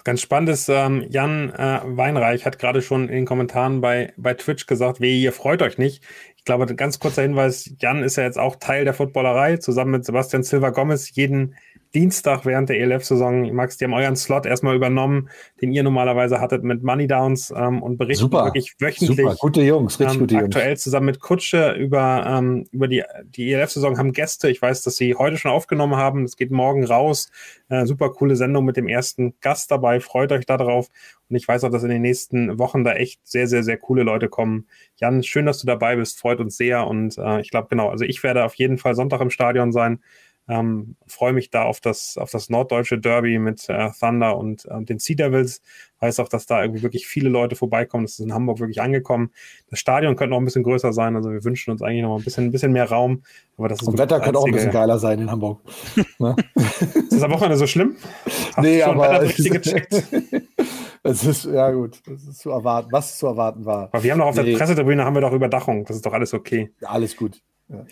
Ganz spannend ist, ähm, Jan äh, Weinreich hat gerade schon in den Kommentaren bei, bei Twitch gesagt, wie ihr freut euch nicht. Ich glaube, ganz kurzer Hinweis, Jan ist ja jetzt auch Teil der Footballerei, zusammen mit Sebastian Silva Gomez, jeden Dienstag während der ELF-Saison. Max, die haben euren Slot erstmal übernommen, den ihr normalerweise hattet mit Money Downs ähm, und berichten Super. wirklich wöchentlich. Super, gute Jungs, richtig ähm, gute Jungs. Aktuell zusammen mit Kutsche über, ähm, über die, die ELF-Saison haben Gäste. Ich weiß, dass sie heute schon aufgenommen haben. Es geht morgen raus. Äh, super coole Sendung mit dem ersten Gast dabei. Freut euch darauf. Und ich weiß auch, dass in den nächsten Wochen da echt sehr, sehr, sehr coole Leute kommen. Jan, schön, dass du dabei bist. Freut uns sehr. Und äh, ich glaube, genau, also ich werde auf jeden Fall Sonntag im Stadion sein. Ähm, Freue mich da auf das, auf das norddeutsche Derby mit äh, Thunder und äh, den Sea Devils. Weiß auch, dass da irgendwie wirklich viele Leute vorbeikommen. Das ist in Hamburg wirklich angekommen. Das Stadion könnte noch ein bisschen größer sein. Also wir wünschen uns eigentlich noch ein bisschen, ein bisschen mehr Raum. Aber das ist und Wetter könnte auch ein bisschen geiler sein in Hamburg. *laughs* Ne? ist das am Wochenende so schlimm? Hast nee, aber richtig gecheckt. *laughs* Es ist, ja gut, das ist zu erwarten, was zu erwarten war. Aber wir haben doch auf nee. der Pressetribüne haben wir doch Überdachung. Das ist doch alles okay. Ja, alles gut. Ja.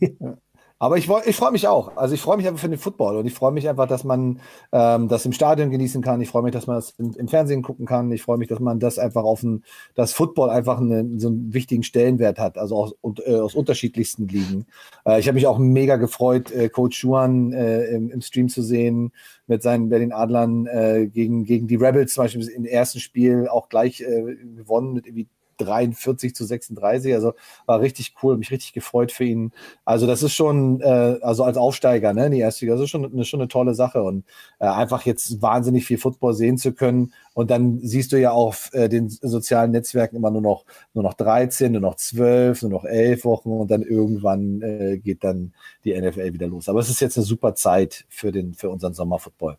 ja. *laughs* Aber ich, ich freue mich auch. Also ich freue mich einfach für den Football und ich freue mich einfach, dass man ähm, das im Stadion genießen kann. Ich freue mich, dass man das im, im, Fernsehen gucken kann. Ich freue mich, dass man das einfach auf ein, das Football einfach eine, so einen wichtigen Stellenwert hat, also aus, äh, aus unterschiedlichsten Ligen. Äh, ich habe mich auch mega gefreut, äh, Coach Juan äh, im, im, Stream zu sehen mit seinen Berlin Adlern äh, gegen, gegen die Rebels zum Beispiel im ersten Spiel auch gleich äh, gewonnen mit irgendwie 43 zu 36. Also war richtig cool, mich richtig gefreut für ihn. Also das ist schon, äh, also als Aufsteiger, ne, in die erste Liga, das ist schon eine, schon eine tolle Sache und äh, einfach jetzt wahnsinnig viel Football sehen zu können. Und dann siehst du ja auf äh, den sozialen Netzwerken immer nur noch, nur noch 13, nur noch 12, nur noch 11 Wochen und dann irgendwann äh, geht dann die NFL wieder los. Aber es ist jetzt eine super Zeit für den, für unseren Sommerfootball.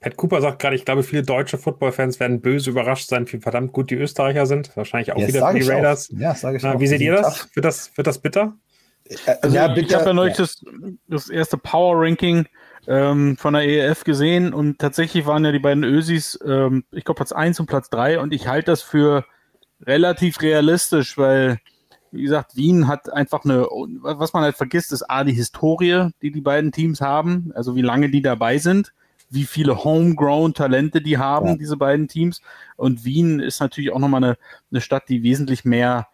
Pat Cooper sagt gerade, ich glaube, viele deutsche Football-Fans werden böse überrascht sein, wie verdammt gut die Österreicher sind. Wahrscheinlich auch ja, wieder die Raiders. Auch. Ja, sage ich äh, Wie seht ihr das? Wird, das? wird das bitter? Also ja, bitter, ich habe ja neulich ja. das, das erste Power-Ranking ähm, von der EF gesehen und tatsächlich waren ja die beiden Ösis, ähm, ich glaube, Platz 1 und Platz 3 und ich halte das für relativ realistisch, weil wie gesagt, Wien hat einfach eine, was man halt vergisst, ist A, die Historie, die die beiden Teams haben, also wie lange die dabei sind wie viele Homegrown-Talente die haben, ja. diese beiden Teams. Und Wien ist natürlich auch nochmal eine, eine Stadt, die wesentlich mehr,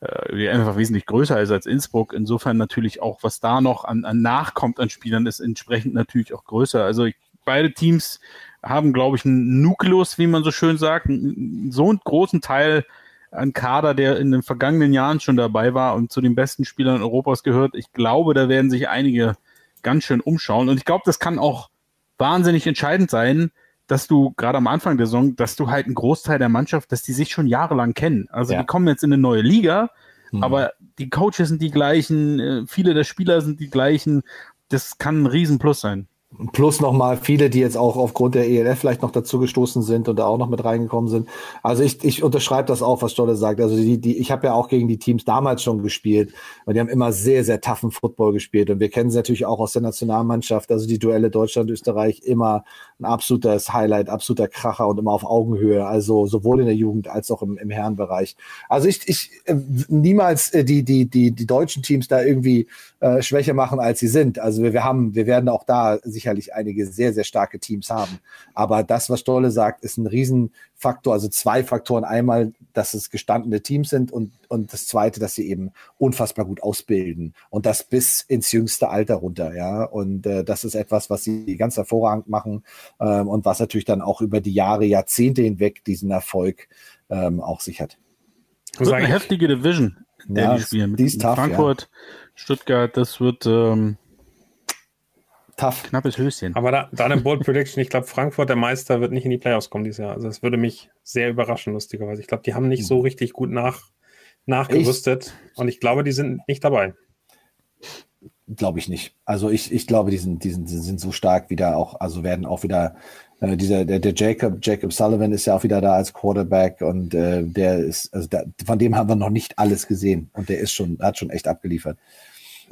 äh, die einfach wesentlich größer ist als Innsbruck. Insofern natürlich auch, was da noch an, an nachkommt an Spielern, ist entsprechend natürlich auch größer. Also ich, beide Teams haben, glaube ich, einen Nukleus, wie man so schön sagt, so einen großen Teil an Kader, der in den vergangenen Jahren schon dabei war und zu den besten Spielern Europas gehört. Ich glaube, da werden sich einige ganz schön umschauen. Und ich glaube, das kann auch wahnsinnig entscheidend sein, dass du gerade am Anfang der Saison, dass du halt einen Großteil der Mannschaft, dass die sich schon jahrelang kennen. Also ja. die kommen jetzt in eine neue Liga, mhm. aber die Coaches sind die gleichen, äh, viele der Spieler sind die gleichen. Das kann ein Riesenplus sein. Plus nochmal viele, die jetzt auch aufgrund der ELF vielleicht noch dazu gestoßen sind und da auch noch mit reingekommen sind. Also ich, ich unterschreibe das auch, was Stolle sagt. Also die, die, ich habe ja auch gegen die Teams damals schon gespielt und die haben immer sehr, sehr toughen Football gespielt. Und wir kennen sie natürlich auch aus der Nationalmannschaft. Also die Duelle Deutschland-Österreich immer ein absolutes Highlight, absoluter Kracher und immer auf Augenhöhe. Also sowohl in der Jugend als auch im, im Herrenbereich. Also ich, ich äh, niemals äh, die, die, die, die deutschen Teams da irgendwie äh, schwächer machen, als sie sind. Also wir, wir haben, wir werden auch da sicherlich einige sehr, sehr starke Teams haben. Aber das, was Stolle sagt, ist ein Riesenfaktor, also zwei Faktoren. Einmal, dass es gestandene Teams sind und, und das zweite, dass sie eben unfassbar gut ausbilden und das bis ins jüngste Alter runter, ja. Und äh, das ist etwas, was sie ganz hervorragend machen ähm, und was natürlich dann auch über die Jahre, Jahrzehnte hinweg diesen Erfolg ähm, auch sichert. Das ist eine heftige Division, der ja, die spielen. Mit, mit tough, Frankfurt, ja. Stuttgart, das wird ähm, tough. Knappes Höschen. Aber da, da eine Bold Prediction, ich glaube, Frankfurt, der Meister, wird nicht in die Playoffs kommen dieses Jahr. Also das würde mich sehr überraschen, lustigerweise. Ich glaube, die haben nicht so richtig gut nach, nachgerüstet ich, und ich glaube, die sind nicht dabei. Glaube ich nicht. Also ich, ich glaube, die sind, die, sind, die sind so stark wieder auch, also werden auch wieder äh, dieser, der, der Jacob, Jacob Sullivan ist ja auch wieder da als Quarterback und äh, der ist, also da, von dem haben wir noch nicht alles gesehen und der ist schon, hat schon echt abgeliefert.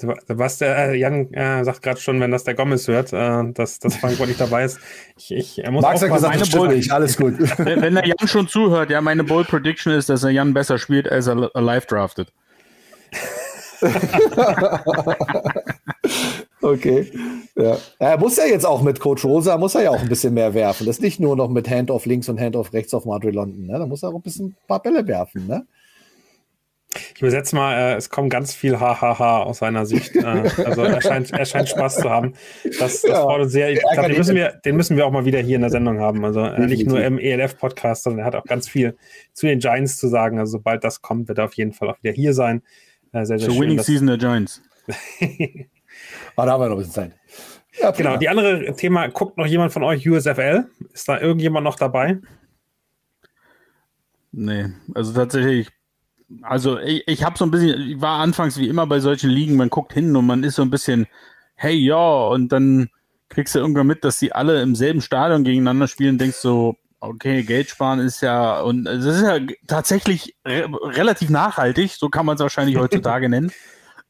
Was der äh, Jan äh, sagt gerade schon, wenn das der Gomez hört, äh, dass, dass Frankfurt nicht dabei ist. Ich, ich er muss Max auch hat gesagt, meine Bold, nicht. alles gut. *laughs* wenn, wenn der Jan schon zuhört, ja, meine Bold Prediction ist, dass er Jan besser spielt, als er live draftet. *laughs* okay. Ja. Er muss ja jetzt auch mit Coach Rosa, muss er ja auch ein bisschen mehr werfen. Das ist nicht nur noch mit Handoff links und Handoff rechts auf Madrid London. Ne? Da muss er auch ein bisschen ein paar Bälle werfen. Ne? Ich übersetze mal, äh, es kommt ganz viel Hahaha aus seiner Sicht. Äh, also er scheint, er scheint Spaß zu haben. Das, das ja, freut uns sehr. Ich glaube, den müssen, wir, den müssen wir auch mal wieder hier in der Sendung haben. Also äh, nicht nur im ELF-Podcast, sondern er hat auch ganz viel zu den Giants zu sagen. Also sobald das kommt, wird er auf jeden Fall auch wieder hier sein. Äh, sehr, sehr so schön, Winning Season der Giants. Aber *laughs* da haben wir noch ein bisschen Zeit. Ja, genau, die andere Thema, guckt noch jemand von euch USFL? Ist da irgendjemand noch dabei? Nee, also tatsächlich also ich, ich habe so ein bisschen, ich war anfangs wie immer bei solchen Ligen, man guckt hin und man ist so ein bisschen, hey ja, und dann kriegst du irgendwann mit, dass sie alle im selben Stadion gegeneinander spielen, denkst so, okay, Geld sparen ist ja, und es ist ja tatsächlich re relativ nachhaltig, so kann man es wahrscheinlich heutzutage *laughs* nennen.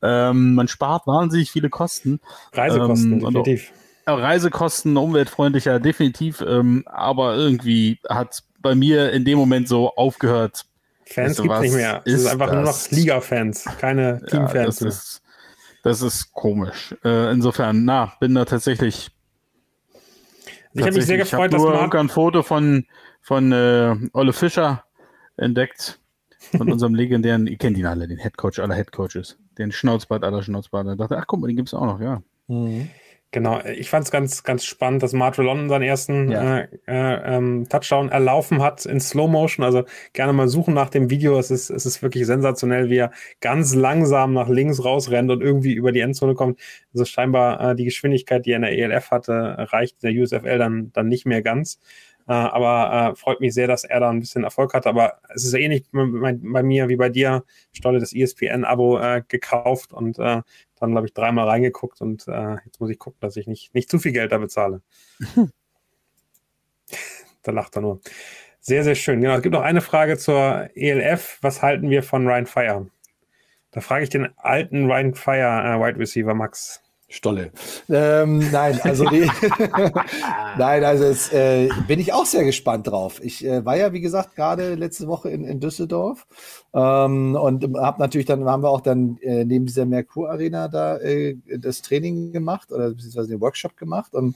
Ähm, man spart wahnsinnig viele Kosten. Reisekosten, ähm, definitiv. Auch, Reisekosten, umweltfreundlicher, definitiv, ähm, aber irgendwie hat bei mir in dem Moment so aufgehört, Fans gibt es nicht mehr. Es ist einfach das? nur noch Liga-Fans, keine Team-Fans. Ja, das, ist, das ist komisch. Äh, insofern, na, bin da tatsächlich. Ich habe mich sehr gefreut, dass man ein Foto von, von äh, Olle Fischer entdeckt. Von unserem *laughs* legendären, ihr kennt ihn alle, den Headcoach aller Headcoaches. Den Schnauzbart aller Schnauzbart. Da dachte ach guck mal, den gibt es auch noch, ja. Mhm. Genau, ich fand es ganz, ganz spannend, dass Martel London seinen ersten ja. äh, äh, ähm, Touchdown erlaufen hat in Slow Motion. Also gerne mal suchen nach dem Video. Es ist, es ist wirklich sensationell, wie er ganz langsam nach links rausrennt und irgendwie über die Endzone kommt. Also scheinbar äh, die Geschwindigkeit, die er in der ELF hatte, reicht in der USFL dann, dann nicht mehr ganz. Äh, aber äh, freut mich sehr, dass er da ein bisschen Erfolg hat. Aber es ist ja ähnlich bei, bei mir wie bei dir. Stolle das ESPN-Abo äh, gekauft und äh, dann, glaube ich, dreimal reingeguckt und äh, jetzt muss ich gucken, dass ich nicht, nicht zu viel Geld da bezahle. *laughs* da lacht er nur. Sehr, sehr schön. Genau, es gibt noch eine Frage zur ELF. Was halten wir von Ryan Fire? Da frage ich den alten Ryan Fire äh, Wide Receiver Max. Stolle. Ähm, nein, also die, *laughs* nein, also es, äh, bin ich auch sehr gespannt drauf. Ich äh, war ja, wie gesagt, gerade letzte Woche in, in Düsseldorf ähm, und habe natürlich dann haben wir auch dann äh, neben dieser Merkur Arena da äh, das Training gemacht oder beziehungsweise den Workshop gemacht und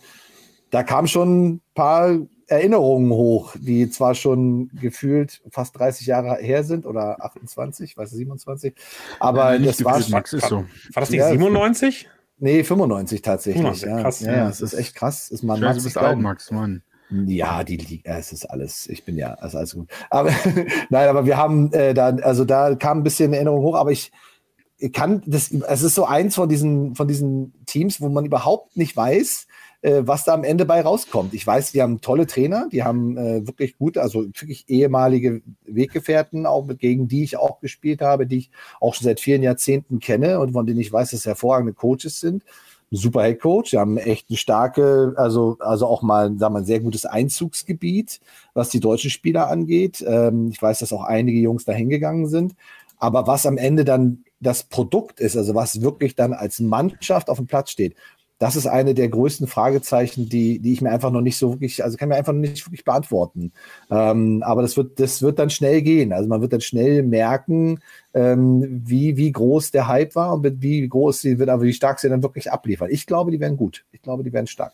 da kamen schon ein paar Erinnerungen hoch, die zwar schon gefühlt fast 30 Jahre her sind oder 28, weiß 27, aber ja, das war, Max ist so. War das nicht ja, 97? Nee, 95 tatsächlich. 95, ja. Krass, ja, ja, das ist echt krass. Ist man Scheiße, bist alt, Max, Mann. Ja, die Liga, es ist alles, ich bin ja, also alles gut. Aber *laughs* nein, aber wir haben äh, da, also da kam ein bisschen Erinnerung hoch, aber ich, kann das, es ist so eins von diesen, von diesen Teams, wo man überhaupt nicht weiß, äh, was da am Ende bei rauskommt. Ich weiß, die haben tolle Trainer, die haben äh, wirklich gut, also wirklich ehemalige Weggefährten, auch mit, gegen die ich auch gespielt habe, die ich auch schon seit vielen Jahrzehnten kenne und von denen ich weiß, dass hervorragende Coaches sind. Ein super Head Coach, die haben echt eine starke, also, also auch mal, sagen wir, ein sehr gutes Einzugsgebiet, was die deutschen Spieler angeht. Ähm, ich weiß, dass auch einige Jungs da hingegangen sind. Aber was am Ende dann das Produkt ist, also was wirklich dann als Mannschaft auf dem Platz steht, das ist eine der größten Fragezeichen, die, die ich mir einfach noch nicht so wirklich, also kann mir einfach noch nicht wirklich beantworten. Ähm, aber das wird, das wird dann schnell gehen. Also man wird dann schnell merken, ähm, wie, wie groß der Hype war und wie groß sie wird, aber wie stark sie dann wirklich abliefern. Ich glaube, die werden gut. Ich glaube, die werden stark.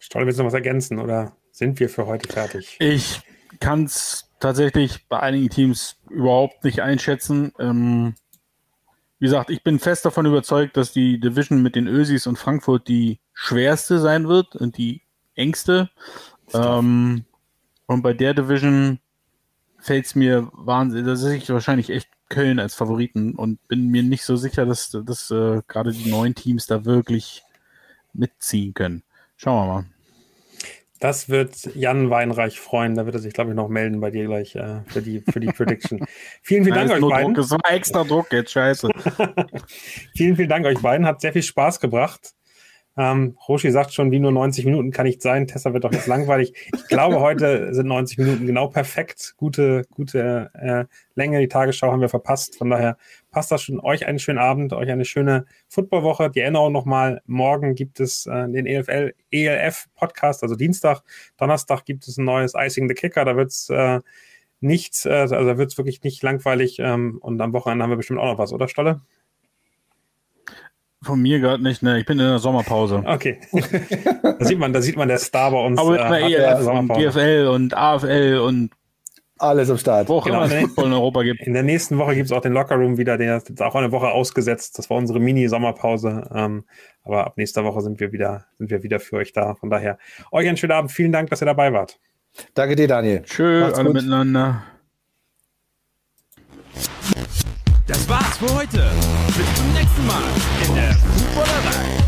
Stolle, willst du noch was ergänzen oder sind wir für heute fertig? Ich kann es tatsächlich bei einigen Teams überhaupt nicht einschätzen. Ähm, wie gesagt, ich bin fest davon überzeugt, dass die Division mit den Ösis und Frankfurt die schwerste sein wird und die engste. Ähm, und bei der Division fällt es mir wahnsinnig, da sehe ich wahrscheinlich echt Köln als Favoriten und bin mir nicht so sicher, dass, dass äh, gerade die neuen Teams da wirklich mitziehen können. Schauen wir mal. Das wird Jan Weinreich freuen. Da wird er sich, glaube ich, noch melden bei dir gleich äh, für die, für die Prediction. *laughs* vielen, vielen Dank euch beiden. Druck, das war extra Druck jetzt, scheiße. *laughs* *laughs* vielen, vielen Dank euch beiden. Hat sehr viel Spaß gebracht. Ähm, Roshi sagt schon, wie nur 90 Minuten kann nicht sein. Tessa wird doch jetzt langweilig. Ich glaube, heute sind 90 Minuten genau perfekt. Gute, gute äh, Länge. Die Tagesschau haben wir verpasst. Von daher passt das schon. Euch einen schönen Abend, euch eine schöne Footballwoche. Die Erinnerung nochmal, morgen gibt es äh, den EFL, ELF-Podcast, also Dienstag. Donnerstag gibt es ein neues Icing the Kicker. Da wird es äh, nichts, äh, also da wird es wirklich nicht langweilig. Ähm, und am Wochenende haben wir bestimmt auch noch was, oder Stolle? Von mir gerade nicht, ne? Ich bin in der Sommerpause. Okay. da sieht man, da sieht man der Star bei uns. Aber mit äh, ELF und GFL und AFL und alles am Start. Wo auch genau, immer es Football in Europa gibt. In der nächsten Woche gibt es auch den Lockerroom wieder, der ist auch eine Woche ausgesetzt. Das war unsere Mini-Sommerpause. Ähm, aber ab nächster Woche sind wir wieder, sind wir wieder für euch da. Von daher, euch einen schönen Abend. Vielen Dank, dass ihr dabei wart. Danke dir, Daniel. Tschö, alle gut. miteinander. Das war's für heute. Bis zum nächsten Mal in der Fußballerei.